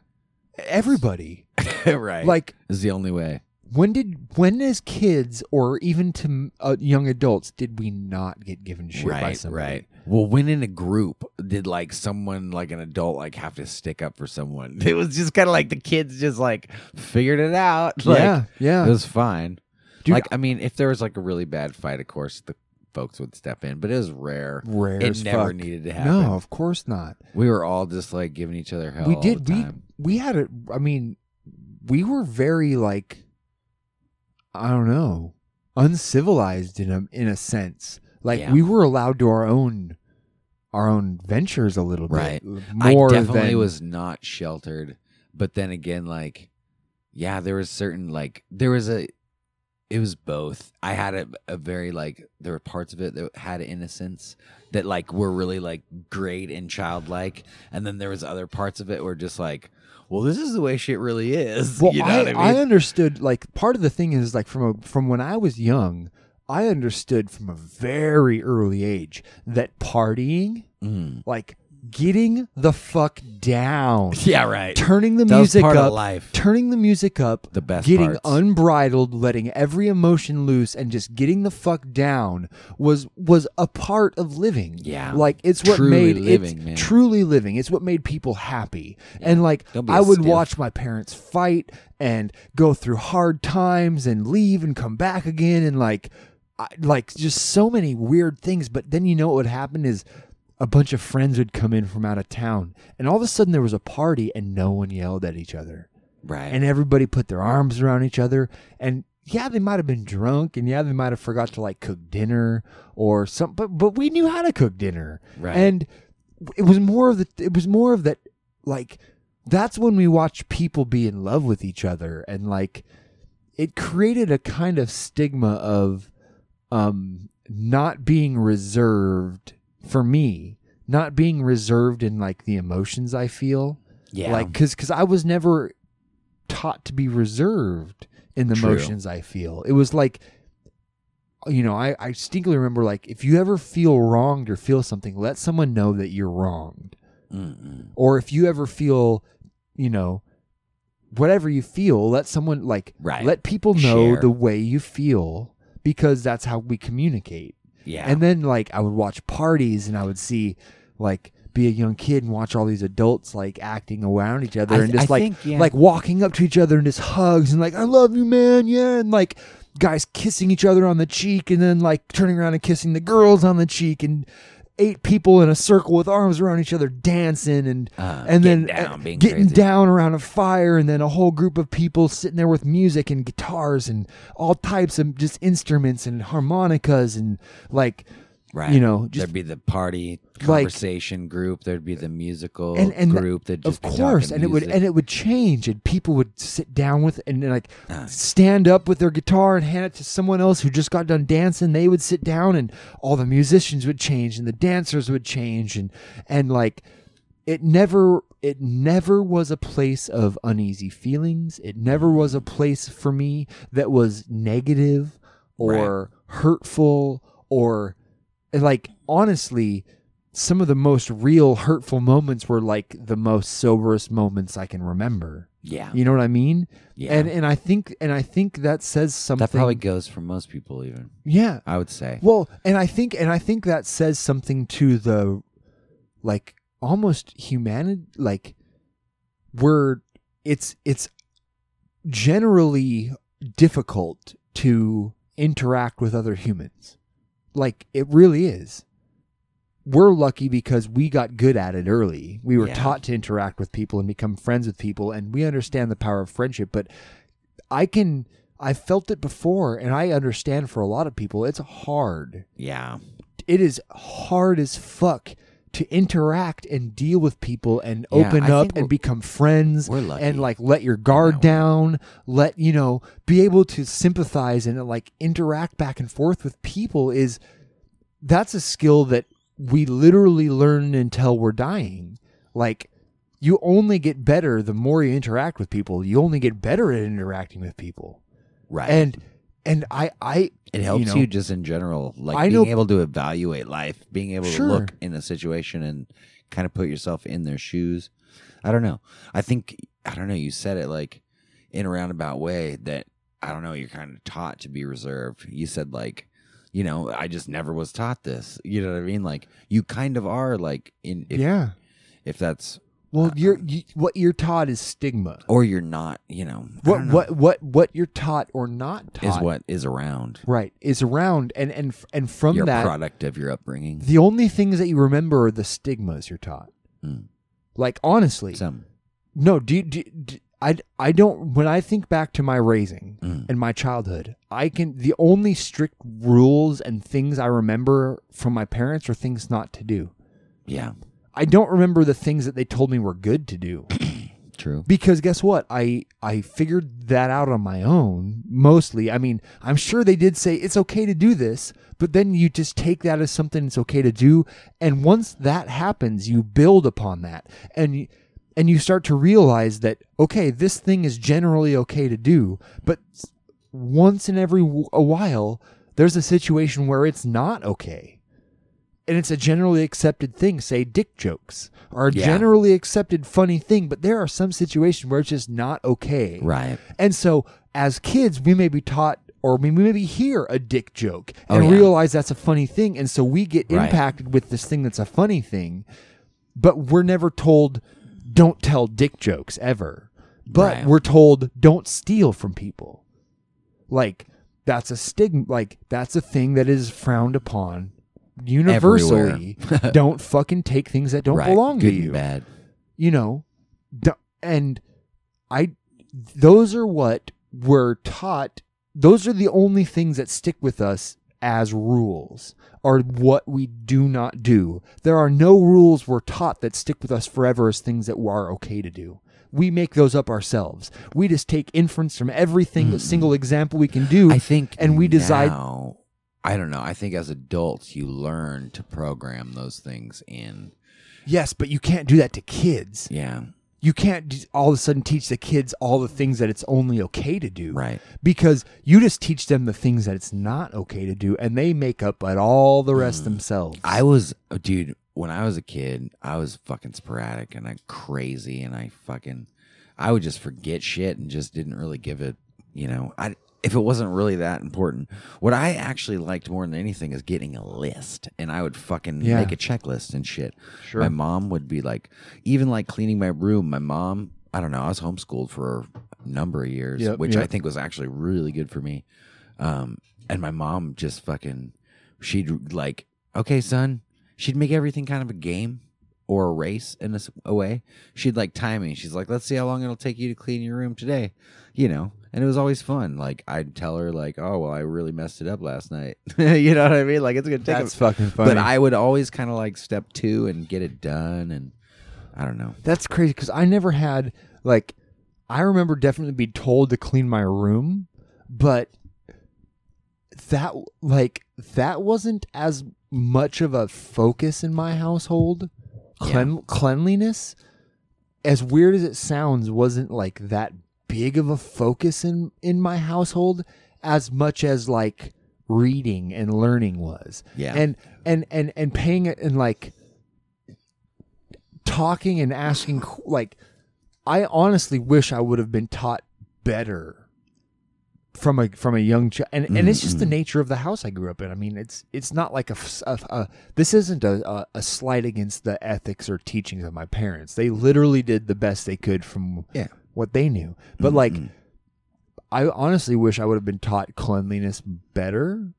S1: everybody
S2: right.
S1: like
S2: is the only way.
S1: when did when as kids or even to uh, young adults did we not get given shit by
S2: right.
S1: somebody?
S2: Right. Well, when in a group, did like someone like an adult like have to stick up for someone? It was just kind of like the kids just like figured it out. Like,
S1: yeah, yeah.
S2: It was fine.
S1: Dude,
S2: like I mean, if there was like a really bad fight, of course the folks would step in, but it was rare.
S1: rare
S2: It never
S1: fuck.
S2: needed to happen.
S1: No, of course not.
S2: We were all just like giving each other hell.
S1: we did. We we had it. I mean, we were very like, I don't know, uncivilized in a in a sense. Like
S2: Yeah.
S1: we were allowed to our own our own ventures a little
S2: Right.
S1: bit more
S2: I definitely
S1: than
S2: was not sheltered, but then again, like, yeah, there was certain like there was a, it was both. I had a, a very like there were parts of it that had innocence that like were really like great and childlike, and then there was other parts of it where just like, well, this is the way shit really is.
S1: Well,
S2: you know
S1: I,
S2: what I mean?
S1: understood like part of the thing is like from a, from when I was young, I understood from a very early age that partying,
S2: Mm.
S1: like getting the fuck down,
S2: Yeah, right.
S1: turning the
S2: That was
S1: music
S2: part of
S1: up,
S2: life.
S1: turning the music up,
S2: The best
S1: getting
S2: parts.
S1: unbridled, letting every emotion loose, and just getting the fuck down was was a part of living.
S2: Yeah.
S1: like it's what
S2: Truly
S1: made
S2: living,
S1: it's
S2: man.
S1: truly living. It's what made people happy. And like
S2: Don't be
S1: I would
S2: stiff.
S1: watch my parents fight and go through hard times and leave and come back again and like I, like just so many weird things. But then you know what would happen is a bunch of friends would come in from out of town, and all of a sudden there was a party, and no one yelled at each other,
S2: right.
S1: and everybody put their arms around each other, and yeah, they might have been drunk, and yeah, they might have forgot to like cook dinner or something, but but we knew how to cook dinner,
S2: Right.
S1: and it was more of the it was more of that like that's when we watched people be in love with each other and like it created a kind of stigma of um not being reserved for me not being reserved in like the emotions i feel
S2: yeah.
S1: like cuz cuz i was never taught to be reserved in the
S2: True.
S1: emotions i feel it was like you know i i distinctly remember like if you ever feel wronged or feel something let someone know that you're wronged
S2: Mm-mm.
S1: or if you ever feel you know whatever you feel let someone like
S2: Right.
S1: let people know
S2: Share.
S1: the way you feel because that's how we communicate
S2: Yeah.
S1: and then like i would watch parties and i would see like be a young kid and watch all these adults like acting around each other
S2: I
S1: and just
S2: I
S1: like
S2: think, yeah.
S1: like walking up to each other and just hugs and like i love you man yeah and like guys kissing each other on the cheek and then like turning around and kissing the girls on the cheek and eight people in a circle with arms around each other dancing and
S2: Uh,
S1: and then
S2: getting down,
S1: uh, getting
S2: crazy.
S1: down around a fire and then a whole group of people sitting there with music and guitars and all types of just instruments and harmonicas and like
S2: Right.
S1: you know just
S2: there'd be the party
S1: like-
S2: conversation group. There'd be the musical
S1: and and
S2: group. That
S1: of course and it would and it would change and people would sit down with and like
S2: Ah.
S1: stand up with their guitar and hand it to someone else who just got done dancing they would sit down and all the musicians would change and the dancers would change and and like it never it never was a place of uneasy feelings it never was a place for me that was negative or hurtful or like honestly some of the most real hurtful moments were like the most soberest moments I can remember.
S2: yeah,
S1: You know what I mean?
S2: yeah.
S1: And and I think and I think that says something.
S2: that probably goes for most people. Even
S1: yeah.
S2: I would say.
S1: Well, and I think and I think that says something to the like almost humanity like we're it's it's generally difficult to interact with other humans. Like it really is. We're lucky because we got good at it early. We were
S2: Yeah.
S1: taught to interact with people and become friends with people and we understand the power of friendship, but I can I felt it before, and I understand for a lot of people, it's hard.
S2: Yeah.
S1: It is hard as fuck to interact and deal with people and
S2: Yeah,
S1: open
S2: I
S1: up and become friends and like let your guard down, let you know, be able to sympathize and like interact back and forth with people is that's a skill that we literally learn until we're dying. Like you only get better the more you interact with people. You only get better at interacting with people.
S2: Right.
S1: And and I I
S2: it helps you,
S1: know,
S2: just in general, like
S1: I
S2: being
S1: know-
S2: able to evaluate life, being able
S1: Sure.
S2: to look in a situation and kind of put yourself in their shoes. I don't know. I think I don't know. You said it like in a roundabout way that I don't know. You're kind of taught to be reserved. You said like, you know, I just never was taught this. You know what I mean? Like you kind of are like in if,
S1: yeah.
S2: if that's
S1: Well, you're you, what you're taught is stigma.
S2: or you're not. You know
S1: What
S2: know,
S1: what what what you're taught or not taught
S2: is what is around.
S1: right is around and and and from
S2: You're
S1: that
S2: product of your upbringing.
S1: the only things that you remember are the stigmas you're taught.
S2: Mm.
S1: Like honestly,
S2: Some
S1: no. Do, do, do I I don't when I think back to my raising
S2: Mm.
S1: and my childhood, I can the only strict rules and things I remember from my parents are things not to do.
S2: yeah,
S1: I don't remember the things that they told me were good to do.
S2: true.
S1: because guess what i i figured that out on my own mostly i mean i'm sure they did say it's okay to do this but then you just take that as something it's okay to do and once that happens you build upon that and you, and you start to realize that okay this thing is generally okay to do but once in every w- a while there's a situation where it's not okay and it's a generally accepted thing say dick jokes are a
S2: Yeah.
S1: generally accepted funny thing but there are some situations where it's just not okay
S2: Right.
S1: and so as kids we may be taught or we maybe hear a dick joke oh, and
S2: Oh, yeah.
S1: realize that's a funny thing and so we get
S2: Right.
S1: impacted with this thing that's a funny thing but we're never told don't tell dick jokes ever but
S2: Right.
S1: we're told don't steal from people like that's a stigma like that's a thing that is frowned upon universally don't fucking take things that don't
S2: right.
S1: belong
S2: Good
S1: to you.
S2: bad.
S1: you know d- and i those are what we're taught those are the only things that stick with us as rules are what we do not do. There are no rules we're taught that stick with us forever as things that are okay to do. We make those up ourselves. We just take inference from everything a hmm. single example we can do
S2: I think,
S1: and we decide
S2: now- I don't know. I think as adults, you learn to program those things in.
S1: yes but you can't do that to kids
S2: Yeah.
S1: you can't all of a sudden teach the kids all the things that it's only okay to do
S2: Right.
S1: because you just teach them the things that it's not okay to do and they make up at all the rest themselves
S2: Mm. I was, oh, dude, when I was a kid, I was fucking sporadic and I crazy and I fucking, I would just forget shit and just didn't really give it, you know, I, if it wasn't really that important. What I actually liked more than anything is getting a list and I would fucking
S1: Yeah.
S2: make a checklist and shit.
S1: Sure.
S2: My mom would be like, even like cleaning my room, my mom, I don't know, I was homeschooled for a number of years,
S1: Yep,
S2: which I think was actually really good for me. Um, and my mom just fucking, she'd like, okay, son, she'd make everything kind of a game or a race in a way. She'd like time me. She's like, let's see how long it'll take you to clean your room today, you know. And it was always fun. Like I'd tell her, like, oh well, I really messed it up last night. you know what I mean? Like it's gonna take.
S1: that's
S2: a,
S1: fucking funny
S2: but I would always kind of like step two and get it done, and I don't know.
S1: that's crazy because i never had like i remember definitely being told to clean my room but that like that wasn't as much of a focus in my household Clean, cleanliness as weird as it sounds wasn't like that big of a focus in in my household as much as like reading and learning was
S2: Yeah.
S1: and and and and paying it and like talking and asking like i honestly wish i would have been taught better from a from a young child and, and it's just the mm-hmm. nature of the house i grew up in. I mean it's it's not like a a this isn't a, a, a slight against the ethics or teachings of my parents. They literally did the best they could from
S2: Yeah.
S1: what they knew. But like mm-hmm. i honestly wish i would have been taught cleanliness better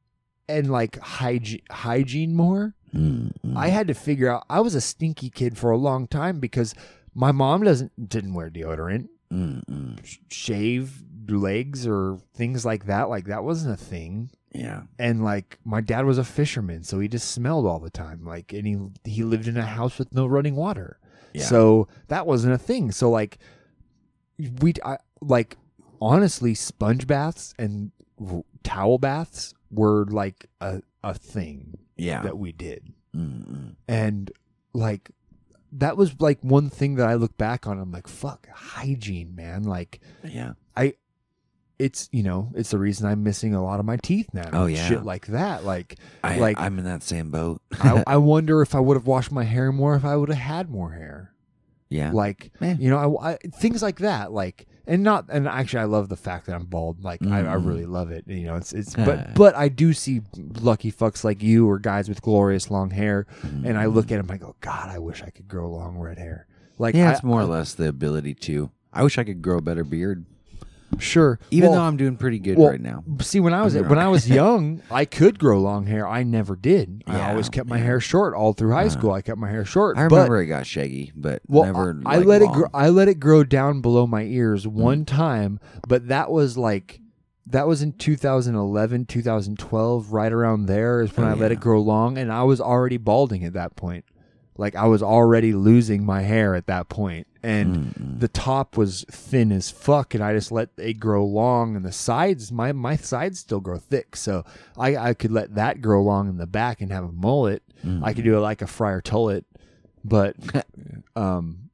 S1: and like hygiene hygiene more.
S2: Mm-mm.
S1: I had to figure out I was a stinky kid for a long time because my mom doesn't didn't wear deodorant, mm-hmm. shave, legs or things like that. Like that wasn't a thing.
S2: Yeah.
S1: And like my dad was a fisherman, so he just smelled all the time. Like and he he lived in a house with no running water.
S2: Yeah.
S1: So that wasn't a thing. So like we I, like honestly sponge baths and r- towel baths were like a a thing
S2: Yeah.
S1: that we did.
S2: Mm-mm.
S1: And like that was like one thing that I look back on I'm like fuck hygiene man like
S2: Yeah.
S1: It's you know it's the reason I'm missing a lot of my teeth now
S2: Oh, yeah.
S1: shit like that like
S2: I,
S1: Like-
S2: I'm in that same boat.
S1: I, I wonder if I would have washed my hair more if I would have had more hair
S2: yeah.
S1: like
S2: Eh.
S1: you know I, I- things like that like and not and actually I love the fact that I'm bald like I, I really love it you know it's it's but but I do see lucky fucks like you or guys with glorious long hair and I look at them I go God I wish I could grow long red hair like
S2: yeah, it's more or less the ability to. I wish I could grow a better beard,
S1: sure
S2: even
S1: Well,
S2: though I'm doing pretty good
S1: well,
S2: right now.
S1: See, when I was when I was young, I could grow long hair. I never did. I always kept my
S2: yeah.
S1: hair short all through high
S2: Uh,
S1: school. I kept my hair short.
S2: I
S1: but-
S2: remember it got shaggy, but
S1: well,
S2: never.
S1: I, I
S2: like,
S1: let it
S2: long.
S1: grow. I let it grow down below my ears
S2: Mm.
S1: one time, but that was like that was in 2011, 2012, right around there is when
S2: Oh,
S1: I let it grow long, and I was already balding at that point. Like I was already losing my hair at that point, and
S2: Mm-mm.
S1: the top was thin as fuck, and I just let it grow long, and the sides, my my sides still grow thick, so I I could let that grow long in the back and have a mullet.
S2: Mm.
S1: I could do it like a Friar Tullet, but um,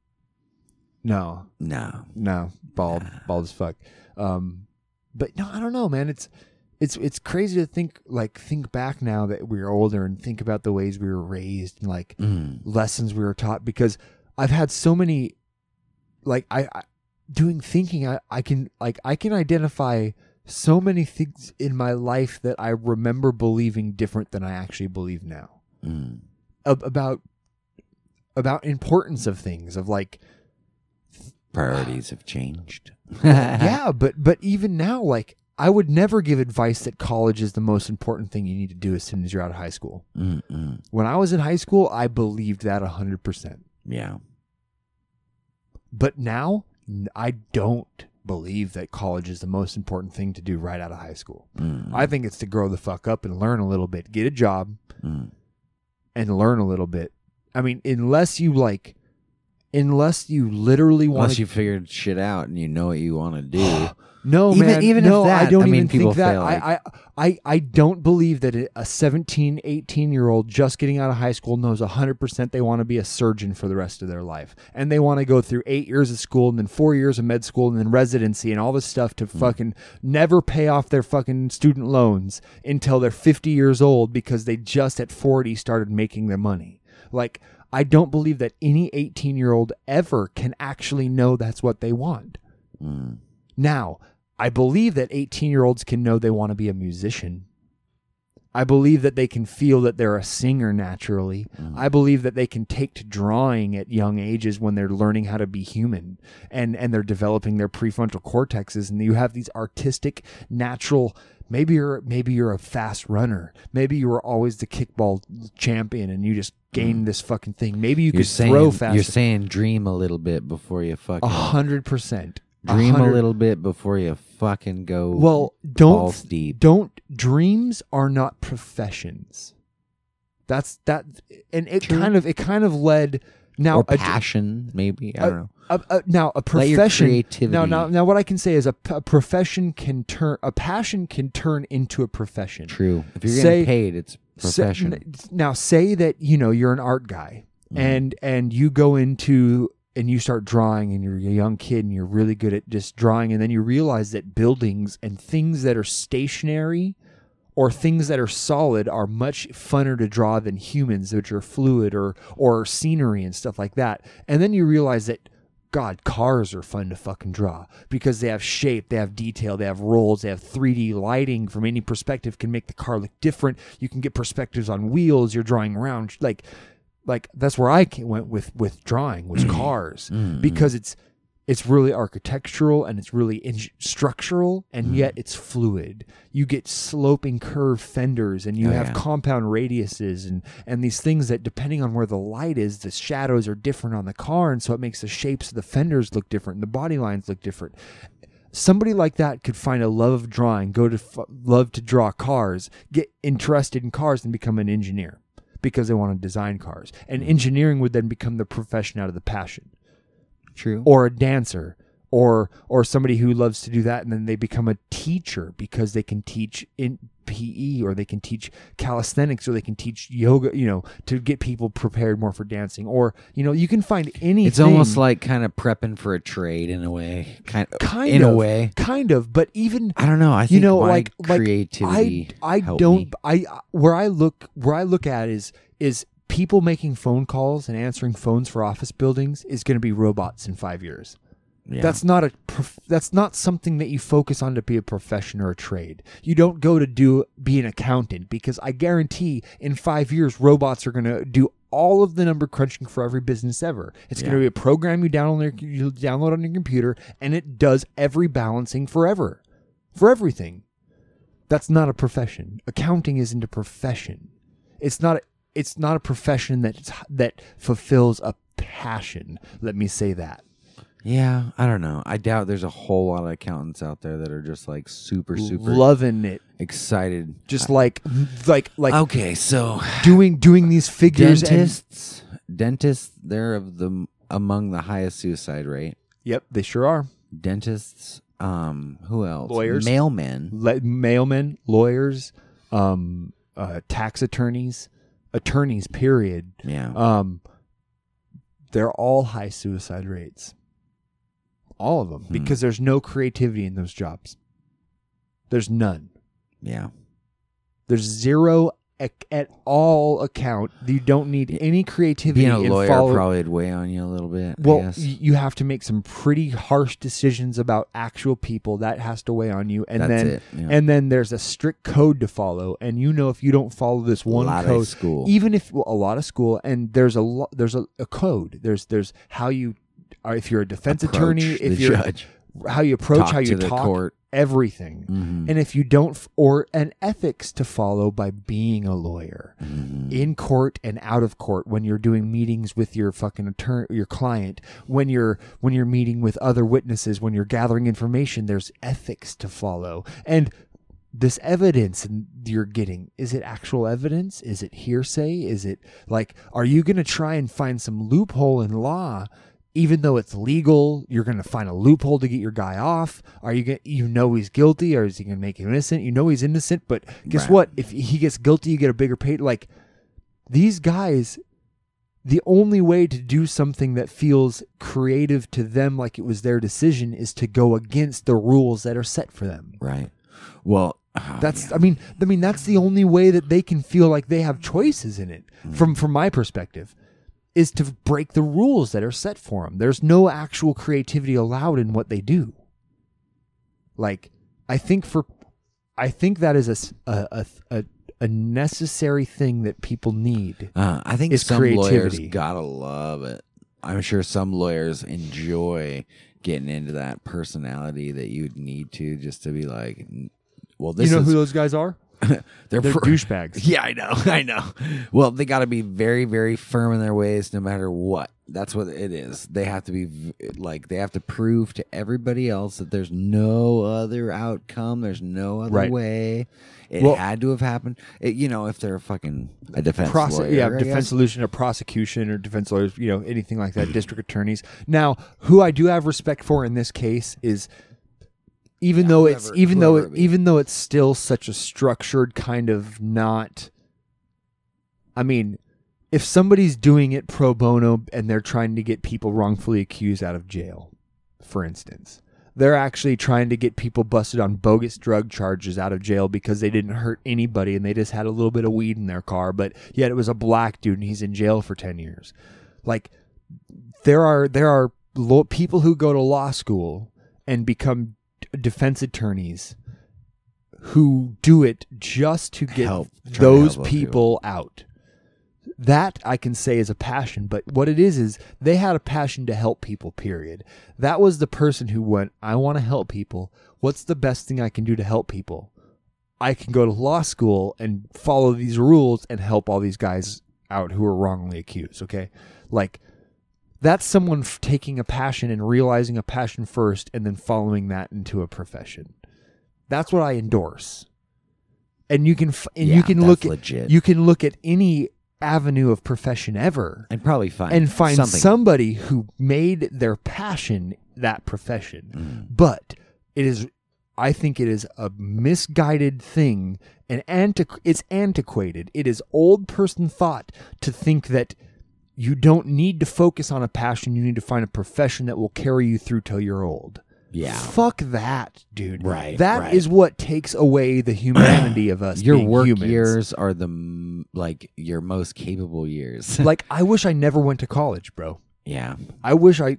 S1: no,
S2: no.
S1: no, bald, bald as fuck. Um, but no, I don't know, man. It's it's it's crazy to think like think back now that we're older and think about the ways we were raised and like
S2: Mm.
S1: lessons we were taught because I've had so many like I, I doing thinking I, I can like I can identify so many things in my life that I remember believing different than I actually believe now
S2: Mm.
S1: ab- about about importance of things of like
S2: Priorities have changed.
S1: yeah but but even now like I would never give advice that college is the most important thing you need to do as soon as you're out of high school.
S2: Mm-mm.
S1: When I was in high school, I believed that 100%.
S2: Yeah.
S1: But now I don't believe that college is the most important thing to do right out of high school.
S2: Mm.
S1: I think it's to grow the fuck up and learn a little bit, get a job
S2: Mm.
S1: and learn a little bit. I mean, unless you like, unless you literally want
S2: Unless you figured shit out and you know what you want to do.
S1: no,
S2: Even-
S1: man.
S2: even if
S1: no, I don't
S2: I mean,
S1: even
S2: people
S1: think that.
S2: like-
S1: I, I, I, don't believe that a 17, 18 year old just getting out of high school knows 100% they want to be a surgeon for the rest of their life. And they want to go through eight years of school and then four years of med school and then residency and all this stuff to
S2: Hmm.
S1: fucking never pay off their fucking student loans until they're 50 years old because they just at 40 started making their money. Like, I don't believe that any 18 year old ever can actually know that's what they want.
S2: Mm.
S1: Now, I believe that 18 year olds can know they want to be a musician. I believe that they can feel that they're a singer naturally. Mm. I believe that they can take to drawing at young ages when they're learning how to be human and, and they're developing their prefrontal cortexes and you have these artistic, natural maybe you're maybe you're a fast runner. Maybe you were always the kickball champion and you just gained mm. this fucking thing. Maybe you
S2: You're
S1: could
S2: saying
S1: throw fast.
S2: you're saying dream a little bit before you fucking
S1: a hundred percent.
S2: Dream a little bit before you fucking go.
S1: Well, don't
S2: deep.
S1: don't dreams are not professions. That's that, and it
S2: True.
S1: kind of it kind of led now
S2: or
S1: a,
S2: passion, maybe. I don't know.
S1: a, a, now a profession. Now, now, now, what I can say is a, a profession can turn a passion can turn into a profession.
S2: True. If you're
S1: Say-
S2: getting paid, it's profession.
S1: n- now, say that you know you're an art guy,
S2: Mm.
S1: and and you go into and you start drawing, and you're a young kid, and you're really good at just drawing, and then you realize that buildings and things that are stationary or things that are solid are much funner to draw than humans, which are fluid or or scenery and stuff like that. And then you realize that God, cars are fun to fucking draw because they have shape, they have detail, they have rolls, they have 3D lighting from any perspective can make the car look different. You can get perspectives on wheels. You're drawing around like, like that's where I ca- went with with drawing was mm-hmm. cars mm-hmm. because it's it's really architectural and it's really in- structural and mm-hmm. yet it's fluid. You get sloping curved fenders and you
S2: Oh,
S1: have
S2: yeah.
S1: compound radiuses and and these things that depending on where the light is, the shadows are different on the car and so it makes the shapes of the fenders look different and the body lines look different. somebody like that could find a love of drawing, go to f- love to draw cars, get interested in cars, and become an engineer because they want to design cars. And mm. engineering would then become the profession out of the passion
S2: True.
S1: or a dancer or or somebody who loves to do that and then they become a teacher because they can teach in PE or they can teach calisthenics or they can teach yoga, you know, to get people prepared more for dancing or you know, you can find anything
S2: It's almost like kind of prepping for a trade in a way. Kind of.
S1: kind
S2: in
S1: of
S2: a way.
S1: kind of, but even
S2: I don't know. I think
S1: you know like like
S2: creativity.
S1: I I don't
S2: me.
S1: I where I look where I look at is is people making phone calls and answering phones for office buildings is going to be robots in 5 years.
S2: Yeah.
S1: That's not a prof- that's not something that you focus on to be a profession or a trade. You don't go to do be an accountant because I guarantee in 5 years robots are going to do all of the number crunching for every business ever. It's going to be a program you download you download on your computer and it does every balancing forever. For everything. That's not a profession. Accounting isn't a profession. It's not it's not a profession that that fulfills a passion. Let me say that.
S2: Yeah, I don't know. I doubt there's a whole lot of accountants out there that are just like super, super
S1: loving it
S2: excited.
S1: just like like like
S2: okay, so
S1: doing doing these figures and-
S2: dentists, dentists, they're of the among the highest suicide rate.
S1: yep they sure are
S2: Dentists, um, who else?
S1: Lawyers.
S2: mailmen.
S1: Le- mailmen lawyers um uh tax attorneys attorneys period
S2: Yeah,
S1: um they're all high suicide rates all of them
S2: Hmm.
S1: because there's no creativity in those jobs there's none
S2: yeah.
S1: there's zero ac- at all account you don't need any creativity
S2: Being a lawyer
S1: follow-
S2: probably would weigh on you a little bit.
S1: Well, you have to make some pretty harsh decisions about actual people. That has to weigh on you, and
S2: That's
S1: then
S2: yeah.
S1: and then there's a strict code to follow. And you know, if you don't follow this one code,
S2: school.
S1: even if well, a lot of school, and there's a lo- there's a, a code. There's there's how you if you're a defense
S2: Approach
S1: attorney, if you're
S2: judge.
S1: how you approach,
S2: Talk
S1: how
S2: to
S1: you
S2: the
S1: talk,
S2: court.
S1: everything.
S2: Mhm.
S1: And if you don't, or an ethics to follow by being a lawyer
S2: Mm-hmm.
S1: in court and out of court when you're doing meetings with your fucking attorney, your client, when you're when you're meeting with other witnesses, when you're gathering information, there's ethics to follow. And this evidence you're getting is it actual evidence? Is it hearsay? Is it like are you going to try and find some loophole in law? Even though it's legal, you're going to find a loophole to get your guy off. Are you to You know he's guilty, or is he going to make him innocent? You know he's innocent, but guess
S2: Right.
S1: what? If he gets guilty, you get a bigger pay. Like these guys, the only way to do something that feels creative to them, like it was their decision, is to go against the rules that are set for them.
S2: right. Well, oh,
S1: That's
S2: yeah.
S1: I mean I mean that's the only way that they can feel like they have choices in it mm. from from my perspective is to break the rules that are set for them. There's no actual creativity allowed in what they do. Like I think for I think that is a a a necessary thing that people need.
S2: Uh, I think
S1: is
S2: some lawyers gotta love it. I'm sure some lawyers enjoy getting into that personality that you'd need to just to be like, well, this
S1: you know
S2: is
S1: who those guys are?
S2: they're,
S1: They're douchebags.
S2: Yeah, I know, I know. Well, they got to be very, very firm in their ways, no matter what. That's what it is. They have to be v- like they have to prove to everybody else that there's no other outcome. There's no other
S1: Right.
S2: way. It
S1: Well-
S2: had to have happened. It, you know, if they're a fucking a defense
S1: Prose-
S2: lawyer,
S1: yeah,
S2: I
S1: defense
S2: guess.
S1: solution or prosecution or defense lawyers, you know, anything like that, district attorneys. Now, who I do have respect for in this case is even
S2: Yeah,
S1: though it's even though it, even though it's still such a structured kind of not I mean, if somebody's doing it pro bono and they're trying to get people wrongfully accused out of jail, for instance, they're actually trying to get people busted on bogus drug charges out of jail because they didn't hurt anybody and they just had a little bit of weed in their car, but yet it was a black dude and he's in jail for 10 years. Like there are there are law, people who go to law school and become defense attorneys who do it just to get
S2: Help- try to
S1: those people out. That I can say is a passion, but what it is is they had a passion to help people, period. That was the person who went, I want to help people. What's the best thing I can do to help people? I can go to law school and follow these rules and help all these guys out who are wrongly accused, okay? Like That's someone f- taking a passion and realizing a passion first and then following that into a profession. That's what I endorse. And you can f- and
S2: Yeah,
S1: you can
S2: that's
S1: look at you can look at any avenue of profession ever
S2: and probably find
S1: and find
S2: something.
S1: somebody who made their passion that profession.
S2: Mm.
S1: But it is, I think it is a misguided thing, and antiqu- it's antiquated. It is old person thought to think that you don't need to focus on a passion. You need to find a profession that will carry you through till you're old.
S2: Yeah.
S1: Fuck that, dude.
S2: Right,
S1: That is
S2: right.
S1: what takes away the humanity of us.
S2: Your
S1: being
S2: work
S1: humans.
S2: years are the like your most capable years.
S1: like I wish I never went to college, bro.
S2: yeah.
S1: I wish I,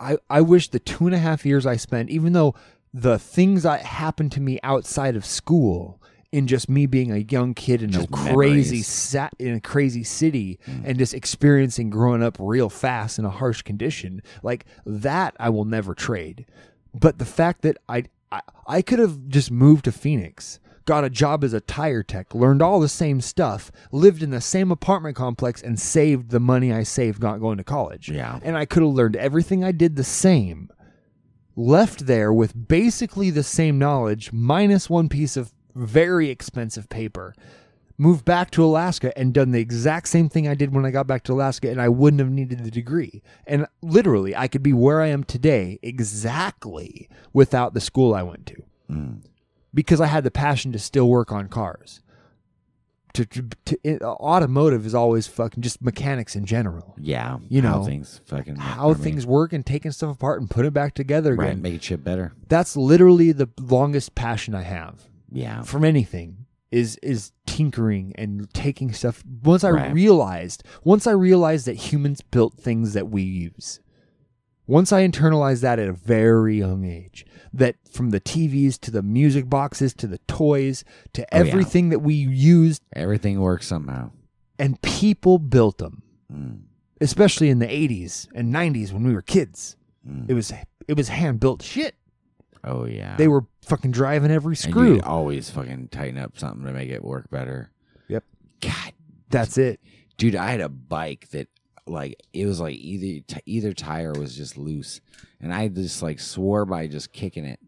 S1: I, I wish the two and a half years I spent, even though the things that happened to me outside of school, in just me being a young kid in
S2: Just
S1: a crazy sat in a crazy city mm. and just experiencing growing up real fast in a harsh condition, like that, I will never trade. But the fact that I, I, I could have just moved to Phoenix. Got a job as a tire tech, learned all the same stuff, lived in the same apartment complex, and saved the money I saved not going to college
S2: Yeah.
S1: and I could have learned everything I did the same, left there with basically the same knowledge, minus one piece of very expensive paper, moved back to Alaska and done the exact same thing I did when I got back to Alaska, and I wouldn't have needed the degree. And literally, I could be where I am today exactly without the school I went to
S2: Mm.
S1: because I had the passion to still work on cars. To, to, to it, automotive is always fucking just mechanics in general
S2: Yeah.
S1: You
S2: how
S1: know,
S2: things fucking
S1: how things work and taking stuff apart and put it back together
S2: right
S1: again.
S2: make shit better.
S1: That's literally the longest passion I have
S2: Yeah.
S1: from anything is is tinkering and taking stuff. Once I
S2: Right.
S1: realized, once I realized that humans built things that we use. Once I internalized that at a very young age, that from the TVs to the music boxes to the toys to
S2: Oh, yeah.
S1: everything that we used
S2: Everything works somehow.
S1: and people built them,
S2: Mm.
S1: especially in the 80s and 90s when we were kids.
S2: Mm.
S1: It was it was hand built shit.
S2: Oh yeah.
S1: They were fucking driving every
S2: and
S1: screw.
S2: you'd always fucking tighten up something to make it work better.
S1: Yep.
S2: God,
S1: That's it.
S2: dude, I had a bike that like it was like either t- either tire was just loose, and I just like swore by just kicking it,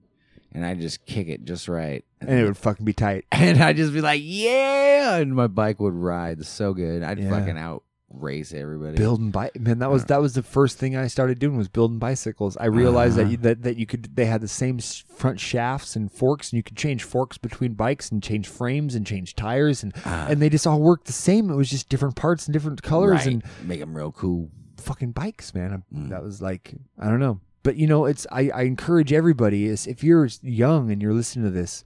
S2: and I just kick it just right,
S1: And it would fucking be tight.
S2: and I'd just be like, yeah, and my bike would ride so good. I'd
S1: Yeah.
S2: fucking out race everybody.
S1: Building bike, man. That was that was the first thing I started doing was building bicycles. I realized that
S2: Uh-huh.
S1: you, that that you could they had the same s- front shafts and forks, and you could change forks between bikes and change frames and change tires, and
S2: Ah.
S1: and they just all worked the same. It was just different parts and different colors
S2: right.
S1: and
S2: make them real cool.
S1: fucking bikes, man. I-
S2: Mm.
S1: That was like I don't know, but you know, it's I, I encourage everybody is if you're young and you're listening to this,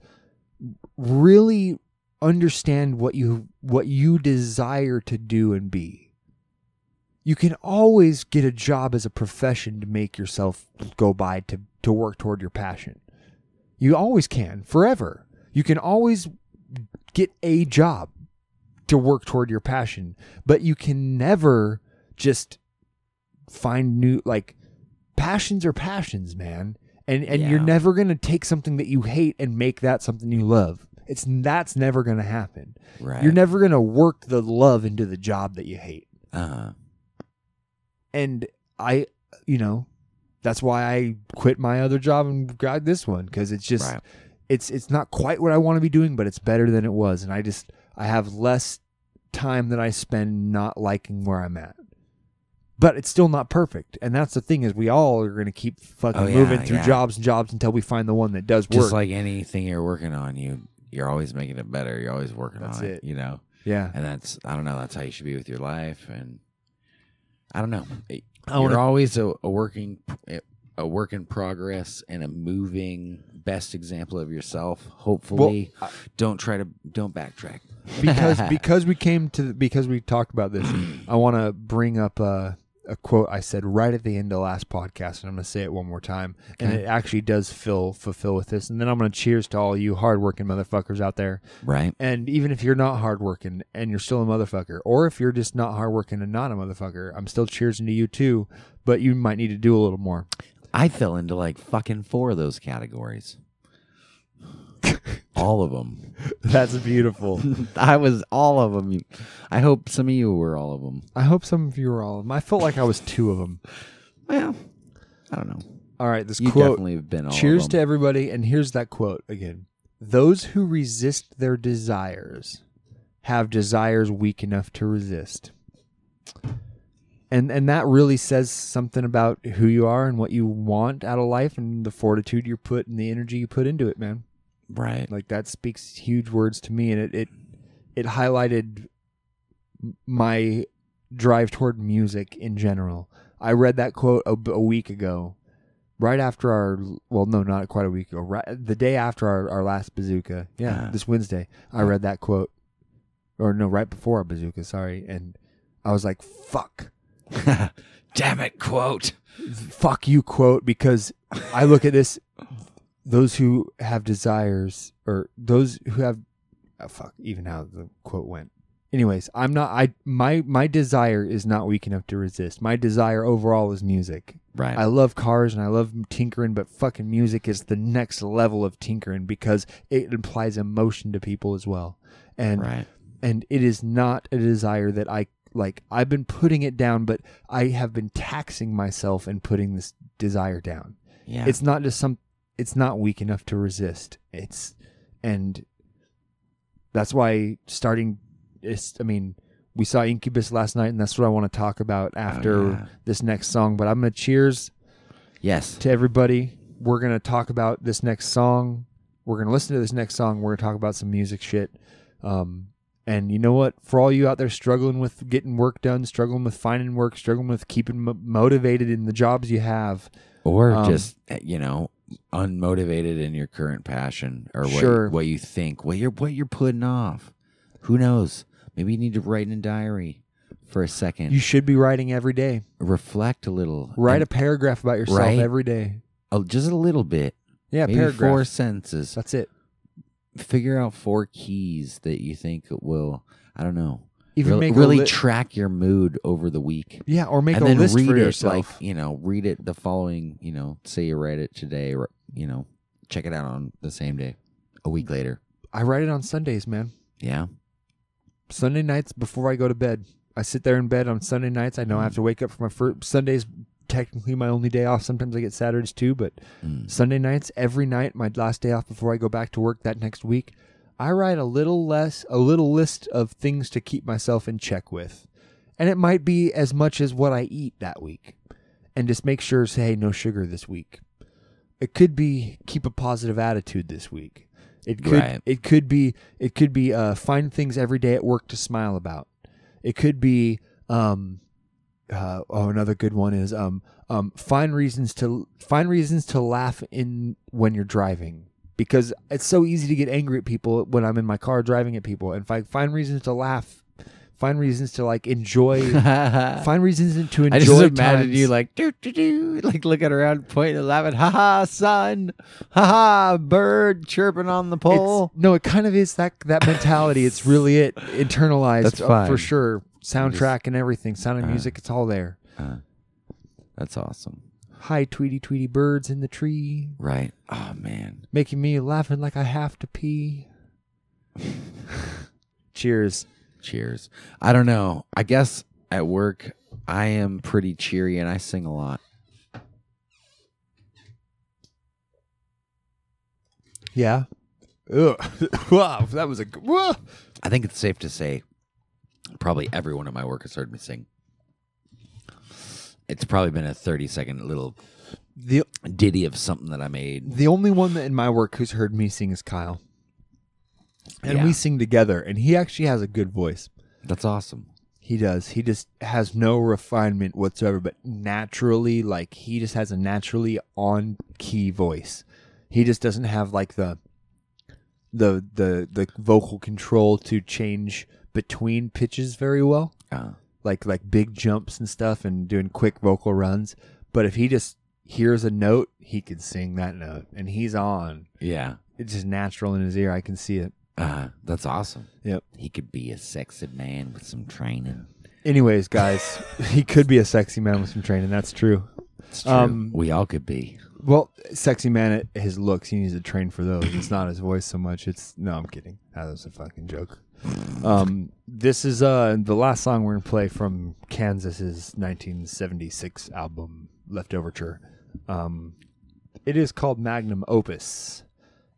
S1: really understand what you what you desire to do and be. You can always get a job as a profession to make yourself go by to to work toward your passion. You always can, forever. You can always get a job to work toward your passion, but you can never just find new like passions are passions, man. And and you're never going to take something that you hate and make that something you love. It's that's never going to happen.
S2: Right.
S1: You're never going to work the love into the job that you hate.
S2: Uh,
S1: And I, you know, that's why I quit my other job and got this one because it's just
S2: right.
S1: it's it's not quite what I want to be doing, but it's better than it was. And I just I have less time that I spend not liking where I'm at. But it's still not perfect. And that's the thing is we all are gonna keep fucking
S2: Oh, yeah,
S1: moving through
S2: yeah.
S1: jobs and jobs until we find the one that does work.
S2: Just like anything you're working on, you you're always making it better. You're always working
S1: That's
S2: on it.
S1: it.
S2: You know.
S1: yeah.
S2: and that's I don't know. That's how you should be with your life, and I don't know.
S1: I
S2: You're
S1: wanna-
S2: always a, a working a work in progress and a moving best example of yourself. Hopefully,
S1: I-
S2: don't try to don't backtrack
S1: because because we came to because we talked about this, I want to bring up a, a quote I said right at the end of the last podcast, and I'm going to say it one more time, and it actually does fill fulfill with this, and then I'm going to cheers to all you hardworking motherfuckers out there,
S2: right.
S1: and even if you're not hardworking and you're still a motherfucker, or if you're just not hardworking and not a motherfucker, I'm still cheersing to you too, but you might need to do a little more.
S2: I fell into like fucking four of those categories. all of them.
S1: That's beautiful.
S2: I was all of them. I hope some of you were all of them.
S1: I hope some of you were all of them. I felt like I was two of them.
S2: Well, I don't know.
S1: All right, this
S2: You
S1: quote.
S2: definitely have been all
S1: Cheers to everybody. And here's that quote again Those who resist their desires have desires weak enough to resist. And, and that really says something about who you are and what you want out of life and the fortitude you put and the energy you put into it, man.
S2: Right.
S1: Like that speaks huge words to me, and it it it highlighted my drive toward music in general. I read that quote a, a week ago, right after our well, no, not quite a week ago, right the day after our, our last bazooka. Yeah,
S2: Ah.
S1: this Wednesday, I read that quote, or no, right before our bazooka. Sorry, and I was like, "Fuck."
S2: Damn it, quote.
S1: fuck you quote because I look at this those who have desires or those who have oh, fuck even how the quote went. Anyways, I'm not I my my desire is not weak enough to resist. My desire overall is music.
S2: Right.
S1: I love cars and I love tinkering, but fucking music is the next level of tinkering because it implies emotion to people as well. And
S2: right.
S1: and it is not a desire that I like I've been putting it down but I have been taxing myself and putting this desire down.
S2: Yeah.
S1: It's not just some it's not weak enough to resist. It's and that's why starting is I mean we saw Incubus last night and that's what I want to talk about after
S2: Oh, yeah.
S1: this next song but I'm going to cheers
S2: yes.
S1: to everybody. We're going to talk about this next song. We're going to listen to this next song. We're going to talk about some music shit. Um, and you know what? For all you out there struggling with getting work done, struggling with finding work, struggling with keeping mo- motivated in the jobs you have,
S2: Or
S1: Um,
S2: just eh, you know unmotivated in your current passion or what
S1: Sure.
S2: what you think what you're what you're putting off. Who knows? Maybe you need to write in a diary for a second.
S1: you should be writing every day.
S2: reflect a little.
S1: Write a paragraph about yourself
S2: Right.
S1: every day.
S2: a, just a little bit.
S1: Yeah,
S2: Maybe
S1: paragraph.
S2: four sentences.
S1: That's it.
S2: Figure out four keys that you think will. I don't know.
S1: Even
S2: really,
S1: make
S2: really
S1: li-
S2: track your mood over the week.
S1: Yeah, or make
S2: and
S1: a
S2: then
S1: list
S2: read
S1: for
S2: it
S1: yourself.
S2: like you know read it the following you know say you read it today or you know check it out on the same day a week later
S1: I write it on Sundays, man.
S2: yeah
S1: Sunday nights before I go to bed. I sit there in bed on Sunday nights. I know I have to wake up for my first Sundays. Technically, my only day off. Sometimes I get Saturdays too, but
S2: Mm.
S1: Sunday nights, every night, my last day off before I go back to work that next week, I write a little less, a little list of things to keep myself in check with, and it might be as much as what I eat that week, and just make sure, say, hey, no sugar this week. It could be keep a positive attitude this week. It could
S2: Right.
S1: it could be it could be uh, find things every day at work to smile about. It could be um, uh, oh another good one is um, um, find reasons to find reasons to laugh in when you're driving because it's so easy to get angry at people when I'm in my car driving at people and I find reasons to laugh, find reasons to like enjoy, find reasons to enjoy.
S2: I just imagine
S1: times.
S2: you like do do do like looking around pointing and laughing ha ha sun, ha ha bird chirping on the pole
S1: It's, no, it kind of is that that mentality. It's really it internalized.
S2: That's
S1: uh, for sure. Soundtrack and everything, sound and
S2: Uh.
S1: music, it's all there.
S2: Uh, that's awesome
S1: Hi, Tweety Tweety birds in the tree,
S2: right oh man
S1: making me laughing like I have to pee. Cheers.
S2: cheers I don't know I guess at work I am pretty cheery and I sing a lot
S1: Yeah. Ugh. wow, that was a. g- Whoa.
S2: I think it's safe to say probably everyone at my work has heard me sing. It's probably been a 30 second little
S1: The
S2: ditty of something that I made.
S1: the only one that in my work who's heard me sing is Kyle, and
S2: Yeah.
S1: we sing together. And he actually has a good voice.
S2: That's awesome.
S1: He does. He just has no refinement whatsoever, but naturally, like he just has a naturally on key voice. He just doesn't have like the the the the vocal control to change between pitches very well,
S2: Uh,
S1: like like big jumps and stuff, and doing quick vocal runs. But if he just hears a note, he can sing that note, and he's on.
S2: yeah.
S1: It's just natural in his ear. I can see it.
S2: Uh, that's awesome.
S1: Yep.
S2: He could be a sexy man with some training.
S1: Anyways, guys, he could be a sexy man with some training. That's true.
S2: It's true.
S1: Um,
S2: we all could be.
S1: Well, sexy man, it- his looks, he needs to train for those. It's not his voice so much. It's no, I'm kidding. That was a fucking joke. Um, this is uh the last song we're gonna play from Kansas's 1976 album Leftoverture. Um, it is called Magnum Opus,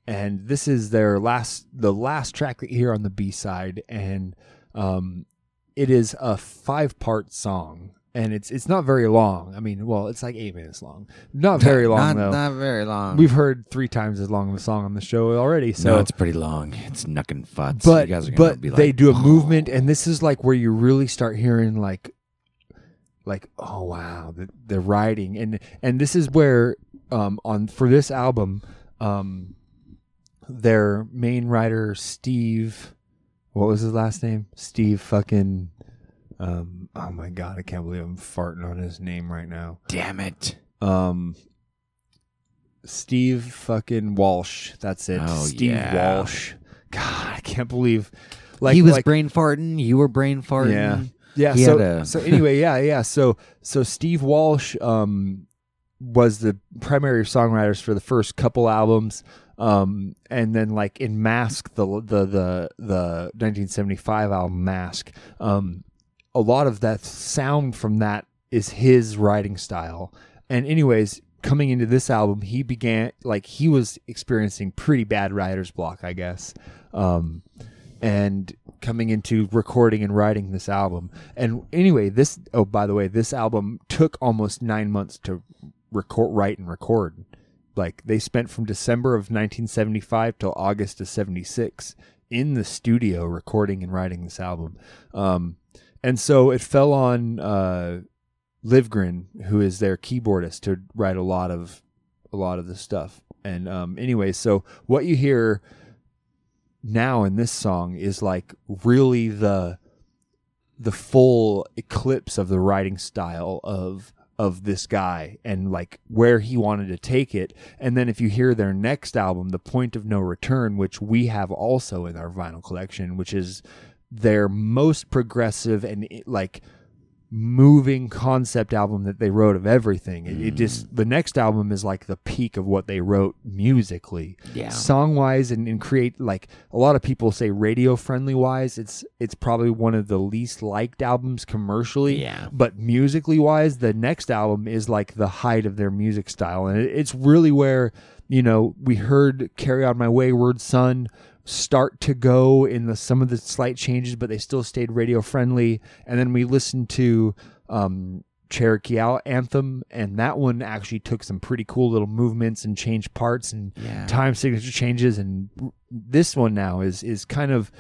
S1: and this is their last the last track that you hear on the B side, and um, it is a five part song. And it's it's not very long. I mean, well, it's like eight minutes long. Not very long
S9: not,
S1: though.
S9: Not very long.
S1: We've heard three times as long of a song on the show already. So,
S9: no, it's pretty long. It's knucking futs.
S1: but
S9: you guys are gonna
S1: but
S9: be like,
S1: they do a movement, and this is like where you really start hearing like, like oh wow, the the writing, and and this is where um on for this album, um, their main writer Steve, what was his last name? Steve fucking. Um, oh my god, I can't believe I'm farting on his name right now.
S9: damn it.
S1: Um, Steve fucking Walsh. That's it.
S9: Oh,
S1: Steve
S9: yeah.
S1: Walsh. God, I can't believe. Like
S9: he was
S1: like,
S9: brain farting. You were brain farting.
S1: Yeah. Yeah.
S9: He
S1: so,
S9: a-
S1: so anyway, yeah, yeah. So so Steve Walsh um was the primary songwriters for the first couple albums. Um and then like in Masque the the the the 1975 album Masque um a lot of that sound from that is his writing style. And anyways, coming into this album, he began like he was experiencing pretty bad writer's block, I guess. Um and coming into recording and writing this album. And anyway, this oh by the way, this album took almost 9 months to record write and record. Like they spent from December of 1975 till August of 76 in the studio recording and writing this album. Um and so it fell on uh Livgren, who is their keyboardist, to write a lot of a lot of the stuff. And um, anyway, so what you hear now in this song is like really the the full eclipse of the writing style of of this guy and like where he wanted to take it. And then if you hear their next album, The Point of Know Return, which we have also in our vinyl collection, which is their most progressive and eh, like moving concept album that they wrote of everything. It, it just mm. the next album is like the peak of what they wrote musically,
S9: Yeah.
S1: song wise, and, and create like a lot of people say radio friendly wise. It's it's probably one of the least liked albums commercially.
S9: Yeah.
S1: but musically wise, the next album is like the height of their music style, and it, it's really where you know we heard "Carry On My Wayward Son." Start to go in the some of the slight changes, but they still stayed radio friendly. And then we listened to um, Cherokee Al- Anthem, and that one actually took some pretty cool little movements and changed parts and
S9: Yeah.
S1: time signature changes. And this one now is is kind of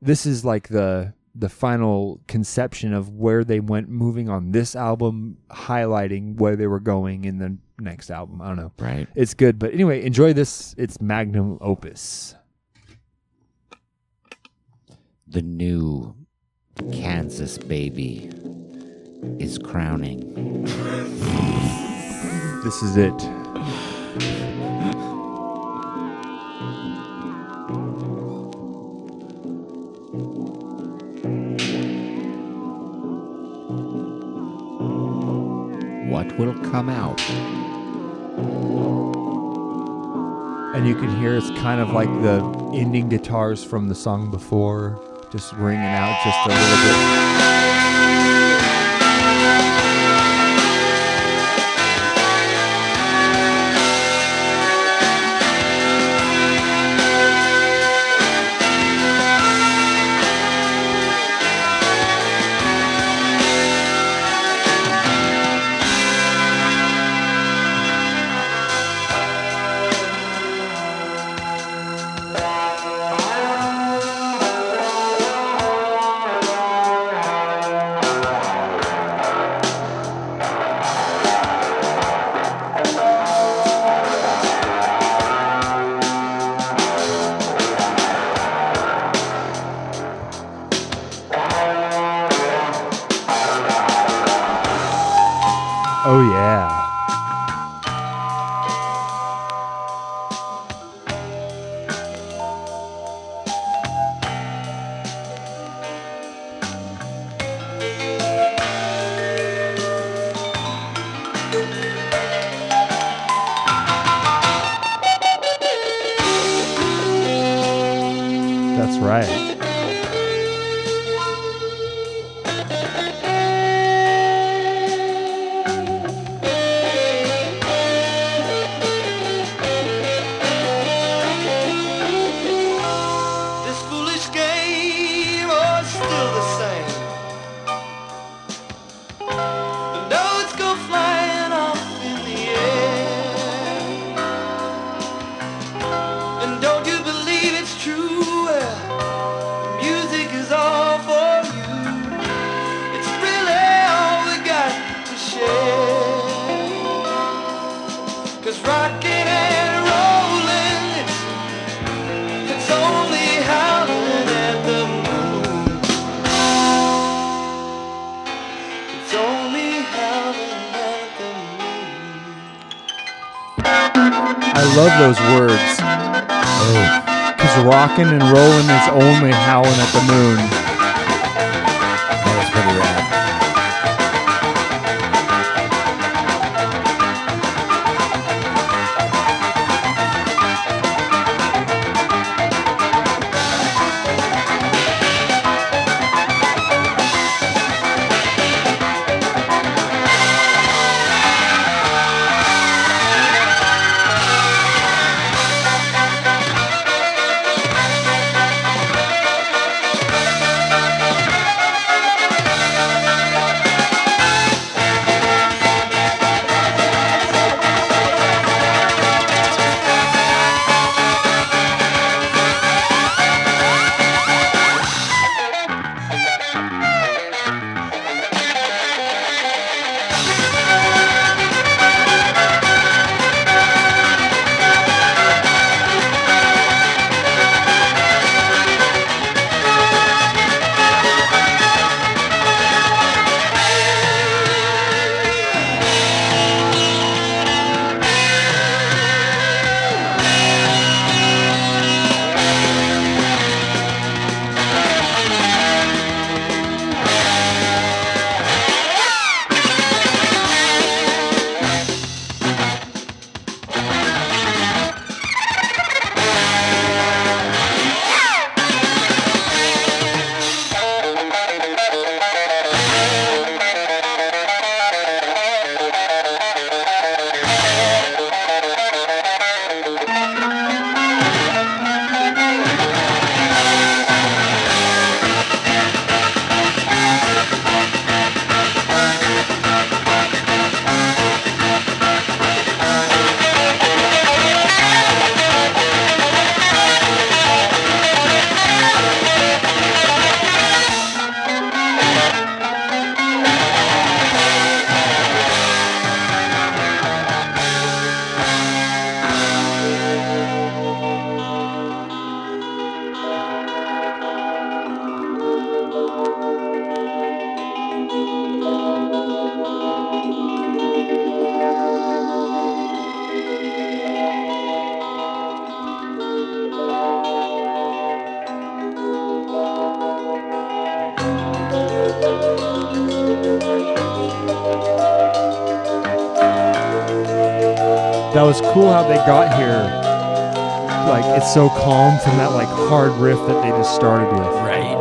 S1: this is like the the final conception of where they went moving on this album, highlighting where they were going in the next album. I don't know.
S9: Right.
S1: It's good, but anyway, enjoy this. It's magnum opus.
S9: The new Kansas baby is crowning.
S1: This is it.
S9: What will come out?
S1: And you can hear it's kind of like the ending guitars from the song before, just ringing out just a little bit.
S10: Rocking and rolling
S2: Was
S1: cool how they got here. Like it's so calm from that like hard riff that they just started with.
S2: Right.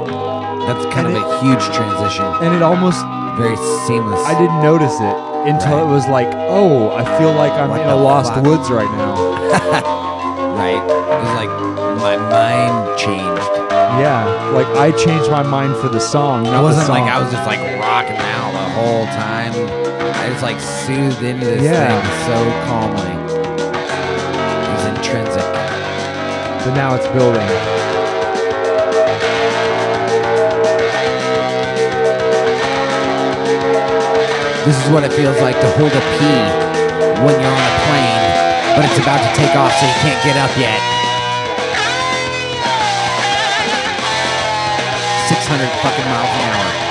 S2: That's kind
S1: And
S2: of a huge transition.
S1: And it almost
S2: Very seamless.
S1: I didn't notice it until
S2: Right.
S1: it was like, oh, I feel like I'm
S2: What
S1: in a
S2: the
S1: lost
S2: fuck?
S1: woods right now.
S2: right. It was like my mind changed.
S1: Yeah, like I changed my mind for the song. Not
S2: It wasn't
S1: the song.
S2: like I was just like rocking out the whole time. I was like soothed into this
S1: Yeah.
S2: thing so calmly.
S1: But now it's building.
S2: This is what it feels like to hold a pee when you're on a plane, but it's about to take off so you can't get up yet. 600 fucking miles an hour.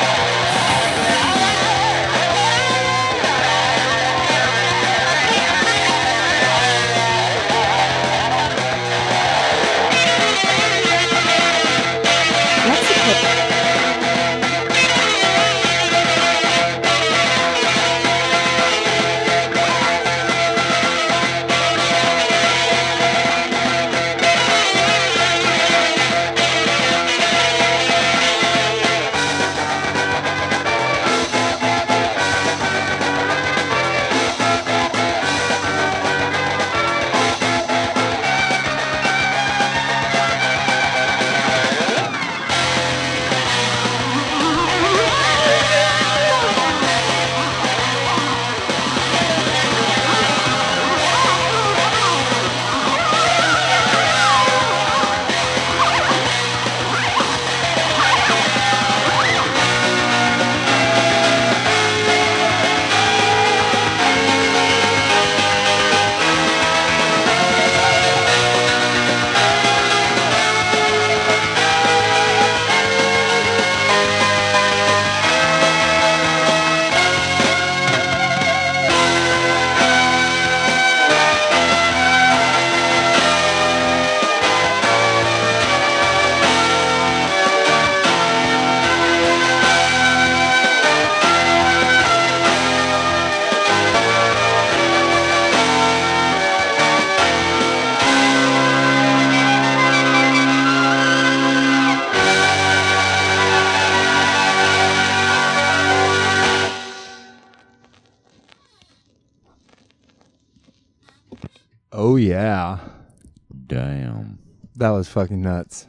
S1: Was fucking nuts.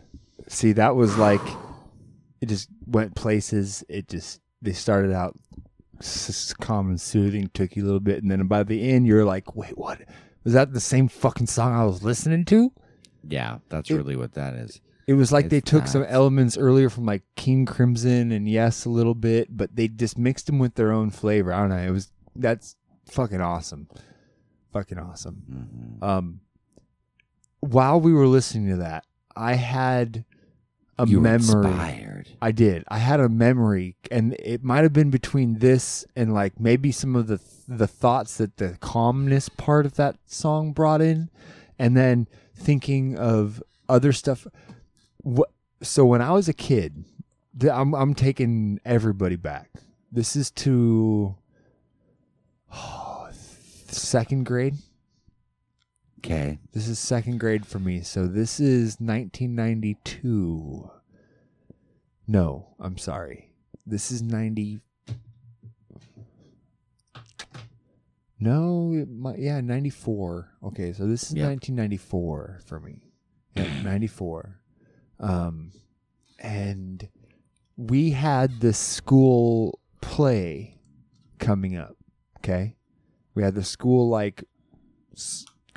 S1: See, that was like it just went places. It just they started out s- calm and soothing, took you a little bit, and then by the end, you're like, "Wait, what? Was that the same fucking song I was listening to?"
S2: Yeah, that's
S1: It-
S2: really what that is.
S1: It was like they
S2: It's
S1: took some elements earlier from like King Crimson and Yes a little bit, but they just mixed them with their own flavor. I don't know. It was that's fucking awesome, fucking awesome.
S2: Mhm.
S1: Um, while we were listening to that, I had a
S2: you
S1: memory.
S2: inspired.
S1: I did. I had a memory, and it might have been between this and like maybe some of the the thoughts that the calmness part of that song brought in, and then thinking of other stuff. What? So when I was a kid, I'm I'm taking everybody back. This is to oh, second grade.
S2: Okay.
S1: This is second grade for me. So this is 1992. No, I'm sorry. This is 90. No, might, yeah, 94. Okay, so this is
S2: Yep.
S1: 1994 for me. Yeah, 94. Um, and we had the school play coming up. Okay, we had the school like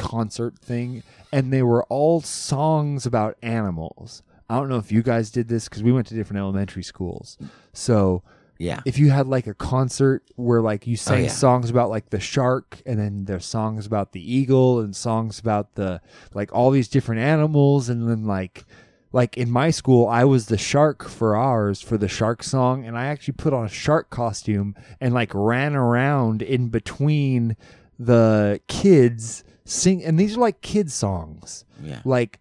S1: concert thing, and they were all songs about animals. I don't know if you guys did this because we went to different elementary schools. So
S2: Yeah.
S1: if you had like a concert where like you sang oh,
S2: yeah.
S1: songs about like the shark and then there's songs about the eagle and songs about the like all these different animals and then like like in my school I was the shark for ours for the shark song and I actually put on a shark costume and like ran around in between the kids sing and these are like kids songs
S2: Yeah.
S1: like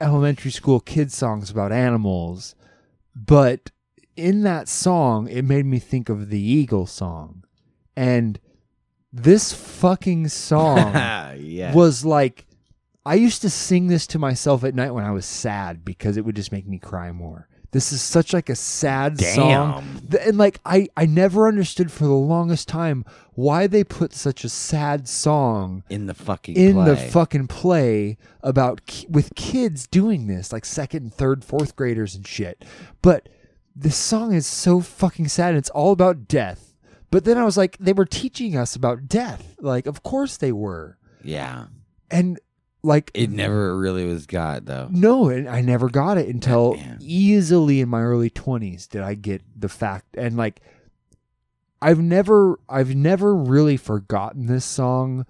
S1: elementary school kids songs about animals but in that song it made me think of the eagle song and this fucking song
S2: yeah.
S1: was like I used to sing this to myself at night when I was sad because it would just make me cry more. This is such like a sad song.
S2: Damn.
S1: Th- And like I I never understood for the longest time why they put such a sad song
S2: in the fucking
S1: in
S2: play.
S1: the fucking play about ki- with kids doing this like second and third fourth graders and shit but this song is so fucking sad and it's all about death but then i was like they were teaching us about death like of course they were
S2: yeah.
S1: and like
S2: It never really was got though.
S1: no, and I never got it until easily in my early twenties did I get the fact and like I've never I've never really forgotten this song.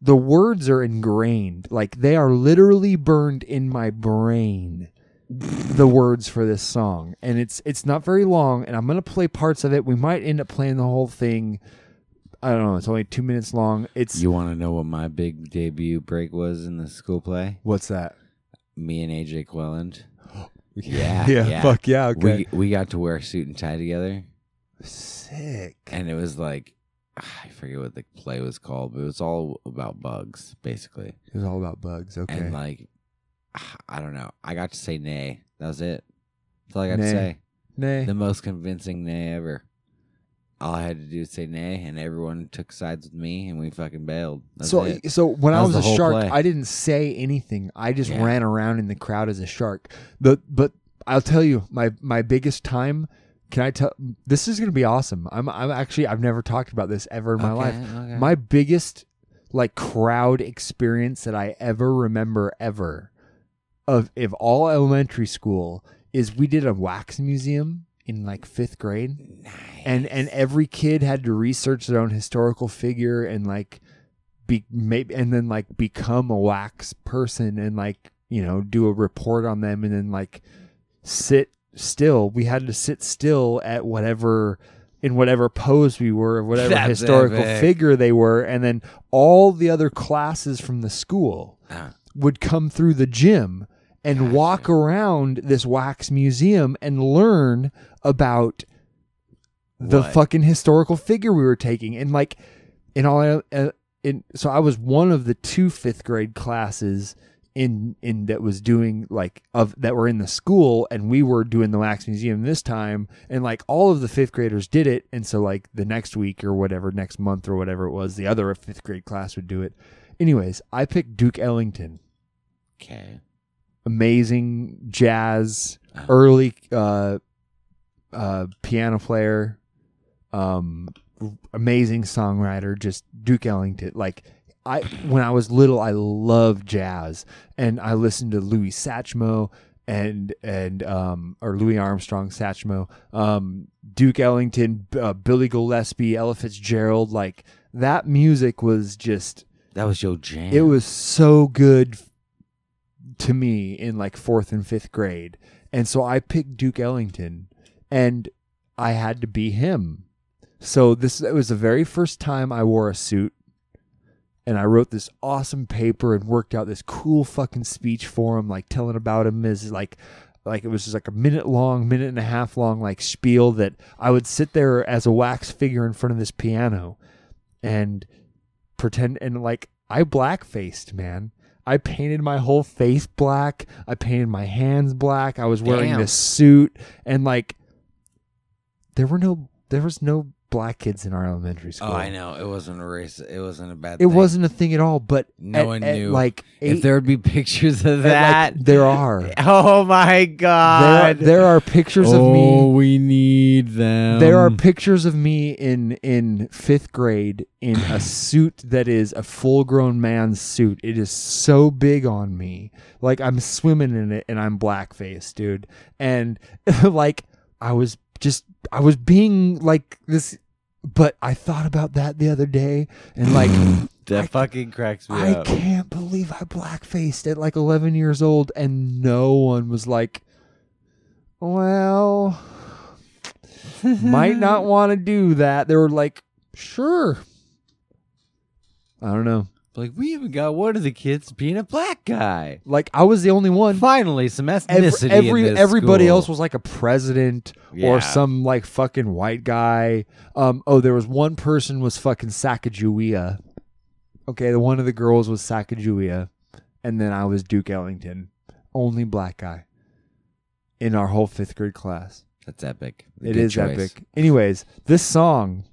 S1: The words are ingrained. Like they are literally burned in my brain. The words for this song. And it's it's not very long and I'm gonna play parts of it. We might end up playing the whole thing. I don't know, it's only two minutes long. It's
S2: You want to know what my big debut break was in the school play?
S1: what's that?
S2: Me and AJ Quelland. Yeah,
S1: yeah,
S2: yeah.
S1: fuck yeah, okay.
S2: We we got to wear a suit and tie together,
S1: Sick.
S2: and it was like ah, I forget what the play was called, but it was all about bugs, basically.
S1: It was all about bugs. Okay.
S2: And like, I don't know. I got to say nay. That was it. That's all I got
S1: Nay.
S2: to say.
S1: Nay.
S2: The most convincing nay ever. All I had to do was say nay, and everyone took sides with me, and we fucking bailed. That's
S1: so
S2: it.
S1: so when
S2: That
S1: I
S2: was
S1: was, a shark,
S2: play.
S1: I didn't say anything. I just
S2: Yeah.
S1: ran around in the crowd as a shark. The but I'll tell you my my biggest time. Can I tell? This is gonna be awesome. I'm I'm actually I've never talked about this ever in my
S2: Okay,
S1: life.
S2: okay.
S1: My biggest like crowd experience that I ever remember ever of of all elementary school is we did a wax museum in like fifth grade and and every kid had to research their own historical figure and like be maybe and then like become a wax person and like you know do a report on them and then like sit still we had to sit still at whatever in whatever pose we were whatever
S2: That's
S1: historical
S2: epic.
S1: figure they were and then all the other classes from the school
S2: Ah.
S1: would come through the gym and walk around this wax museum and learn about the
S2: What?
S1: fucking historical figure we were taking and like in all uh, in so I was one of the two fifth grade classes in in that was doing like of that were in the school and we were doing the wax museum this time and like all of the fifth graders did it and so like the next week or whatever next month or whatever it was the other fifth grade class would do it Anyways, I picked Duke Ellington.
S2: Okay.
S1: Amazing jazz,
S2: Uh-huh.
S1: early uh, uh, piano player, um, amazing songwriter. Just Duke Ellington. Like I, when I was little, I loved jazz, and I listened to Louis Satchmo and and um, or Louis Armstrong Satchmo, um, Duke Ellington, uh, Billy Gillespie, Ella Fitzgerald. Like that music was just
S2: That was your jam.
S1: it was so good to me in like fourth and fifth grade. And so I picked Duke Ellington and I had to be him. So this it was the very first time I wore a suit and I wrote this awesome paper and worked out this cool fucking speech for him, like telling about him as like like it was just like a minute long, minute and a half long like spiel that I would sit there as a wax figure in front of this piano and pretend and like I black faced, man. I painted my whole face black. I painted my hands black. I was wearing
S2: Damn.
S1: this suit and like there were no there was no black kids in our elementary school.
S2: Oh, I know. It wasn't a race. It wasn't a bad.
S1: It
S2: thing.
S1: wasn't a thing at all, but
S2: No
S1: at-
S2: one
S1: at,
S2: knew.
S1: like
S2: If there would be pictures of
S1: at,
S2: that,
S1: like, there are.
S2: Oh my god!
S1: there are pictures of me.
S2: oh, we need them.
S1: There are pictures of me in in fifth grade in a suit that is a full grown man's suit. It is so big on me, like I'm swimming in it, and I'm black faced, dude. And like I was just I was being like this, but I thought about that the other day, and like
S2: that
S1: I-
S2: fucking cracks me
S1: I
S2: up.
S1: can't believe I black faced at like 11 years old, and no one was like, well, might not want to do that. They were like, sure. I don't know.
S2: Like we even got one of the kids being a black guy.
S1: Like I was the only one.
S2: Finally, some
S1: Every,
S2: ethnicity.
S1: every
S2: in this
S1: everybody
S2: school.
S1: else was like a president
S2: Yeah.
S1: or some like fucking white guy. Um. Oh, there was one person was fucking Sacagawea. Okay, the one of the girls was Sacagawea, and then I was Duke Ellington, only black guy in our whole fifth grade class.
S2: That's epic.
S1: It
S2: Good
S1: is
S2: choice.
S1: epic. Anyways, this song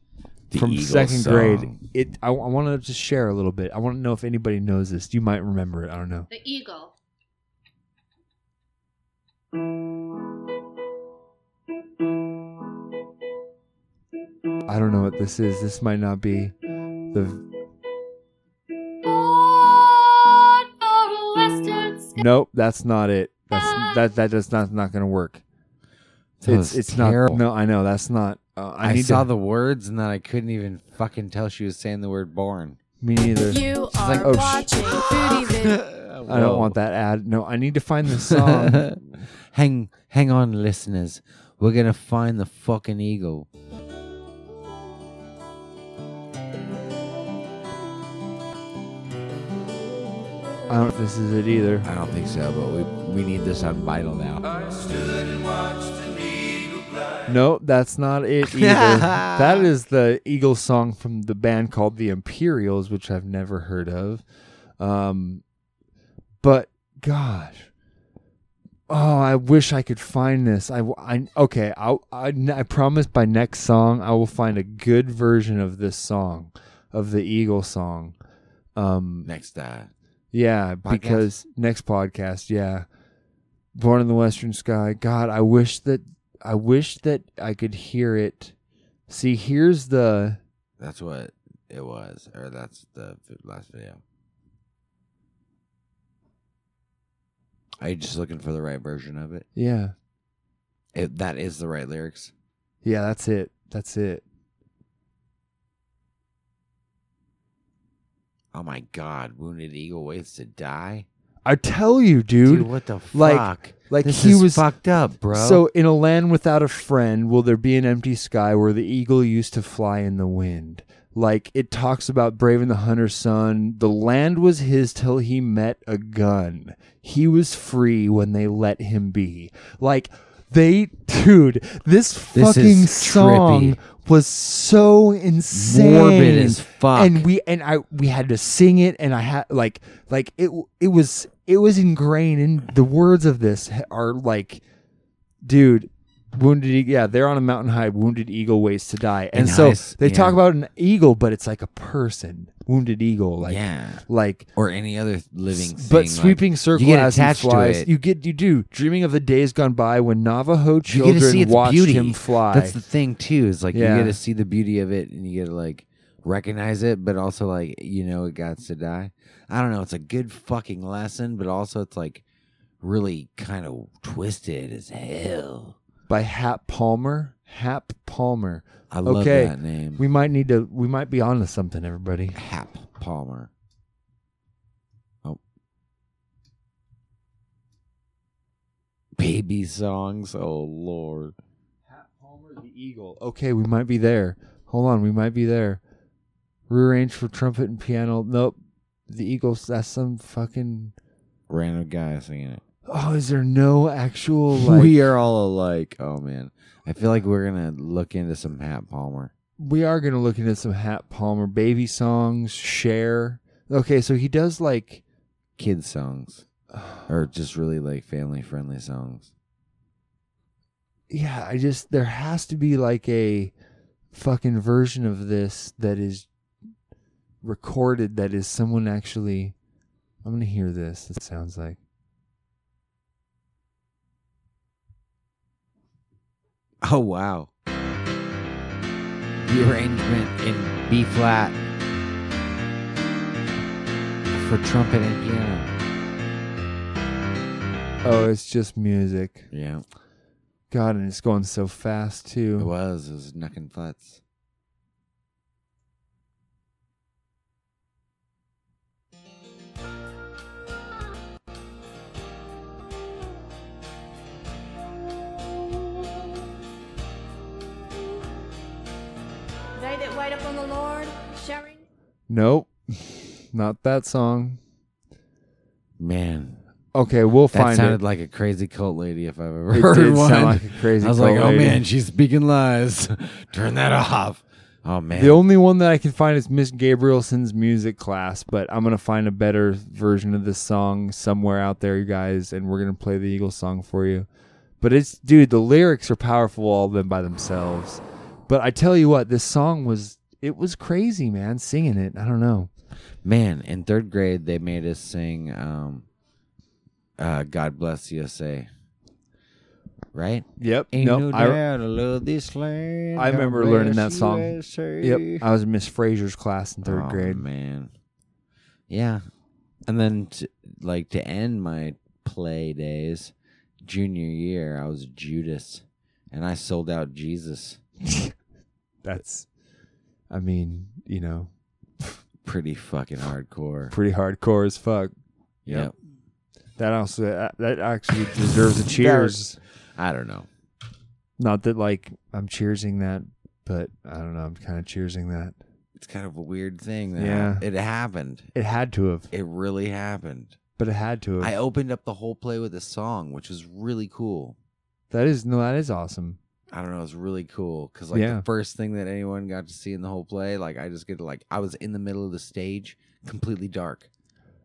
S2: The
S1: from
S2: Eagles
S1: second
S2: song.
S1: grade. It. I, I want to just share a little bit. I want to know if anybody knows this. You might remember it. I don't know.
S11: The eagle.
S1: I don't know what this is. This might not be the. Nope, that's not it. That's ah. that. That does not not going to work.
S2: That
S1: it's it's
S2: terrible.
S1: not. No, I know that's not. Uh, I,
S2: I, saw
S1: to,
S2: the words and then I couldn't even fucking tell she was saying the word born.
S1: Me neither.
S12: You are
S1: like, oh, sh-
S12: watching Foodie
S1: I don't want that ad. No, I need to find the song.
S2: hang, hang on, listeners. We're gonna find the fucking eagle.
S1: I don't know if this is it either.
S2: I don't think so, but we we need this on Vital now.
S1: No, that's not it either. that is the Eagles song from the band called the Imperials, which I've never heard of. Um, but gosh, oh, I wish I could find this. I, I okay. I, I I promise by next song I will find a good version of this song, of the Eagle song. Um,
S2: Next, uh,
S1: yeah, because next podcast, yeah. Born in the Western Sky. God, I wish that I wish that I could hear it. See, here's the
S2: that's what it was, or that's the last video. Are you just looking for the right version of it?
S1: yeah.
S2: it that is the right lyrics.
S1: Yeah, that's it. That's it.
S2: Oh my God! Wounded eagle waits to die,
S1: I tell you, dude.
S2: what the fuck?
S1: like- like
S2: this
S1: he
S2: is
S1: was-
S2: fucked up, bro.
S1: So, in a land without a friend, will there be an empty sky where the eagle used to fly in the wind? Like it talks about braving the hunter's son. The land was his till he met a gun. He was free when they let him be. Like they, dude, this,
S2: This
S1: fucking
S2: is
S1: song
S2: trippy.
S1: was so insane,
S2: Morbid as fuck.
S1: And we and I we had to sing it, and I had like like it. It was it was ingrained in the words of this are like, dude, Wounded Eagle. Yeah, they're on a mountain high. Wounded Eagle waits to die, and so they talk about an eagle, but it's like a person. Wounded Eagle, like
S2: yeah,
S1: like
S2: or any other living.
S1: S-
S2: thing,
S1: but
S2: like-
S1: sweeping circle
S2: get
S1: as he
S2: attached to
S1: flies.
S2: it.
S1: You get you do dreaming of the days gone by when Navajo
S2: you
S1: children
S2: get to see its
S1: watched
S2: beauty.
S1: him fly.
S2: That's the thing too. Is like
S1: Yeah.
S2: you get to see the beauty of it, and you get to like recognize it, but also like you know it got to die. I don't know. It's a good fucking lesson, but also it's like really kind of twisted as hell.
S1: by Hap Palmer. Hap Palmer.
S2: I love
S1: Okay,
S2: that name.
S1: We might need to. We might be onto something, everybody.
S2: Hap Palmer. Oh. Baby songs. Oh Lord.
S1: Hap Palmer, the Eagle. Okay, we might be there. Hold on, we might be there. Rearranged for trumpet and piano. Nope. The Eagles. That's some fucking.
S2: Random guy singing it.
S1: Oh, is there no actual like?
S2: we are all alike. Oh man. I feel like we're gonna look into some Hap Palmer.
S1: we are gonna look into some Hap Palmer baby songs. Share. Okay, so he does like.
S2: Kids songs. Or just really like family friendly songs.
S1: yeah, I just there has to be like a fucking version of this that is recorded that is someone actually I'm gonna hear this. It sounds like
S2: Oh wow. The arrangement in B flat for trumpet and piano.
S1: oh, it's just music.
S2: Yeah.
S1: God, and it's going so fast too.
S2: It was. It was Nuck and Futz.
S12: Wait upon the Lord shall renew.
S1: Nope, not that song.
S2: Man.
S1: Okay, we'll
S2: That
S1: find
S2: sounded
S1: it.
S2: like a crazy cult lady if I've ever
S1: It
S2: heard
S1: did
S2: one.
S1: sound like a crazy
S2: I was like, oh
S1: lady."
S2: man, she's speaking lies. Turn that off. Oh man.
S1: The only one that I can find is Miss Gabrielson's music class, but I'm gonna find a better version of this song somewhere out there, you guys, and we're gonna play the Eagles song for you. But it's dude, the lyrics are powerful all of them by themselves. But I tell you what, this song was it was crazy, man, singing it. I don't know.
S2: Man, in third grade they made us sing um uh God Bless USA. Right?
S1: Yep.
S2: Ain't
S1: no,
S2: no
S1: I,
S2: doubt I love this land.
S1: I remember learning that song.
S2: USA.
S1: yep. I was in Miss Fraser's class in third
S2: Oh,
S1: grade.
S2: man. Yeah. And then to, like to end my play days, junior year, I was Judas and I sold out Jesus.
S1: That's I mean, you know,
S2: Pretty fucking hardcore.
S1: pretty hardcore as fuck.
S2: Yep.
S1: That also uh, that actually deserves a cheers.
S2: I don't know.
S1: Not that like I'm cheersing that, but I don't know. I'm kind of cheersing that.
S2: It's kind of a weird thing. That
S1: Yeah.
S2: it happened.
S1: It had to have,
S2: It really happened.
S1: but it had to have.
S2: I opened up the whole play with a song, which was really cool.
S1: that is no, that is awesome.
S2: I don't know, it was really cool because like
S1: Yeah.
S2: the first thing that anyone got to see in the whole play, like I just get to like I was in the middle of the stage, completely dark.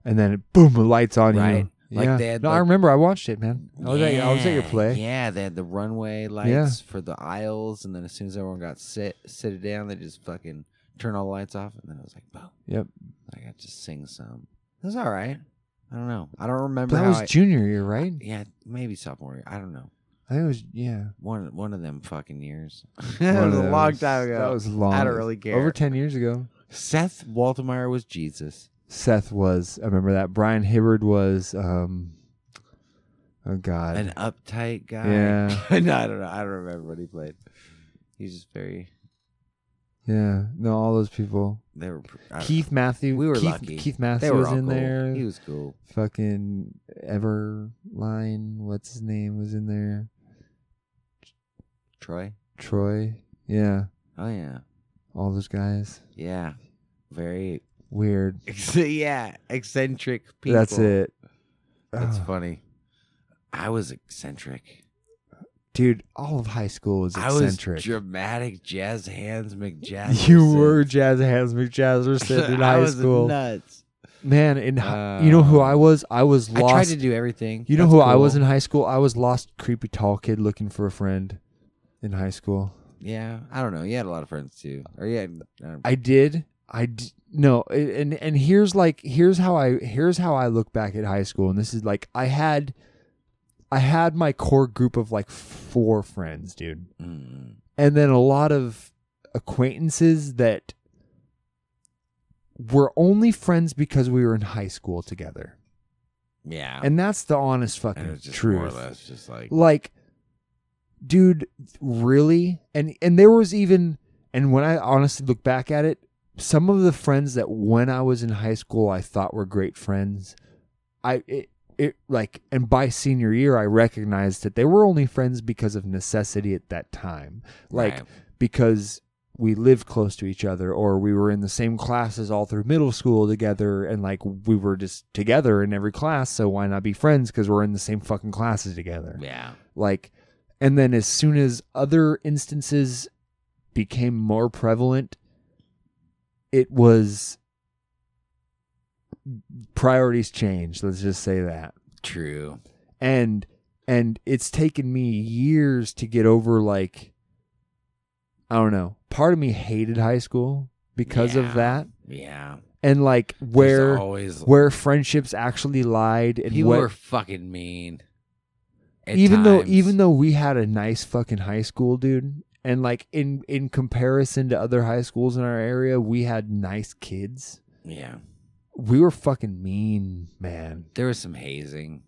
S1: And then it, boom, the lights on
S2: Right.
S1: you.
S2: Like
S1: yeah.
S2: they had,
S1: no, I
S2: like-
S1: remember. I watched it, man. I was at I was at your
S2: Yeah,
S1: play.
S2: Yeah, they had the runway lights for the aisles, and then as soon as everyone got sit sit down, they just fucking turn all the lights off, and then it was like, boom.
S1: Yep.
S2: I got to sing some. It was all right. I don't know. I don't remember
S1: That
S2: how
S1: was
S2: I-
S1: junior year, right?
S2: yeah, maybe sophomore year. I don't know.
S1: I think it was. Yeah.
S2: One one of them fucking years. That was a long time ago.
S1: That was long.
S2: I don't really care.
S1: Over ten years ago.
S2: Seth Waltemeyer was Jesus.
S1: Seth was. I remember that. Brian Hibbard was. um Oh God.
S2: An uptight guy.
S1: Yeah.
S2: no, I don't know. I don't remember what he played. He's just very.
S1: yeah. No, all those people.
S2: They were.
S1: Keith Matthew.
S2: We were
S1: Keith,
S2: lucky.
S1: Keith. Matthew was in
S2: cool.
S1: there.
S2: He was cool.
S1: Fucking Everline. What's his name was in there?
S2: Troy.
S1: Troy. Yeah.
S2: Oh yeah,
S1: All those guys.
S2: yeah. Very.
S1: Weird.
S2: yeah, eccentric people.
S1: That's it.
S2: That's
S1: Oh,
S2: funny. I was eccentric.
S1: dude. All of high school was eccentric.
S2: I was dramatic jazz hands McJazz.
S1: you were Jazz Hands McJazzerson in high
S2: was
S1: school.
S2: nuts.
S1: Man, in hi- you know who I um, was? I was lost.
S2: I tried to do everything.
S1: You know
S2: That's
S1: who I was in high school? I was lost, creepy tall kid looking for a friend. In high school.
S9: Yeah, I don't know. You had a lot of friends too, or yeah,
S1: I did. I d- no, and and here's like here's how I here's how I look back at high school, and this is like I had, I had my core group of like four friends, dude,
S9: Mm,
S1: and then a lot of acquaintances that were only friends because we were in high school together,
S9: yeah,
S1: and that's the honest fucking
S9: and
S1: truth.
S9: more or less just like
S1: like dude really? And and there was even and when i honestly look back at it some of the friends that when i was in high school i thought were great friends i it, it like and by senior year i recognized that they were only friends because of necessity at that time. Like
S9: Right.
S1: because we lived close to each other or we were in the same classes all through middle school together and like we were just together in every class so why not be friends because we're in the same fucking classes together?
S9: Yeah,
S1: like and then as soon as other instances became more prevalent it was priorities changed let's just say that
S9: true.
S1: and and it's taken me years to get over like i don't know part of me hated high school because
S9: Yeah.
S1: of that
S9: Yeah,
S1: and like where
S9: always
S1: where friendships actually lied and
S9: people
S1: what,
S9: were fucking mean.
S1: Even though even though we had a nice fucking high school dude and like in in comparison to other high schools in our area we had nice kids
S9: yeah,
S1: we were fucking mean man
S9: there was some hazing,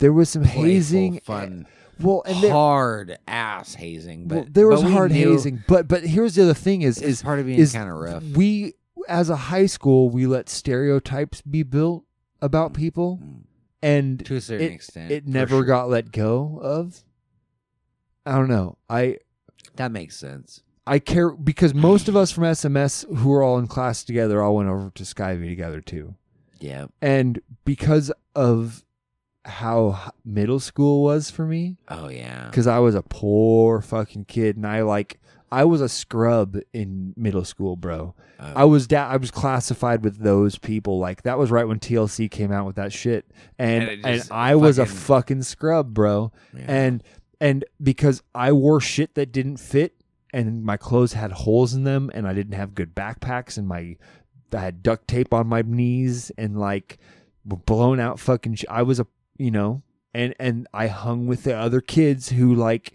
S1: there was some
S9: Playful,
S1: hazing
S9: fun,
S1: well and there,
S9: hard ass hazing. But
S1: well, there was
S9: but
S1: hard
S9: knew
S1: hazing but but here's the other thing is is
S9: part of being kind of rough.
S1: we as a high school we let stereotypes be built about people
S9: Mm.
S1: And
S9: to a certain
S1: it,
S9: extent,
S1: it never
S9: sure.
S1: got let go of i don't know i
S9: That makes sense.
S1: I care because most of us from SMS who were all in class together all went over to Skyview together too.
S9: Yeah,
S1: And because of how middle school was for me,
S9: oh yeah,
S1: because I was a poor fucking kid and I like, I was a scrub in middle school, bro.
S9: Oh.
S1: I was da- I was classified with those people. Like that was right when TLC came out with that shit, and
S9: And
S1: and, I was a
S9: fucking-
S1: fucking scrub, bro
S9: Yeah.
S1: and and because I wore shit that didn't fit and my clothes had holes in them and I didn't have good backpacks and my I had duct tape on my knees and like blown out fucking sh- I was a you know and and I hung with the other kids who like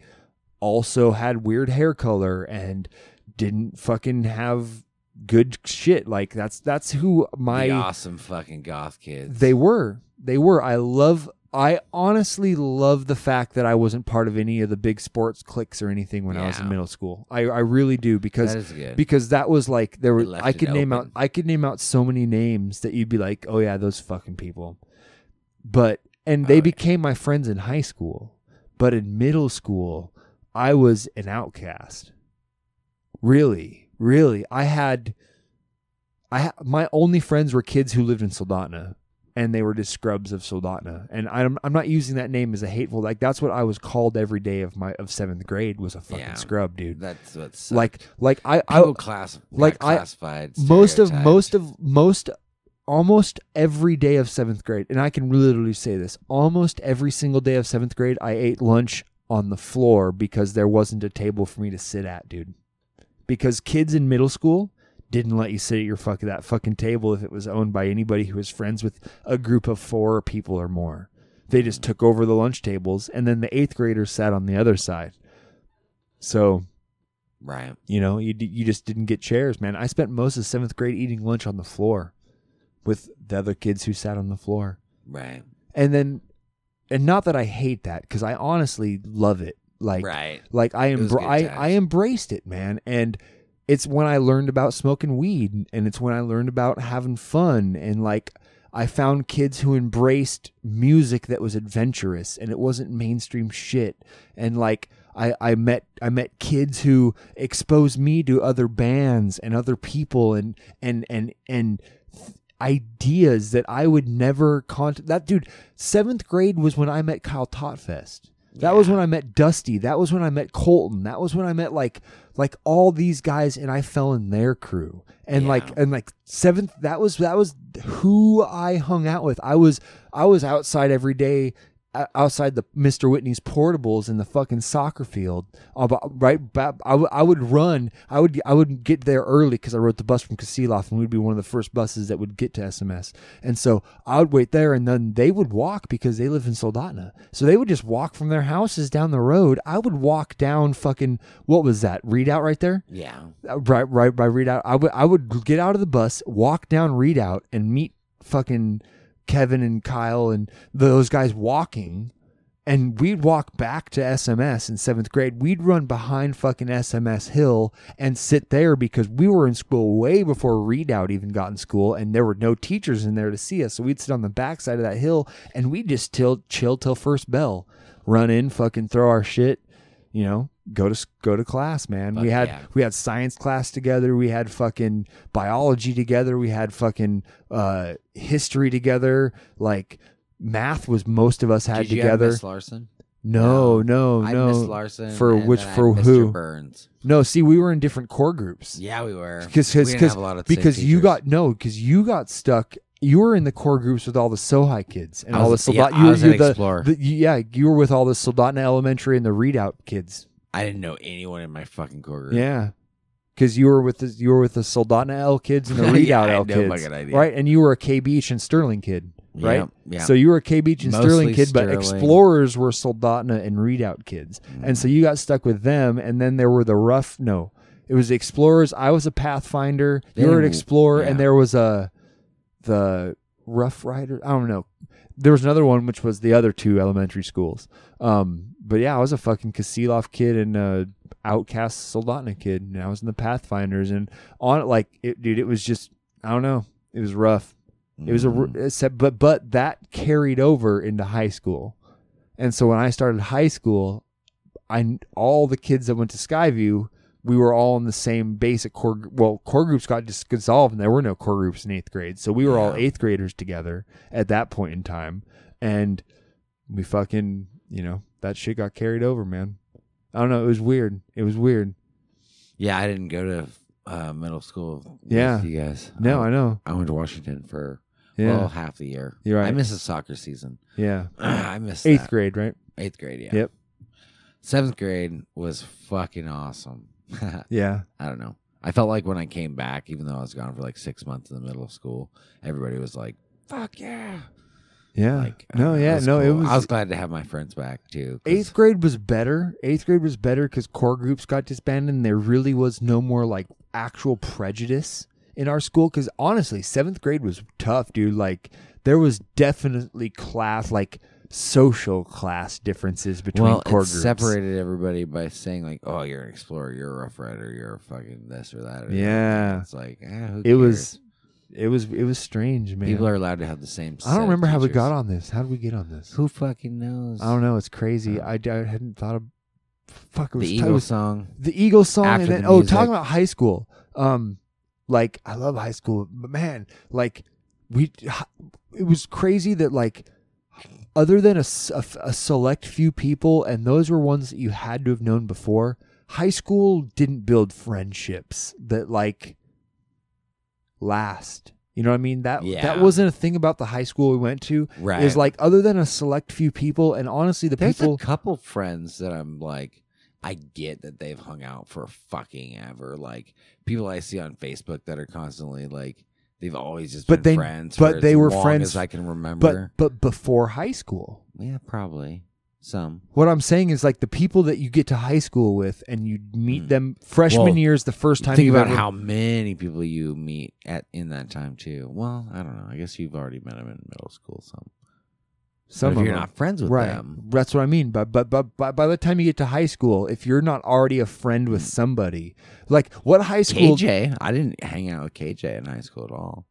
S1: also had weird hair color and didn't fucking have good shit like that's that's who my
S9: the awesome fucking goth kids.
S1: they were. They were. I love. I honestly love the fact that I wasn't part of any of the big sports cliques or anything when I was in middle school. I, I really do because
S9: that
S1: because that was like there were. I could name out. I could name out so many names that you'd be like, oh yeah, those fucking people. But and they
S9: Oh, yeah.
S1: became my friends in high school, but in middle school, I was an outcast. Really, really, I had. I ha- my only friends were kids who lived in Soldotna, and they were just scrubs of Soldotna. And I'm I'm not using that name as a hateful like that's what I was called every day of my of seventh grade was a fucking
S9: Yeah.
S1: scrub, dude.
S9: That's what's
S1: Like like I I
S9: class
S1: like,
S9: got
S1: I-
S9: classified.
S1: most of most of most almost every day of seventh grade, and I can literally say this: almost every single day of seventh grade, I ate lunch on the floor because there wasn't a table for me to sit at, dude. Because kids in middle school didn't let you sit at your fuck that fucking table if it was owned by anybody who was friends with a group of four people or more. They just took over the lunch tables, and then the eighth graders sat on the other side. So
S9: right.
S1: you know, you you just didn't get chairs, man. I spent most of seventh grade eating lunch on the floor with the other kids who sat on the floor,
S9: Right.
S1: and then, and not that I hate that because I honestly love it. Like,
S9: right.
S1: like I embra- I. I embraced it, man, and it's when I learned about smoking weed, and it's when I learned about having fun, and like I found kids who embraced music that was adventurous, and it wasn't mainstream shit, and like. I, I met I met kids who exposed me to other bands and other people and and and and ideas that I would never contact. That dude, seventh grade was when I met Kyle Totfest. That was when I met Dusty. That was when I met Colton. That was when I met like like all these guys, and I fell in their crew. And like and like seventh, that was that was who I hung out with. I was I was outside every day outside the Mr. Whitney's portables in the fucking soccer field. About, right, I, w- I would run. I would I would get there early because I rode the bus from Kasilof, and we'd be one of the first buses that would get to SMS. And so I would wait there, and then they would walk because they live in Soldotna. So they would just walk from their houses down the road. I would walk down fucking what was that Redoubt right there?
S2: Yeah.
S1: Uh, right right by Redoubt i would i would get out of the bus walk down Redoubt and meet fucking kevin and kyle and those guys walking and we'd walk back to sms in seventh grade. We'd run behind fucking sms hill and sit there because we were in school way before Redoubt even got in school and there were no teachers in there to see us. So we'd sit on the backside of that hill and we'd just till chill till first bell run in fucking throw our shit you know go to go to class man we had
S2: yeah.
S1: we had science class together we had fucking biology together we had fucking uh history together like math was most of us had
S2: Did
S1: together
S2: Miss Larson?
S1: no no
S2: I
S1: no
S2: Miss Larson.
S1: for which for who
S2: Burns.
S1: no see we were in different core groups
S2: Yeah, we were.
S1: because because
S2: didn't have a lot of the same
S1: because you got no because you got stuck you were in the core groups with all the SoHi kids and
S2: I
S1: all the
S2: was- yeah,
S1: soldat
S2: I
S1: you,
S2: was
S1: you're
S2: an
S1: the,
S2: Explorer.
S1: the- yeah you were with all the Soldotna Elementary and the Redoubt kids
S2: I didn't know anyone in my fucking core group.
S1: Yeah, because you were with the you were with the Soldotna L kids and the
S2: Yeah,
S1: Redoubt
S2: I
S1: L
S2: no
S1: kids,
S2: idea.
S1: right? And you were a K Beach and Sterling kid, right?
S2: Yep, yeah.
S1: So you were a K Beach and
S2: Mostly
S1: Sterling kid, but Explorers were Soldotna and Redoubt kids, and
S2: Mm.
S1: so you got stuck with them. And then there were the rough. No, it was the Explorers. I was a Pathfinder. You were an Explorer, and there was a the Rough Rider. I don't know. There was another one which was the other two elementary schools. Um, but yeah, I was a fucking Kasilof kid and a outcast Soldotna kid, and I was in the Pathfinders, and on it like it, dude, it was just I don't know, it was rough. It was a
S2: Mm.
S1: a- but but that carried over into high school, and so when I started high school, I all the kids that went to Skyview, we were all in the same basic core. Well, core groups got dis- dissolved, and there were no core groups in eighth grade, so we were all eighth graders together at that point in time, and we fucking you know that shit got carried over, man. I don't know. It was weird. It was weird.
S2: Yeah, I didn't go to uh, middle school. with
S1: Yeah.
S2: you guys.
S1: No,
S2: I,
S1: I know.
S2: I went to Washington for
S1: Yeah,
S2: well half the year.
S1: You're right.
S2: I missed the soccer season.
S1: yeah.
S2: I missed
S1: Eighth
S2: that.
S1: grade, right?
S2: Eighth grade, yeah.
S1: Yep.
S2: Seventh grade was fucking awesome.
S1: Yeah.
S2: I don't know. I felt like when I came back, even though I was gone for like six months in the middle of school, everybody was like, "Fuck yeah!"
S1: Yeah.
S2: Like,
S1: no, yeah, no. It was,
S2: I was glad to have my friends back too.
S1: eighth grade was better. Eighth grade was better because core groups got disbanded, and there really was no more like actual prejudice in our school. Because honestly, seventh grade was tough, dude. Like there was definitely class, like social class differences between
S2: well,
S1: core
S2: it
S1: groups.
S2: separated everybody by saying like, "Oh, you're an explorer, you're a rough rider, you're a fucking this or that." Or that."
S1: Yeah.
S2: it's like eh,
S1: It was, it was, it was strange, man.
S2: people are allowed to have the same.
S1: I don't remember how we got on this. How did we get on this?
S2: Who fucking knows?
S1: I don't know. It's crazy.
S2: Uh,
S1: I, I hadn't thought of. Fuck, it was
S2: The Eagle
S1: was-
S2: song.
S1: the Eagle song,
S2: After
S1: and then
S2: the
S1: oh, talking about high school. Um, like I love high school, but man, like we, it was crazy that like, other than a a select few people, and those were ones that you had to have known before. High school didn't build friendships that like last. You know what I mean? That
S2: Yeah.
S1: that wasn't a thing about the high school we went to.
S2: Right.
S1: Is like other than a select few people, and honestly, the
S2: There's
S1: people
S2: a couple friends that I'm like, I get that they've hung out for fucking ever. Like people I see on Facebook that are constantly like, they've always just
S1: But
S2: been
S1: they-
S2: friends.
S1: but they were friends-
S2: as I can remember.
S1: but but before high school.
S2: yeah, probably some.
S1: What I'm saying is like the people that you get to high school with and you meet
S2: Mm.
S1: them freshman
S2: Well,
S1: years the first time
S2: Think about
S1: ever-
S2: how many people you meet at in that time too. Well, I don't know. I guess you've already met them in middle school. Some.
S1: Some
S2: if
S1: of
S2: you're
S1: them-
S2: not friends with
S1: right.
S2: them,
S1: That's what I mean. But but but by, by the time you get to high school, if you're not already a friend with somebody, like what high school?
S2: KJ, I didn't hang out with KJ in high school at all.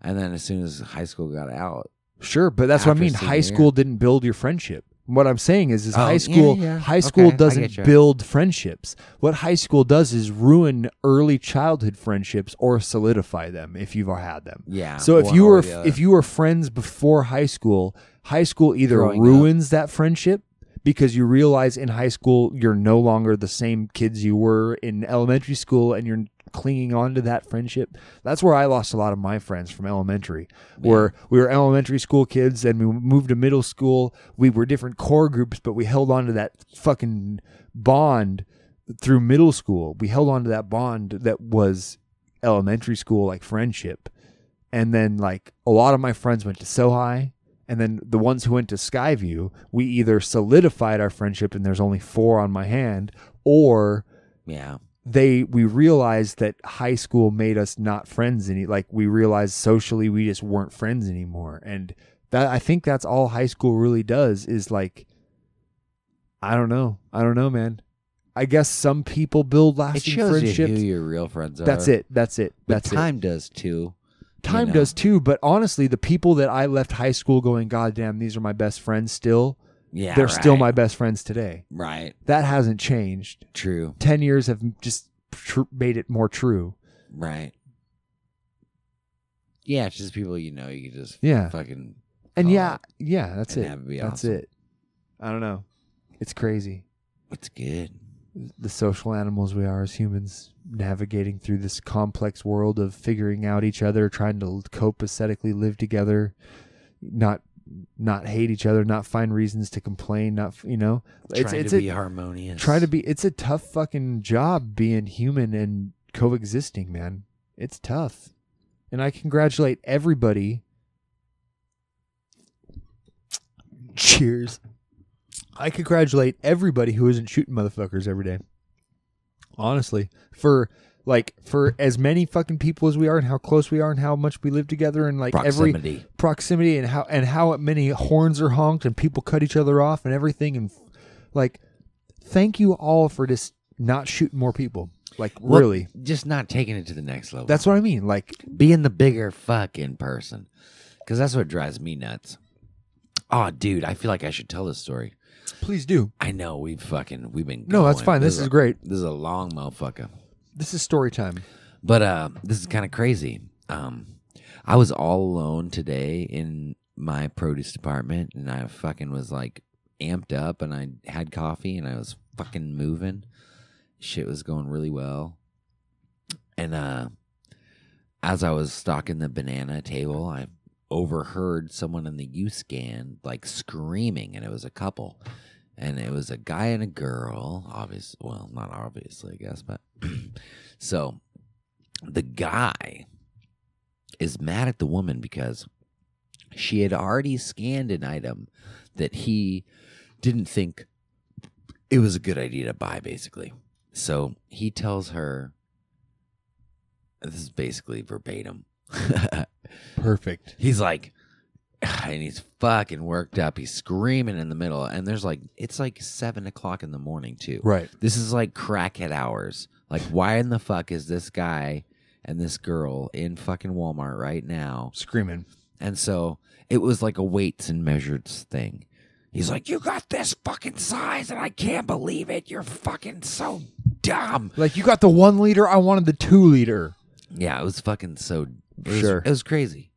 S2: And then as soon as high school got out,
S1: Sure, but that's what I mean. High
S2: year.
S1: school didn't build your friendship. What I'm saying is, is
S2: Oh,
S1: high school.
S2: yeah.
S1: High school
S2: Okay,
S1: doesn't build friendships. What high school does is ruin early childhood friendships or solidify them if you've had them.
S2: yeah.
S1: So if you were if you were friends before high school, high school either
S2: Growing up.
S1: ruins that friendship because you realize in high school you're no longer the same kids you were in elementary school and you're clinging on to that friendship. That's where I lost a lot of my friends from elementary. Where we were elementary school kids and we moved to middle school. We were different core groups, but we held on to that fucking bond through middle school. We held on to that bond that was elementary school like friendship. And then like a lot of my friends went to SoHi and then the ones who went to Skyview, we either solidified our friendship and there's only four on my hand, or
S2: Yeah.
S1: they we realized that high school made us not friends any like we realized socially we just weren't friends anymore. And that I think that's all high school really does is like I don't know. I don't know, man. I guess some people build
S2: It
S1: lasting
S2: shows you
S1: friendships.
S2: who your real friends are.
S1: That's it. That's it.
S2: But
S1: That's it
S2: time does too.
S1: Time
S2: know.
S1: does too but honestly the people that i left high school going god damn these are my best friends still
S2: Yeah.
S1: they're still my best friends today
S2: Right.
S1: that hasn't changed
S2: True.
S1: 10 years have just tr- made it more true
S2: Right. Yeah, it's just people you know. You can just
S1: Yeah.
S2: fucking
S1: and yeah yeah that's
S2: and
S1: it that's
S2: awesome.
S1: it i don't know it's crazy
S2: It's good.
S1: The social animals we are as humans navigating through this complex world of figuring out each other trying to cope aesthetically live together not not hate each other not find reasons to complain not you know? It's
S2: Trying
S1: it's
S2: to
S1: a,
S2: be harmonious.
S1: try to be it's a tough fucking job being human and coexisting man. It's tough. And i congratulate everybody. Cheers i congratulate everybody who isn't shooting motherfuckers every day honestly for like for as many fucking people as we are and how close we are and how much we live together and like every
S2: proximity.
S1: proximity and how and how many horns are honked and people cut each other off and everything and like thank you all for just not shooting more people like
S2: Well,
S1: really
S2: just not taking it to the next level.
S1: that's what i mean like
S2: being the bigger fucking person, because that's what drives me nuts. Oh, dude, I feel like I should tell this story.
S1: Please do
S2: I know we've fucking we've been.
S1: No, that's
S2: going.
S1: fine. This is
S2: a-
S1: great.
S2: This is a long motherfucker.
S1: this is story time
S2: But uh, this is kind of crazy. Um, I was all alone today in my produce department, and I fucking was like amped up, and I had coffee, and I was fucking moving. Shit was going really well, and uh, as I was stocking the banana table, I overheard someone in the U scan like screaming, and it was a couple. And it was a guy and a girl, obvious. Well, not obviously, I guess, but so the guy is mad at the woman because she had already scanned an item that he didn't think it was a good idea to buy, basically. So he tells her, this is basically verbatim.
S1: perfect
S2: he's like, and he's fucking worked up. He's screaming in the middle, and there's like, it's like seven o'clock in the morning, too.
S1: right
S2: This is like crackhead hours. Like, why in the fuck is this guy and this girl in fucking Walmart right now?
S1: screaming
S2: And so it was like a weights and measures thing. He's like, You got this fucking size, and I can't believe it. You're fucking so dumb.
S1: like you got the one liter i wanted the two liter
S2: Yeah, it was fucking so. It was,
S1: Sure.
S2: It was crazy.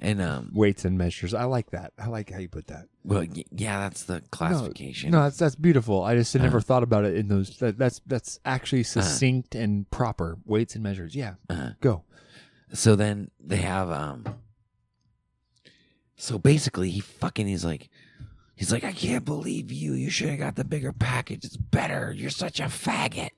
S2: And, um,
S1: weights and measures i like that i like how you put that
S2: well, y- yeah, that's the classification.
S1: no that's that's beautiful i just had never
S2: Uh-huh.
S1: thought about it in those that, that's that's actually succinct and proper weights and measures yeah
S2: Uh-huh.
S1: go
S2: So then they have um so basically he fucking he's like he's like, I can't believe you. You should have got the bigger package. It's better. You're such a faggot.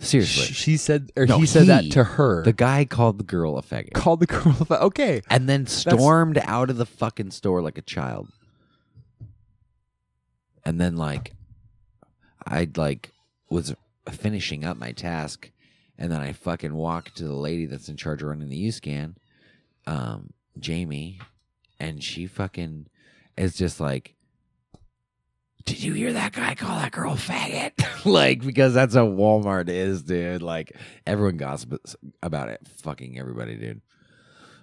S2: Seriously.
S1: She said or
S2: No,
S1: he said that
S2: he-
S1: to her
S2: The guy called the girl a faggot.
S1: called the girl a fa- okay
S2: And then stormed out of the fucking store like a child. And then like I'd like was finishing up my task and then I fucking walked to the lady that's in charge of running the U scan, um, Jamie, and she fucking is just like did you hear that guy call that girl faggot? like, because that's how Walmart is, dude. Like, everyone gossips about it. Fucking everybody, dude.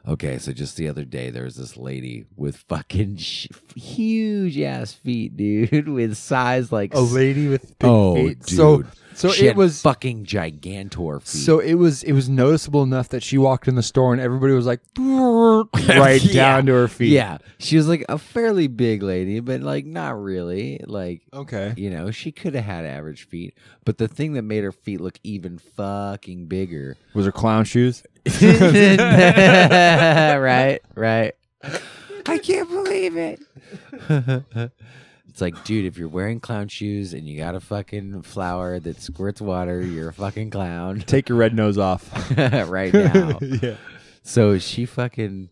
S2: Okay, so just the other day, there was this lady with fucking sh- huge ass feet, dude, with size like
S1: a lady with big
S2: Oh,
S1: feet. So
S2: dude.
S1: So
S2: she
S1: it
S2: had
S1: was-
S2: fucking gigantor feet.
S1: So it was it was noticeable enough that she walked in the store and everybody was like right
S2: Yeah.
S1: down to her feet.
S2: yeah, she was like a fairly big lady, but like not really. Like
S1: Okay.
S2: you know, she could have had average feet, but the thing that made her feet look even fucking bigger.
S1: Was her clown shoes?
S2: right, right. I can't believe it. It's like, dude, if you're wearing clown shoes and you got a fucking flower that squirts water, you're a fucking clown
S1: Take your red nose off.
S2: right now.
S1: yeah.
S2: So she fucking,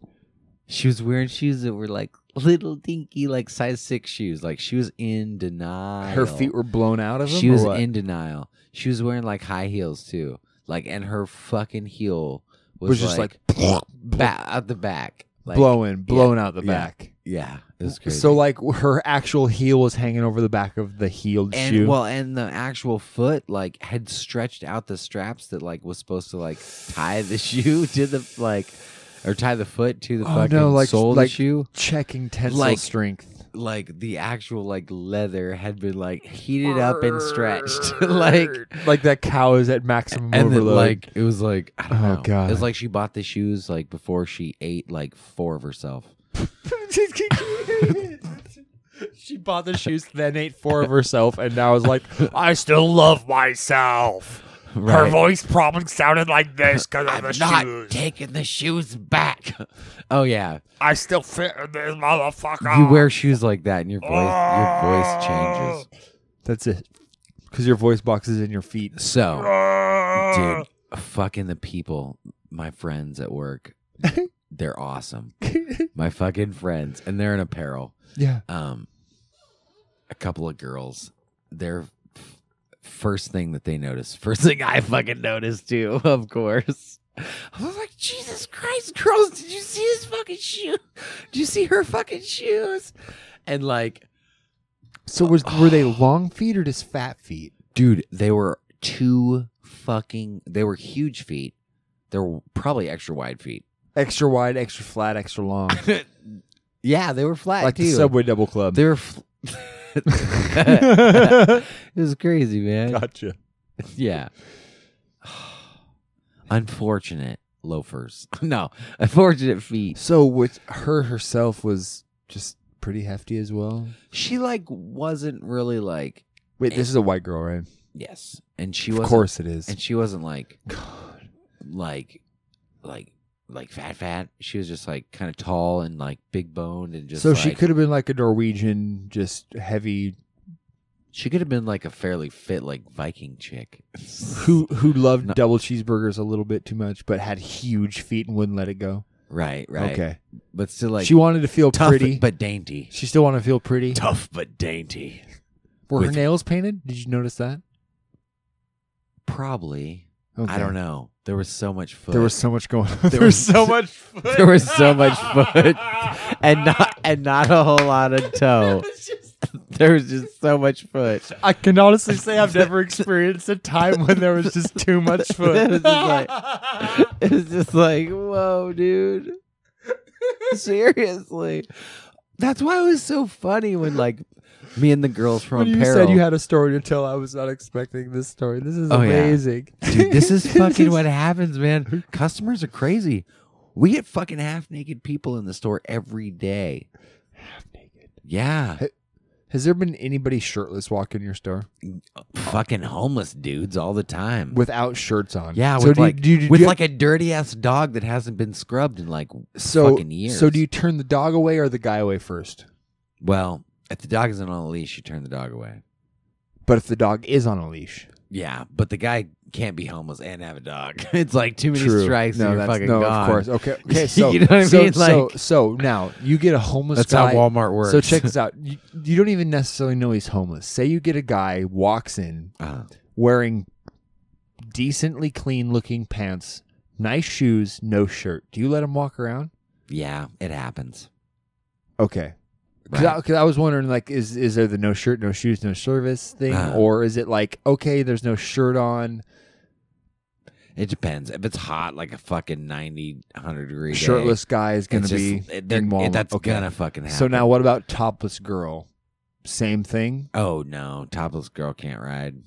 S2: she was wearing shoes that were like little dinky, like size six shoes. Like she was in denial.
S1: Her feet were blown out of them.
S2: She was
S1: what?
S2: in denial. She was wearing like high heels too. Like, and her fucking heel was,
S1: was just like,
S2: ba- out the back. Like,
S1: blowing, blown out the
S2: yeah.
S1: back.
S2: Yeah, it was crazy.
S1: So like her actual heel was hanging over the back of the heeled
S2: and
S1: shoe.
S2: well, and the actual foot like had stretched out the straps that like was supposed to like tie the shoe to the like, or tie the foot to the
S1: Oh,
S2: fucking
S1: no, like-
S2: sole of
S1: like-
S2: the shoe.
S1: Checking tensile
S2: like-
S1: strength.
S2: Like the actual like leather had been like heated up and stretched, like
S1: Like that cow is at maximum
S2: and then
S1: overload.
S2: like it was like I don't
S1: Oh,
S2: know.
S1: God.
S2: It was like she bought the shoes like before she ate like four of herself.
S1: she bought the shoes, then ate four of herself, and now is like, I still love myself. Her voice probably sounded like this because of
S2: I'm
S1: the
S2: not
S1: shoes.
S2: taking the shoes back. oh yeah,
S1: I still fit in this motherfucker.
S2: you wear shoes like that, and your voice your voice changes.
S1: That's it. Because your voice box is in your feet.
S2: So, dude, fucking the people, my friends at work, they're awesome. My fucking friends, and they're in apparel.
S1: Yeah.
S2: Um, a couple of girls, their f- first thing that they noticed, first thing I fucking noticed too, of course. I was like, Jesus Christ, girls, did you see his fucking shoe? Did you see her fucking shoes? And like,
S1: So was were they long feet or just fat feet?
S2: dude, they were two fucking, they were huge feet. They were probably extra wide feet.
S1: Extra wide, extra flat, extra long.
S2: Yeah, they were flat
S1: like
S2: too.
S1: the Subway Double Club.
S2: They were. Fl- it was crazy, man.
S1: gotcha.
S2: Yeah. Unfortunate loafers. No, unfortunate feet.
S1: So with her herself was just pretty hefty as well.
S2: She like wasn't really like
S1: Wait, this is a white girl, right?
S2: yes, and she was
S1: Of
S2: was
S1: course it is.
S2: and she wasn't like like like like fat fat. She was just like kind of tall and like big boned and just
S1: so she
S2: like-
S1: could have been like a Norwegian, just heavy,
S2: she could have been like a fairly fit like Viking chick.
S1: who who loved
S2: No.
S1: double cheeseburgers a little bit too much, but had huge feet and wouldn't let it go.
S2: Right, right.
S1: Okay,
S2: but still like
S1: she wanted to feel
S2: tough
S1: pretty,
S2: but dainty.
S1: she still wanted to feel pretty.
S2: Tough but dainty.
S1: Were her
S2: with-
S1: nails painted? Did you notice that?
S2: Probably.
S1: Okay.
S2: I don't know. There was so much foot.
S1: There was so much going on.
S2: There
S1: There,
S2: was-
S1: was so much. Foot.
S2: there was so much foot and not and not a whole lot of toe. there was just so much foot.
S1: I can honestly say I've never experienced a time when there was just too much
S2: it
S1: foot.
S2: was just like it was just like, whoa, dude. Seriously. That's why it was so funny when like me and the girls from
S1: when you said you had a story to tell, I was not expecting this story. This is
S2: Oh, yeah.
S1: amazing.
S2: Dude, this is fucking what happens, man. Customers are crazy. We get fucking half naked people in the store every day.
S1: Half naked.
S2: Yeah.
S1: Has there been anybody shirtless walk in your store mm,
S2: Fucking homeless dudes all the time.
S1: without shirts on?
S2: yeah, with
S1: do you-
S2: like
S1: do you- do
S2: with
S1: you-
S2: like a dirty ass dog that hasn't been scrubbed in like
S1: so
S2: fucking years.
S1: so do you turn the dog away or the guy away first?
S2: Well, if the dog isn't on a leash, you turn the dog away.
S1: But if the dog is on a leash,
S2: Yeah, but the guy can't be homeless and have a dog. It's like too many
S1: True.
S2: strikes
S1: no,
S2: and you're
S1: that's,
S2: fucking
S1: no,
S2: gone.
S1: of course. Okay, okay. So
S2: You know what I
S1: so,
S2: mean?
S1: so,
S2: Like-
S1: so now you get a homeless
S2: That's
S1: guy.
S2: how Walmart works.
S1: So check this out. You, you don't even necessarily know he's homeless. Say you get a guy walks in
S2: Uh,
S1: wearing decently clean looking pants, nice shoes, no shirt. Do you let him walk around?
S2: yeah, it happens.
S1: Okay. Because
S2: Right.
S1: I, was wondering, like, is is there the no shirt, no shoes, no service thing,
S2: Uh.
S1: or is it like, okay, there's no shirt on,
S2: It depends. If it's hot, like a fucking 90, 100 degree day,
S1: shirtless guy is going
S2: it's
S1: to
S2: just-
S1: be
S2: it- it- that's
S1: okay.
S2: gonna fucking happen.
S1: So now, what about topless girl? Same thing.
S2: Oh no, topless girl can't ride.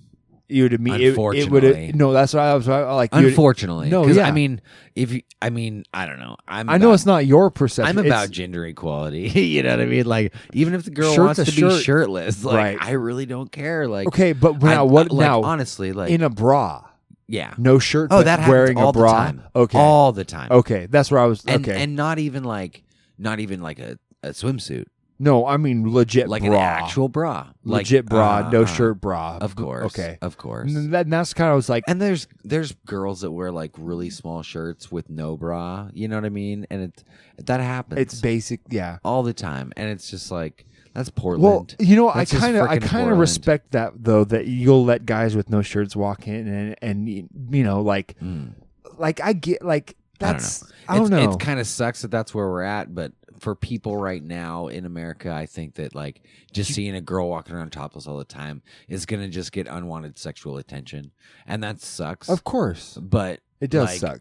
S1: You would immediately it, would
S2: Unfortunately.
S1: no. That's what I was I- like.
S2: Unfortunately,
S1: no yeah.
S2: I mean, if you, I mean, I don't know. I'm.
S1: I know it's not your perception.
S2: I'm
S1: It's-
S2: about gender equality. you know what I mean? Like, even if the girl wants to
S1: shirt.
S2: be shirtless, like,
S1: Right.
S2: I really don't care. Like,
S1: okay, but
S2: I-
S1: now what?
S2: like,
S1: now
S2: honestly, like,
S1: in a bra,
S2: yeah.
S1: no shirt.
S2: Oh, that happens
S1: wearing
S2: all
S1: a bra.
S2: the time.
S1: Okay,
S2: all the time.
S1: okay, that's where I was.
S2: and
S1: okay,
S2: and not even like, not even like a, a swimsuit,
S1: no, I mean legit
S2: like
S1: bra,
S2: an actual bra, like,
S1: legit bra,
S2: uh,
S1: no shirt bra.
S2: Of course,
S1: Okay,
S2: of course.
S1: and that, that's kind of I was like,
S2: And there's there's girls that wear like really small shirts with no bra. You know what I mean? And it that happens.
S1: it's basic. Yeah.
S2: all the time, and it's just like that's Portland.
S1: Well, you know, I
S2: That's just
S1: kind of, I kind of respect that though. That you'll let guys with no shirts walk in, and and you know, like,
S2: Mm.
S1: like I get, like
S2: I don't
S1: that's, I don't
S2: it's,
S1: know.
S2: It kind of sucks that that's where we're at, but for people right now in America, I think that like just seeing a girl walking around topless all the time is gonna just get unwanted sexual attention, and that sucks.
S1: of course,
S2: but
S1: it does
S2: like,
S1: suck.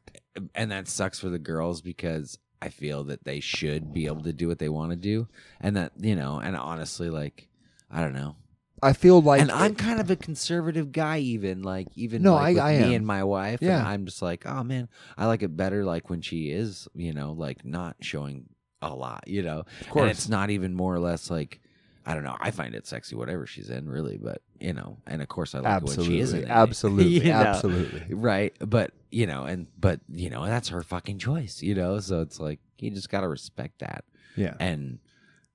S2: and that sucks for the girls because I feel that they should be able to do what they want to do, and that you know, and honestly, like I don't know,
S1: I feel like,
S2: and I'm kind of a conservative guy, even like even
S1: No,
S2: like,
S1: I-
S2: with
S1: I
S2: me
S1: am.
S2: and my wife. and
S1: Yeah.
S2: I'm just like, oh man, I like it better like when she is, you know, like not showing a lot, you know,
S1: of course,
S2: and it's not even more or less like. I don't know. I find it sexy, whatever she's in, really. But you know, and of course, I like when she isn't.
S1: absolutely, absolutely,
S2: you know?
S1: absolutely.
S2: right but you know and but you know that's her fucking choice you know so it's like you just gotta respect that
S1: Yeah,
S2: and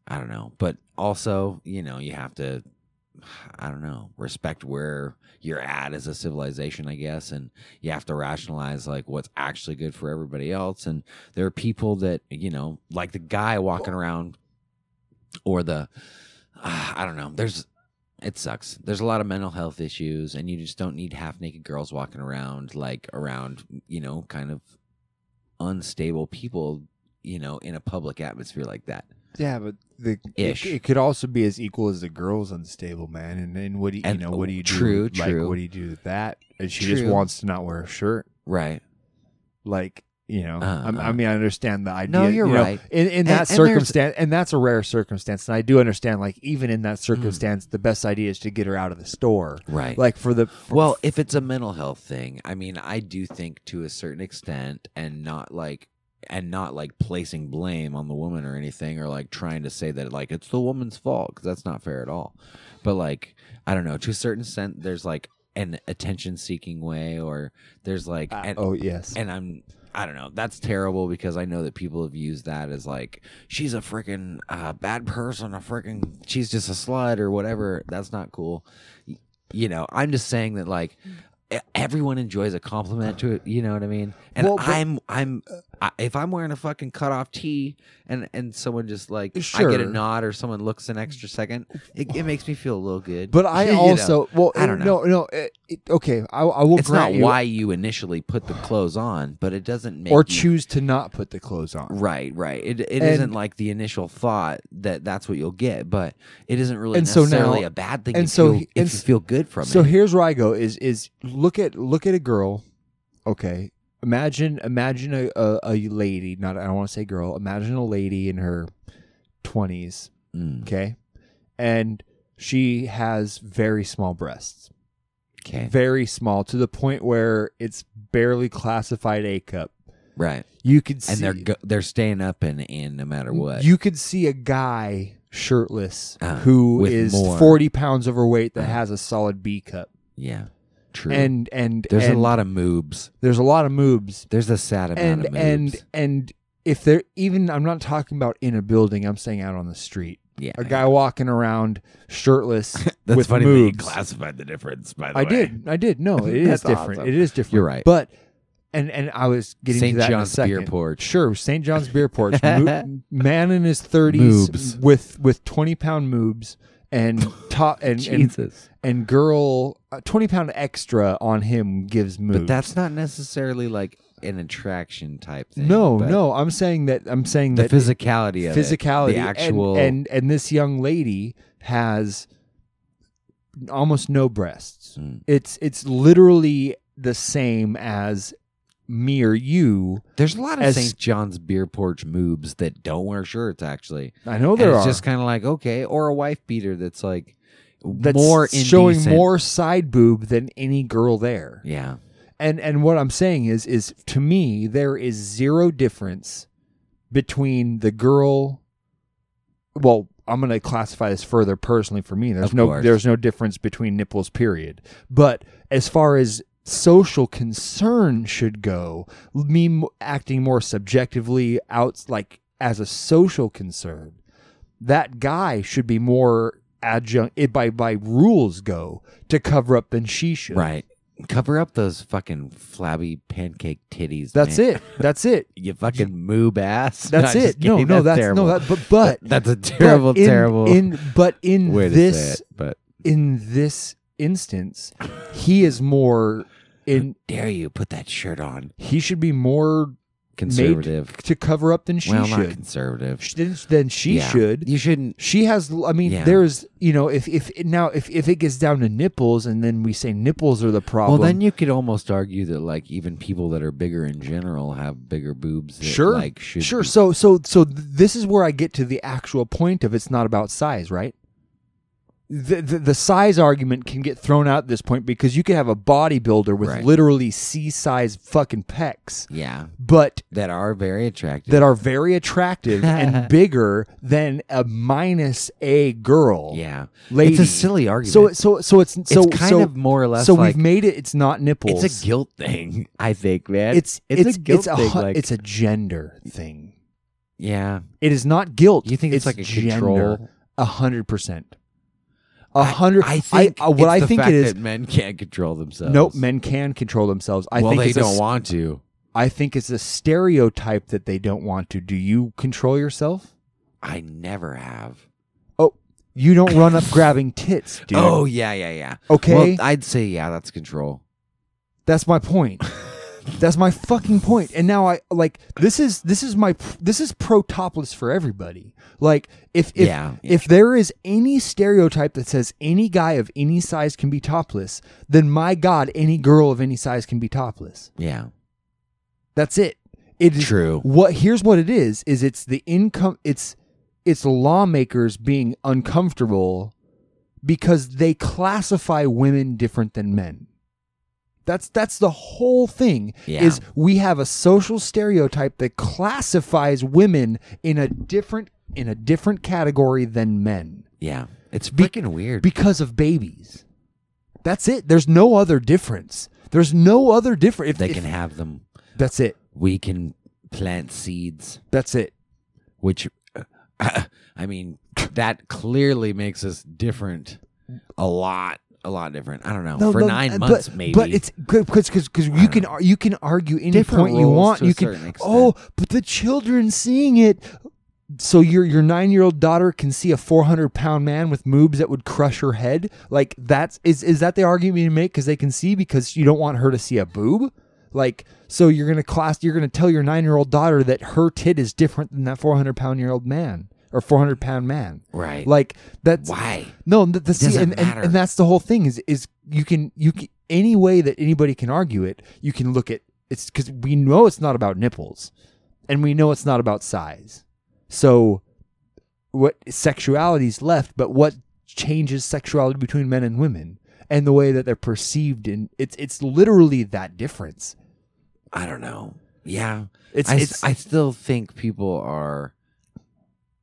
S2: i don't know but also you know you have to i don't know respect where you're at as a civilization i guess and you have to rationalize like what's actually good for everybody else and there are people that you know like the guy walking around or the uh, i don't know there's it sucks. There's a lot of mental health issues, and you just don't need half naked girls walking around like around, you know, kind of unstable people, you know, in a public atmosphere like that.
S1: Yeah, but the. It, it could also be as equal as the girl's unstable, man. And then what do you,
S2: And-
S1: you know? What do you do?
S2: true,
S1: Like,
S2: true.
S1: what do you do with that? And she just wants to not wear a shirt.
S2: Right.
S1: like you know
S2: Uh,
S1: I'm-
S2: uh.
S1: i mean i understand the idea
S2: No, you're
S1: you know,
S2: right.
S1: in, in that
S2: and
S1: circumstance and that's a rare circumstance and i do understand like even in that
S2: Mm.
S1: circumstance the best idea is to get her out of the store
S2: Right.
S1: like for the for-
S2: Well, if it's a mental health thing, I mean, I do think to a certain extent, and not like, and not like placing blame on the woman or anything, or like trying to say that like it's the woman's fault because that's not fair at all. But like, I don't know, to a certain extent, there's like an attention-seeking way, or there's like,
S1: uh,
S2: and,
S1: oh yes
S2: and I'm. I don't know. That's terrible because I know that people have used that as like she's a freaking uh, bad person, a freaking she's just a slut or whatever. That's not cool. You know, I'm just saying that like everyone enjoys a compliment to it. You know what I mean? And
S1: Well, but-
S2: I'm I'm I, if I'm wearing a fucking cut off tee and and someone just like I get a nod or someone looks an extra second, it, it makes me feel a little good.
S1: but i
S2: You know?
S1: also well
S2: I don't know.
S1: no no it, it- okay I, I will
S2: it's not
S1: you,
S2: why you initially put the clothes on, but it doesn't make
S1: or
S2: you-
S1: choose to not put the clothes on
S2: Right, right. It it not like the initial thought that that's what you'll get, but it isn't really
S1: And so
S2: necessarily
S1: now-
S2: a bad thing.
S1: and
S2: if
S1: so
S2: you, if
S1: and
S2: you feel good from
S1: so
S2: it.
S1: So here's where i go is is look at look at a girl okay imagine imagine a, a, a lady not i don't want to say girl imagine a lady in her 20s
S2: Mm,
S1: okay and she has very small breasts
S2: okay,
S1: very small to the point where it's barely classified a cup
S2: right.
S1: you could see
S2: And they're go- they're staying up and in no matter what.
S1: you could see a guy shirtless
S2: Uh,
S1: who is
S2: more.
S1: 40 pounds overweight that
S2: Uh.
S1: has a solid b cup
S2: yeah, true.
S1: and and
S2: there's
S1: and
S2: a lot of moobs.
S1: there's a lot of moobs.
S2: There's a sad amount
S1: and
S2: of moobs.
S1: and and if they're even i'm not talking about in a building i'm saying out on the street
S2: yeah,
S1: a guy walking around shirtless
S2: That's
S1: with
S2: funny that you classified the difference. By the
S1: I
S2: way, I
S1: did. I did. No, it is different.
S2: awesome.
S1: It is different.
S2: You're right.
S1: But and and I was getting
S2: St.
S1: to that
S2: John's
S1: in a
S2: Beer. Porch.
S1: Sure, St. John's Beer Porch. Mo- man in his thirties
S2: Moobs.
S1: with with twenty pound moobs and top and and,
S2: Jesus.
S1: and girl uh, twenty pound extra on him gives moobs.
S2: But that's not necessarily like an attraction type thing.
S1: no,
S2: but
S1: no. I'm saying that. I'm saying
S2: The
S1: that
S2: physicality of it,
S1: physicality
S2: the
S1: and-
S2: actual
S1: and, and this young lady has almost no breasts.
S2: Mm.
S1: It's it's literally the same as me or you.
S2: There's a lot of
S1: as-
S2: St. John's beer porch moobs that don't wear shirts. Actually,
S1: I know
S2: And
S1: there
S2: it's
S1: are.
S2: just kind of like okay, or a wife beater that's like,
S1: that's
S2: more
S1: showing
S2: indecent.
S1: more side boob than any girl there.
S2: Yeah.
S1: And and what I'm saying is is to me there is zero difference between the girl well, I'm going to classify this further personally for me. There's
S2: Of
S1: no
S2: course.
S1: there's no difference between nipples period. But as far as social concern should go, me acting more subjectively out like as a social concern, that guy should be more adjunct it by by rules go to cover up than she should.
S2: Right. Cover up those fucking flabby pancake titties.
S1: That's
S2: man.
S1: it. That's it.
S2: You fucking moob ass.
S1: That's
S2: No,
S1: it. No, no, that's
S2: terrible.
S1: no, that, but but
S2: that's a terrible,
S1: but in,
S2: terrible
S1: In but in this
S2: it. But
S1: in this instance, he is more in.
S2: dare you put that shirt on?
S1: He should be more
S2: Conservative.
S1: to cover up than she
S2: well, not
S1: should.
S2: conservative.
S1: Sh- Than, than she
S2: Yeah.
S1: should.
S2: You shouldn't.
S1: She has. I mean,
S2: Yeah.
S1: there's. You know, if if now if if it gets down to nipples, and then we say nipples are the problem.
S2: Well, then you could almost argue that like even people that are bigger in general have bigger boobs. That,
S1: sure
S2: Like should
S1: sure
S2: be-
S1: so so so this is where i get to the actual point of it's not about size right the, the, the size argument can get thrown out at this point because you can have a bodybuilder with
S2: Right.
S1: literally c-size fucking pecs
S2: yeah,
S1: but
S2: that are very attractive.
S1: that are very attractive and bigger than a minus a girl
S2: yeah,
S1: lady.
S2: It's a silly argument.
S1: so so so it's so
S2: it's kind
S1: so,
S2: of more or less.
S1: so
S2: like,
S1: we've made it it's not nipples
S2: It's a guilt thing, I think, man.
S1: it's
S2: it's,
S1: it's
S2: a guilt
S1: it's a,
S2: thing.
S1: hu-
S2: like,
S1: it's a gender thing
S2: yeah,
S1: It is not guilt.
S2: You think it's like a
S1: gender.
S2: control?
S1: A hundred percent. A hundred.
S2: I think
S1: uh, what
S2: it's
S1: I think it is.
S2: that men can't control themselves.
S1: Nope, men can control themselves. I
S2: well,
S1: think
S2: they don't
S1: s-
S2: want to.
S1: I think it's a stereotype that they don't want to. Do you control yourself?
S2: I never have.
S1: Oh, you don't run up grabbing tits, dude.
S2: Oh yeah, yeah, yeah.
S1: Okay.
S2: Well, I'd say yeah, that's control.
S1: That's my point. That's my fucking point. And now I like this is this is my this is pro topless for everybody. Like if if
S2: Yeah.
S1: if there is any stereotype that says any guy of any size can be topless, then my god, any girl of any size can be topless.
S2: Yeah.
S1: That's it. It is
S2: True.
S1: What here's what it is is it's the income it's it's lawmakers being uncomfortable because they classify women different than men. That's that's the whole thing.
S2: Yeah.
S1: Is we have a social stereotype that classifies women in a different in a different category than men
S2: Yeah. It's
S1: Be-
S2: freaking weird.
S1: because of babies. That's it. There's no other difference. There's no other difference. If,
S2: they
S1: if-
S2: can have them.
S1: That's it.
S2: We can plant seeds,
S1: That's it.
S2: which uh, I mean, that clearly makes us different. A lot, a lot different. I don't know.
S1: No,
S2: For
S1: no,
S2: nine
S1: uh,
S2: months,
S1: but,
S2: maybe.
S1: But it's because because because you can ar- you can argue any
S2: Different
S1: point you
S2: roles
S1: want.
S2: to a
S1: You can
S2: certain extent.
S1: oh, but the children seeing it. So your your nine year old daughter can see a four hundred pound man with moobs that would crush her head. Like that's is is that the argument you make? Because they can see because you don't want her to see a boob. Like so you're gonna class you're gonna tell your nine year old daughter that her tit is different than that four hundred pound year old man or four hundred pound man.
S2: right.
S1: Like that's
S2: Why?
S1: no, the, the see, and, and, and that's the whole thing is is you can you can any way that anybody can argue it, you can look at it's because we know it's not about nipples, and we know it's not about size. So, what sexuality's left, but what changes sexuality between men and women and the way that they're perceived, and it's it's literally that difference.
S2: I don't know. Yeah.
S1: It's
S2: I,
S1: it's
S2: I still think people are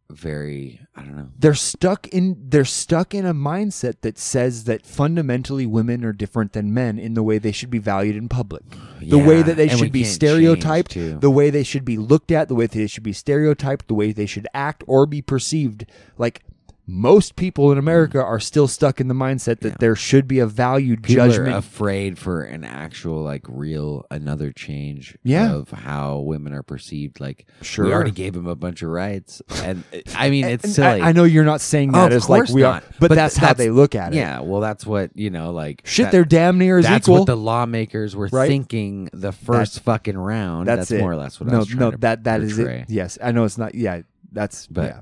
S2: very, I don't know.
S1: they're stuck in they're stuck in a mindset that says that fundamentally women are different than men in the way they should be valued in public the way that they should be stereotyped the way they should be looked at the way they should be stereotyped the way they should act or be perceived like most people in America are still stuck in the mindset that.
S2: Yeah.
S1: there should be a valued
S2: People
S1: judgment
S2: are afraid for an actual, like, real another change
S1: Yeah.
S2: of how women are perceived. Like,
S1: Sure.
S2: we already gave them a bunch of rights. And I mean, it's silly.
S1: I, I know you're not saying
S2: Oh,
S1: that
S2: of
S1: as like we
S2: not.
S1: are but,
S2: But
S1: that's how
S2: that's-
S1: they look at it
S2: Yeah, well, that's what, you know, like.
S1: shit
S2: that-
S1: they're damn near as
S2: That's
S1: equal That's
S2: what the lawmakers were
S1: Right?
S2: thinking the first fucking round.
S1: That's,
S2: That's, more or less what
S1: no,
S2: I was trying
S1: no,
S2: to
S1: that that is
S2: portray.
S1: it. Yes, I know it's not. Yeah, that's
S2: But-
S1: yeah.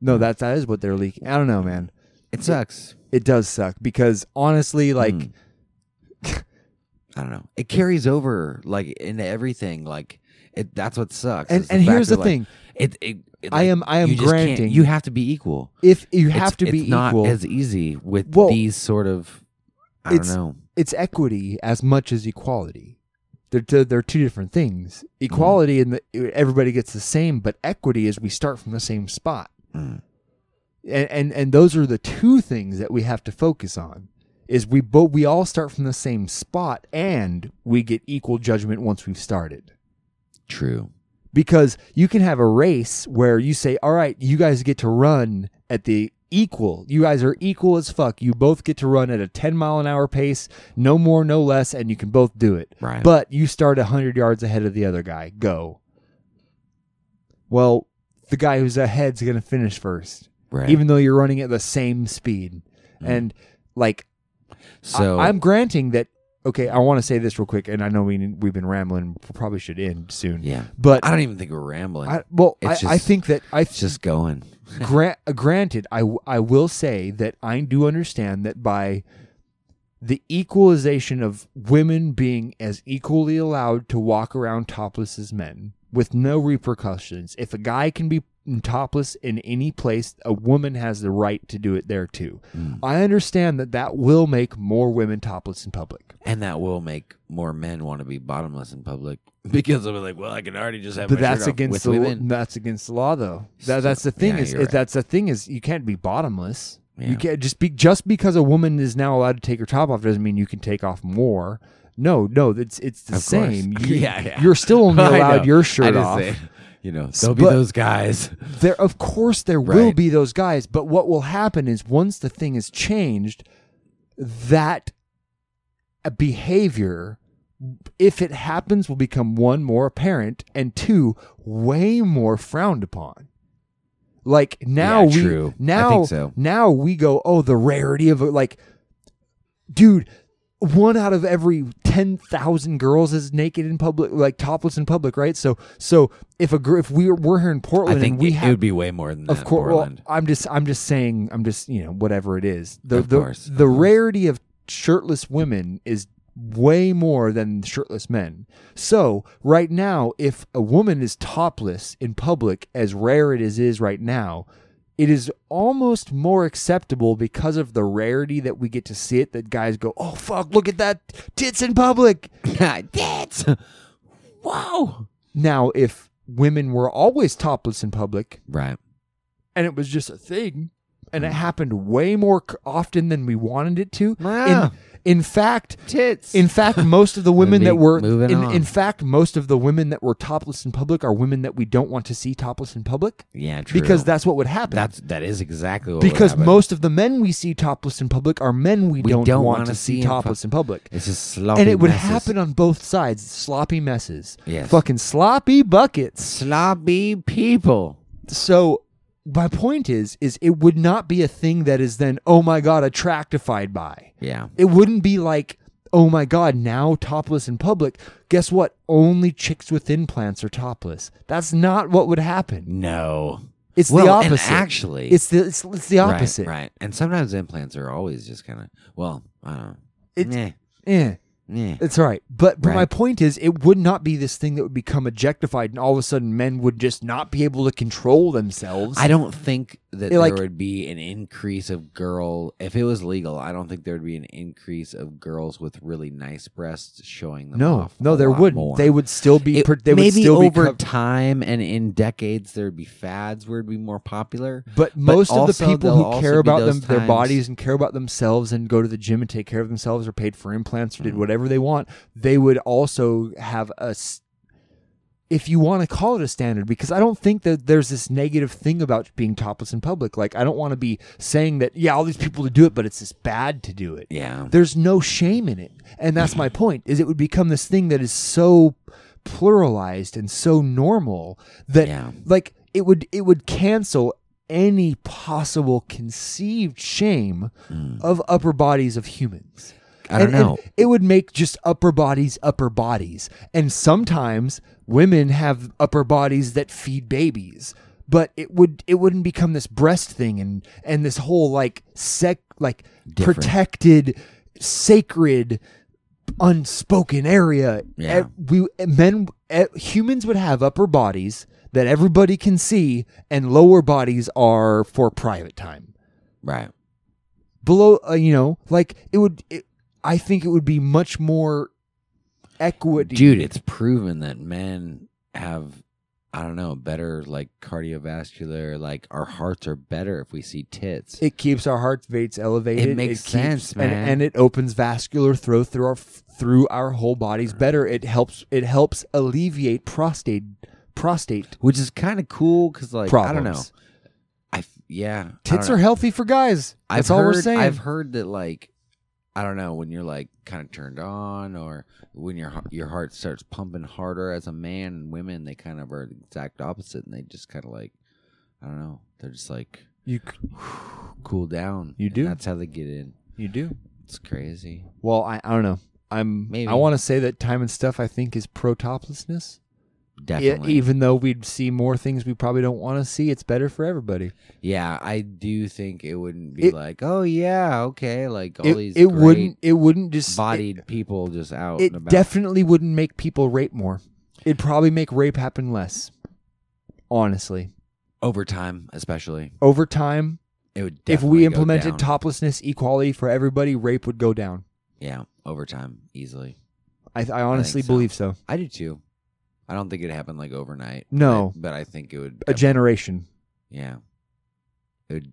S1: No, that that is what they're leaking. I don't know, man.
S2: It sucks.
S1: It does suck because honestly, like,
S2: Mm. I don't know. It carries over like into everything. Like it. That's what sucks.
S1: and
S2: is the
S1: and here's the
S2: like,
S1: thing.
S2: It, it
S1: I am- I am
S2: you
S1: granting-
S2: you have to be equal.
S1: if you have
S2: It's-
S1: to be
S2: it's not
S1: equal,
S2: as easy with
S1: Well,
S2: these sort of. I don't know.
S1: it's equity as much as equality. They're two, they're two different things. Equality and the everybody gets the same, but equity is we start from the same spot.
S2: Mm.
S1: And, and and those are the two things that we have to focus on. Is we both we all start from the same spot and we get equal judgment once we've started.
S2: True.
S1: because you can have a race where you say, "All right, you guys get to run at the equal. You guys are equal as fuck. You both get to run at a 10 mile an hour pace, no more, no less, and you can both do it.
S2: Right.
S1: But you start 100 yards ahead of the other guy. Go. Well, the guy who's ahead's going to finish first,
S2: Right.
S1: even though you're running at the same speed.
S2: Mm.
S1: And like
S2: so
S1: I, am granting that. Okay, I want to say this real quick, and I know we we've been rambling. We probably should end soon.
S2: yeah.
S1: but
S2: I don't even think we're rambling.
S1: I, well, I,
S2: It's
S1: I
S2: just-
S1: think that I
S2: it's just going.
S1: grant, granted, I will say that I do understand that by the equalization of women being as equally allowed to walk around topless as men with no repercussions, if a guy can be topless in any place, a woman has the right to do it there too.
S2: Mm.
S1: I understand that that will make more women topless in public.
S2: And that will make more men want to be bottomless in public because they'll be like, "Well, I can already just have."
S1: But that's against
S2: with
S1: the
S2: women.
S1: that's against the law though. That, that's the thing
S2: yeah,
S1: is
S2: right.
S1: that's the thing is you can't be bottomless.
S2: Yeah.
S1: You can't just be just because a woman is now allowed to take her top off doesn't mean you can take off more. No, no, it's it's the
S2: Of course.
S1: same. You,
S2: Yeah, yeah.
S1: You're still only
S2: I
S1: allowed
S2: know.
S1: your
S2: I
S1: shirt
S2: just
S1: off.
S2: say, you know, there'll be
S1: but-
S2: those guys.
S1: There, of course, there will
S2: Right.
S1: be those guys, but what will happen is once the thing is changed, that uh, behavior, if it happens, will become one more apparent and two way more frowned upon. Like now
S2: Yeah,
S1: we
S2: true. I
S1: now
S2: think so.
S1: now we go oh the rarity of it like dude one out of every 10,000 girls is naked in public like topless in public right so so if a gr- if we we're here in Portland
S2: I think
S1: and we
S2: it,
S1: have
S2: it would be way more than that.
S1: of course well, i'm just i'm just saying i'm just you know whatever it is the
S2: Of
S1: the,
S2: course, of
S1: the
S2: course.
S1: rarity of shirtless women is way more than shirtless men so right now if a woman is topless in public as rare it is is right now it is almost more acceptable because of the rarity that we get to see it that guys go oh fuck look at that tits in public
S2: tits. wow.
S1: now if women were always topless in public
S2: Right.
S1: and it was just a thing and it mm. happened way more c- often than we wanted it to
S2: Yeah.
S1: in, in fact
S2: Tits.
S1: in fact most of the women that were
S2: moving
S1: in,
S2: on.
S1: in fact most of the women that were topless in public are women that we don't want to see topless in public
S2: yeah, true.
S1: because that's what would happen
S2: that's that is exactly what would
S1: because
S2: happen.
S1: most of the men we see topless in public are men we,
S2: We
S1: don't,
S2: don't
S1: want
S2: wanna
S1: to see
S2: see in pu-
S1: topless in public
S2: it's just sloppy
S1: and it would
S2: messes.
S1: happen on both sides sloppy messes
S2: Yes.
S1: fucking sloppy buckets
S2: sloppy people.
S1: so my point is is it would not be a thing that is then oh my god attractified by
S2: Yeah.
S1: it wouldn't be like oh my god now topless in public guess what only chicks with implants are topless that's not what would happen
S2: No.
S1: it's
S2: Well,
S1: the opposite
S2: actually-
S1: it's the it's, it's the opposite
S2: Right, right. And sometimes implants are always just kind of well, I don't know.
S1: It-
S2: Meh,
S1: Eh, it's all right but, but my point is it would not be this thing that would become objectified and all of a sudden men would just not be able to control themselves
S2: I don't think that
S1: It,
S2: there would be an increase of girl if it was legal. I don't think there would be an increase of girls with really nice breasts showing them
S1: no
S2: off.
S1: no there wouldn't
S2: more.
S1: they would still be
S2: It-
S1: per- they would
S2: maybe
S1: still be
S2: over
S1: co-
S2: time and in decades there would be fads where it'd be more popular.
S1: But most of the people who care about them, their bodies and care about themselves and go to the gym and take care of themselves or paid for implants or
S2: Mm.
S1: did whatever they want, they would also have a If you want to call it a standard, because I don't think that there's this negative thing about being topless in public. Like, I don't want to be saying that, yeah, all these people to do it, but it's just bad to do it.
S2: Yeah.
S1: There's no shame in it. And that's my point, is it would become this thing that is so pluralized and so normal that
S2: Yeah.
S1: like it would it would cancel any possible conceived shame mm. of upper bodies of humans.
S2: I don't
S1: And- and
S2: know.
S1: it would make just upper bodies upper bodies. And sometimes women have upper bodies that feed babies. But it would it wouldn't become this breast thing and and this whole like sec like
S2: Different.
S1: protected sacred unspoken area.
S2: Yeah.
S1: We men humans would have upper bodies that everybody can see, and lower bodies are for private time.
S2: Right.
S1: Below, uh, you know, like it would. It, I think it would be much more equity,
S2: Dude, it's proven that men have I don't know, better like cardiovascular, like our hearts are better if we see tits.
S1: It keeps our heart rates elevated.
S2: It makes
S1: keeps-
S2: sense,
S1: and,
S2: man.
S1: and it opens vascular flow through our through our whole bodies better. It helps. It helps alleviate prostate prostate
S2: Which is kind of cool cuz like I don't know. I yeah.
S1: Tits are healthy for guys. That's
S2: I've
S1: all
S2: heard,
S1: we're saying.
S2: I've heard that like I don't know when you're like kind of turned on or when your heart- your heart starts pumping harder as a man and women they kind of are the exact opposite and they just kind of like I don't know they're just like
S1: you
S2: cool down.
S1: You do.
S2: That's how they get in.
S1: you do.
S2: It's crazy.
S1: Well, I, I don't know. I'm.
S2: Maybe.
S1: I want to say that time and stuff. I think is pro toplessness.
S2: Definitely.
S1: even though we'd see more things we probably don't want to see, it's better for everybody.
S2: Yeah, I do think it wouldn't be
S1: It-
S2: like, oh yeah, okay, like all
S1: It,
S2: these
S1: it wouldn't. It wouldn't just.
S2: bodied people just out
S1: It,
S2: and about.
S1: definitely wouldn't make people rape more. It'd probably make rape happen less. Honestly,
S2: over time, especially.
S1: over time,
S2: It would
S1: if we implemented toplessness equality for everybody, rape would go down.
S2: yeah, over time easily.
S1: I, I honestly
S2: so.
S1: believe so.
S2: I do too. I don't think it happened like overnight.
S1: No.
S2: but, but I think it would.
S1: A generation.
S2: Yeah. It would,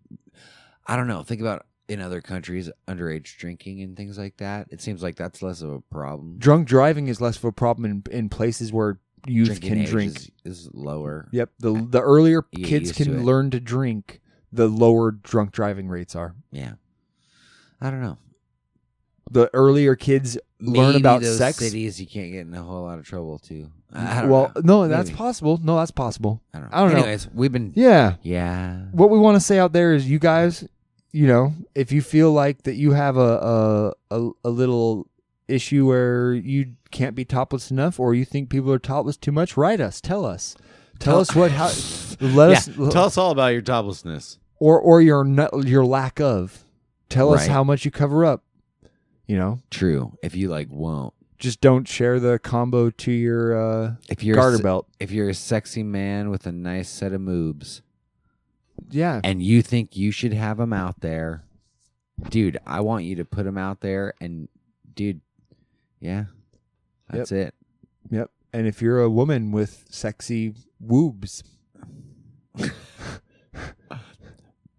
S2: I don't know. Think about in other countries, underage drinking and things like that. It seems like that's less of a problem.
S1: Drunk driving is less of a problem in, in places where youth
S2: Drinking
S1: can
S2: age
S1: drink.
S2: is, is lower.
S1: Yep. The the earlier
S2: You get
S1: kids
S2: used to
S1: can learn to drink, the lower drunk driving rates are.
S2: Yeah. I don't know.
S1: The earlier kids learn
S2: Maybe
S1: about
S2: those
S1: sex.
S2: cities you can't get in a whole lot of trouble too. I don't
S1: well,
S2: know.
S1: no, that's
S2: Maybe.
S1: possible. No, that's possible.
S2: I don't know.
S1: I don't know.
S2: Anyways, we've been
S1: Yeah.
S2: yeah.
S1: What we want to say out there is, you guys, you know, if you feel like that you have a a a, a little issue where you can't be topless enough, or you think people are topless too much, write us. Tell us. Tell us what how. Let us
S2: tell us all about your toplessness.
S1: or or your nu- your lack of. Tell us
S2: Right.
S1: how much you cover up. You know,
S2: True. If you like won't.
S1: just don't share the combo to your uh,
S2: If you're
S1: garter
S2: a, se-
S1: belt.
S2: if you're a sexy man with a nice set of moves
S1: Yeah,
S2: and you think you should have them out there, dude, I want you to put them out there and dude, yeah. That's it.
S1: yep. And if you're a woman with sexy woobs,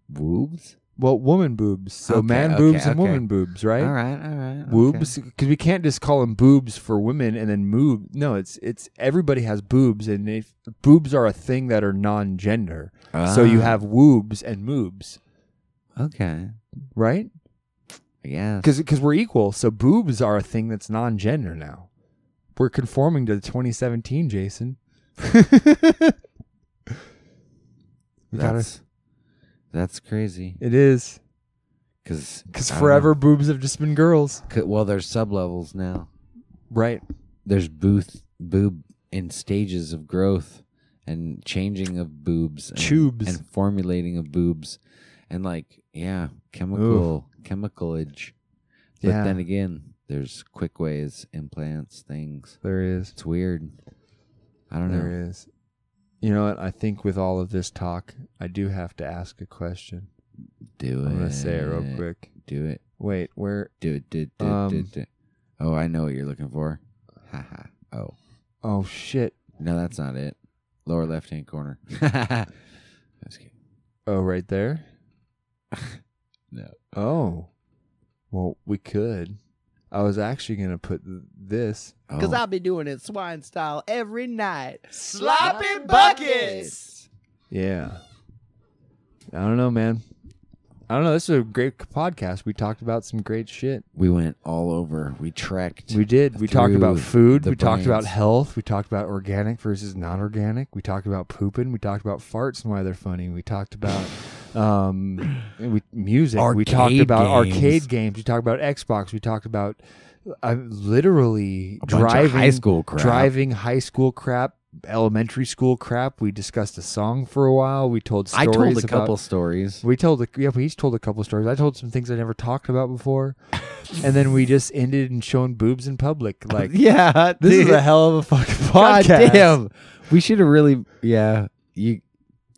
S2: Boobs?
S1: Well, woman boobs. So
S2: Okay,
S1: man
S2: okay,
S1: boobs and
S2: okay.
S1: woman boobs, right?
S2: All right, all right. okay.
S1: Because we can't just call them boobs for women and then moob. No, it's it's everybody has boobs, and if boobs are a thing that are non-gender, so you
S2: Ah,
S1: have woobs and moobs,
S2: Okay.
S1: right?
S2: Yeah.
S1: Because we're equal, so boobs are a thing that's non-gender now. We're conforming to the 2017, Jason. we gotta,
S2: That's crazy.
S1: it is
S2: Because
S1: because forever boobs have just been girls,
S2: Well, there's sub levels now.
S1: right?
S2: There's booth boob in stages of growth and changing of boobs, and,
S1: Tubes.
S2: and formulating of boobs, and like yeah, chemical chemicalage. But
S1: Yeah.
S2: then again, there's quick ways, implants, things.
S1: There is.
S2: It's weird. I don't know.
S1: There is. You know what? I think with all of this talk, I do have to ask a question.
S2: Do it.
S1: I'm gonna say it real quick.
S2: Do it.
S1: Wait, where?
S2: Do it. Do it. Do.
S1: Um,
S2: do do. Oh, I know what you're looking for. Haha. oh.
S1: Oh shit!
S2: No, that's not it. Lower left hand corner. Just kidding.
S1: Oh, right there.
S2: No.
S1: Oh, well, we could. I was actually gonna put this.
S2: Because oh.
S13: I'll be doing it swine style every night.
S14: Sloppy buckets.
S1: Yeah. I don't know, man. I don't know. This is a great podcast. We talked about some great shit.
S2: we went all over. We trekked.
S1: We did. We talked about food.
S2: the
S1: We talked about health. We talked about organic versus non-organic. We talked about pooping. We talked about farts and why they're funny. We talked about um, we, music. we talked about
S2: games.
S1: arcade games. We talked about Xbox. We talked about uh, literally
S2: A
S1: driving
S2: high school crap.
S1: driving high school crap, elementary school crap. We discussed a song for a while. We told
S2: I
S1: stories
S2: told a
S1: about-
S2: couple stories.
S1: We told, a, yeah, but he's told a couple stories. I told some things I never talked about before, and then we just ended in showing boobs in public. Like,
S2: yeah,
S1: this is a hell of a fucking
S2: God
S1: podcast.
S2: damn. We should have really yeah. You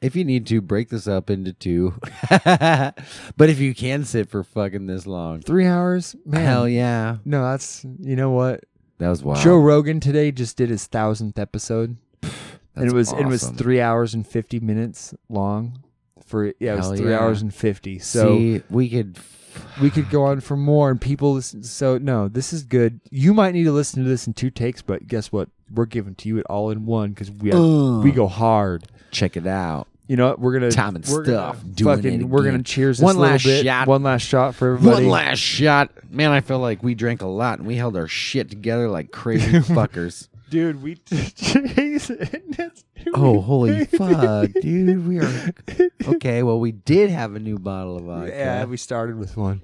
S2: if you need to break this up into two. but if you can sit for fucking this long.
S1: Three hours, man.
S2: Hell yeah.
S1: No, that's you know what.
S2: That was wild.
S1: Joe Rogan today just did his thousandth episode, and
S2: That's
S1: it was it was
S2: awesome.
S1: three hours and fifty minutes long. For yeah, it was
S2: Hell
S1: three
S2: yeah.
S1: hours and fifty. So
S2: See, we could
S1: we could go on for more, and people listen. So no, this is good. You might need to listen to this in two takes, but guess what? We're giving to you it all in one because we have, we go hard.
S2: check it out.
S1: You know what? We're gonna
S2: Time and
S1: we're
S2: stuff.
S1: Gonna
S2: Doing
S1: fucking,
S2: it
S1: we're gonna cheers this
S2: One last
S1: bit.
S2: shot.
S1: One last shot for everybody.
S2: One last shot. Man, I feel like we drank a lot and we held our shit together like crazy fuckers.
S1: dude. We
S2: Oh, holy fuck, dude. We are Okay, well we did have a new bottle of vodka.
S1: Yeah, we started with one.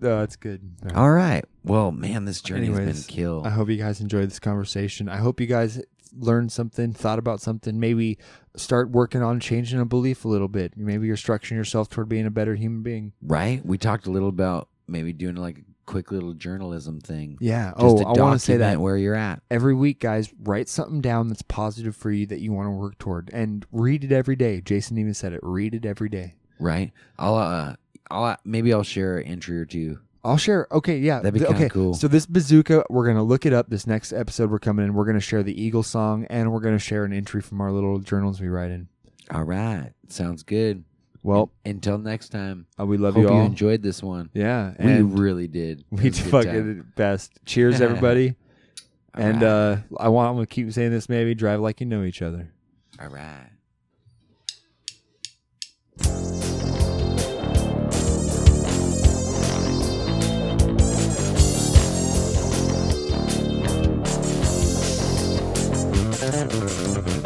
S1: Oh, that's good. All right.
S2: All right. Well, man, this journey has been killed.
S1: I hope you guys enjoyed this conversation. I hope you guys learned something, thought about something, maybe start working on changing a belief a little bit. Maybe you're structuring yourself toward being a better human being.
S2: right? We talked a little about maybe doing like a quick little journalism thing.
S1: Yeah.
S2: Just
S1: oh,
S2: to
S1: I want to say that
S2: where you're at.
S1: every week, guys, write something down that's positive for you that you want to work toward, and read it every day. Jason even said it. Read it every day.
S2: Right? I'll uh I'll maybe I'll share an entry or two.
S1: I'll share. Okay, yeah.
S2: That'd be
S1: th-
S2: kinda
S1: okay.
S2: cool.
S1: So this bazooka, we're gonna look it up. This next episode, we're coming in. We're gonna share the Eagle song, and we're gonna share an entry from our little journals we write in.
S2: All right. Sounds good.
S1: Well,
S2: Until next time.
S1: uh, we love
S2: Hope
S1: you
S2: you,
S1: all.
S2: enjoyed this one.
S1: yeah,
S2: We really did. It
S1: we
S2: was a good
S1: fucking
S2: time.
S1: best. Cheers, everybody.
S2: All
S1: and
S2: right.
S1: uh, I want. I'm gonna keep saying this. Maybe drive like you know each other.
S2: All right. Gracias.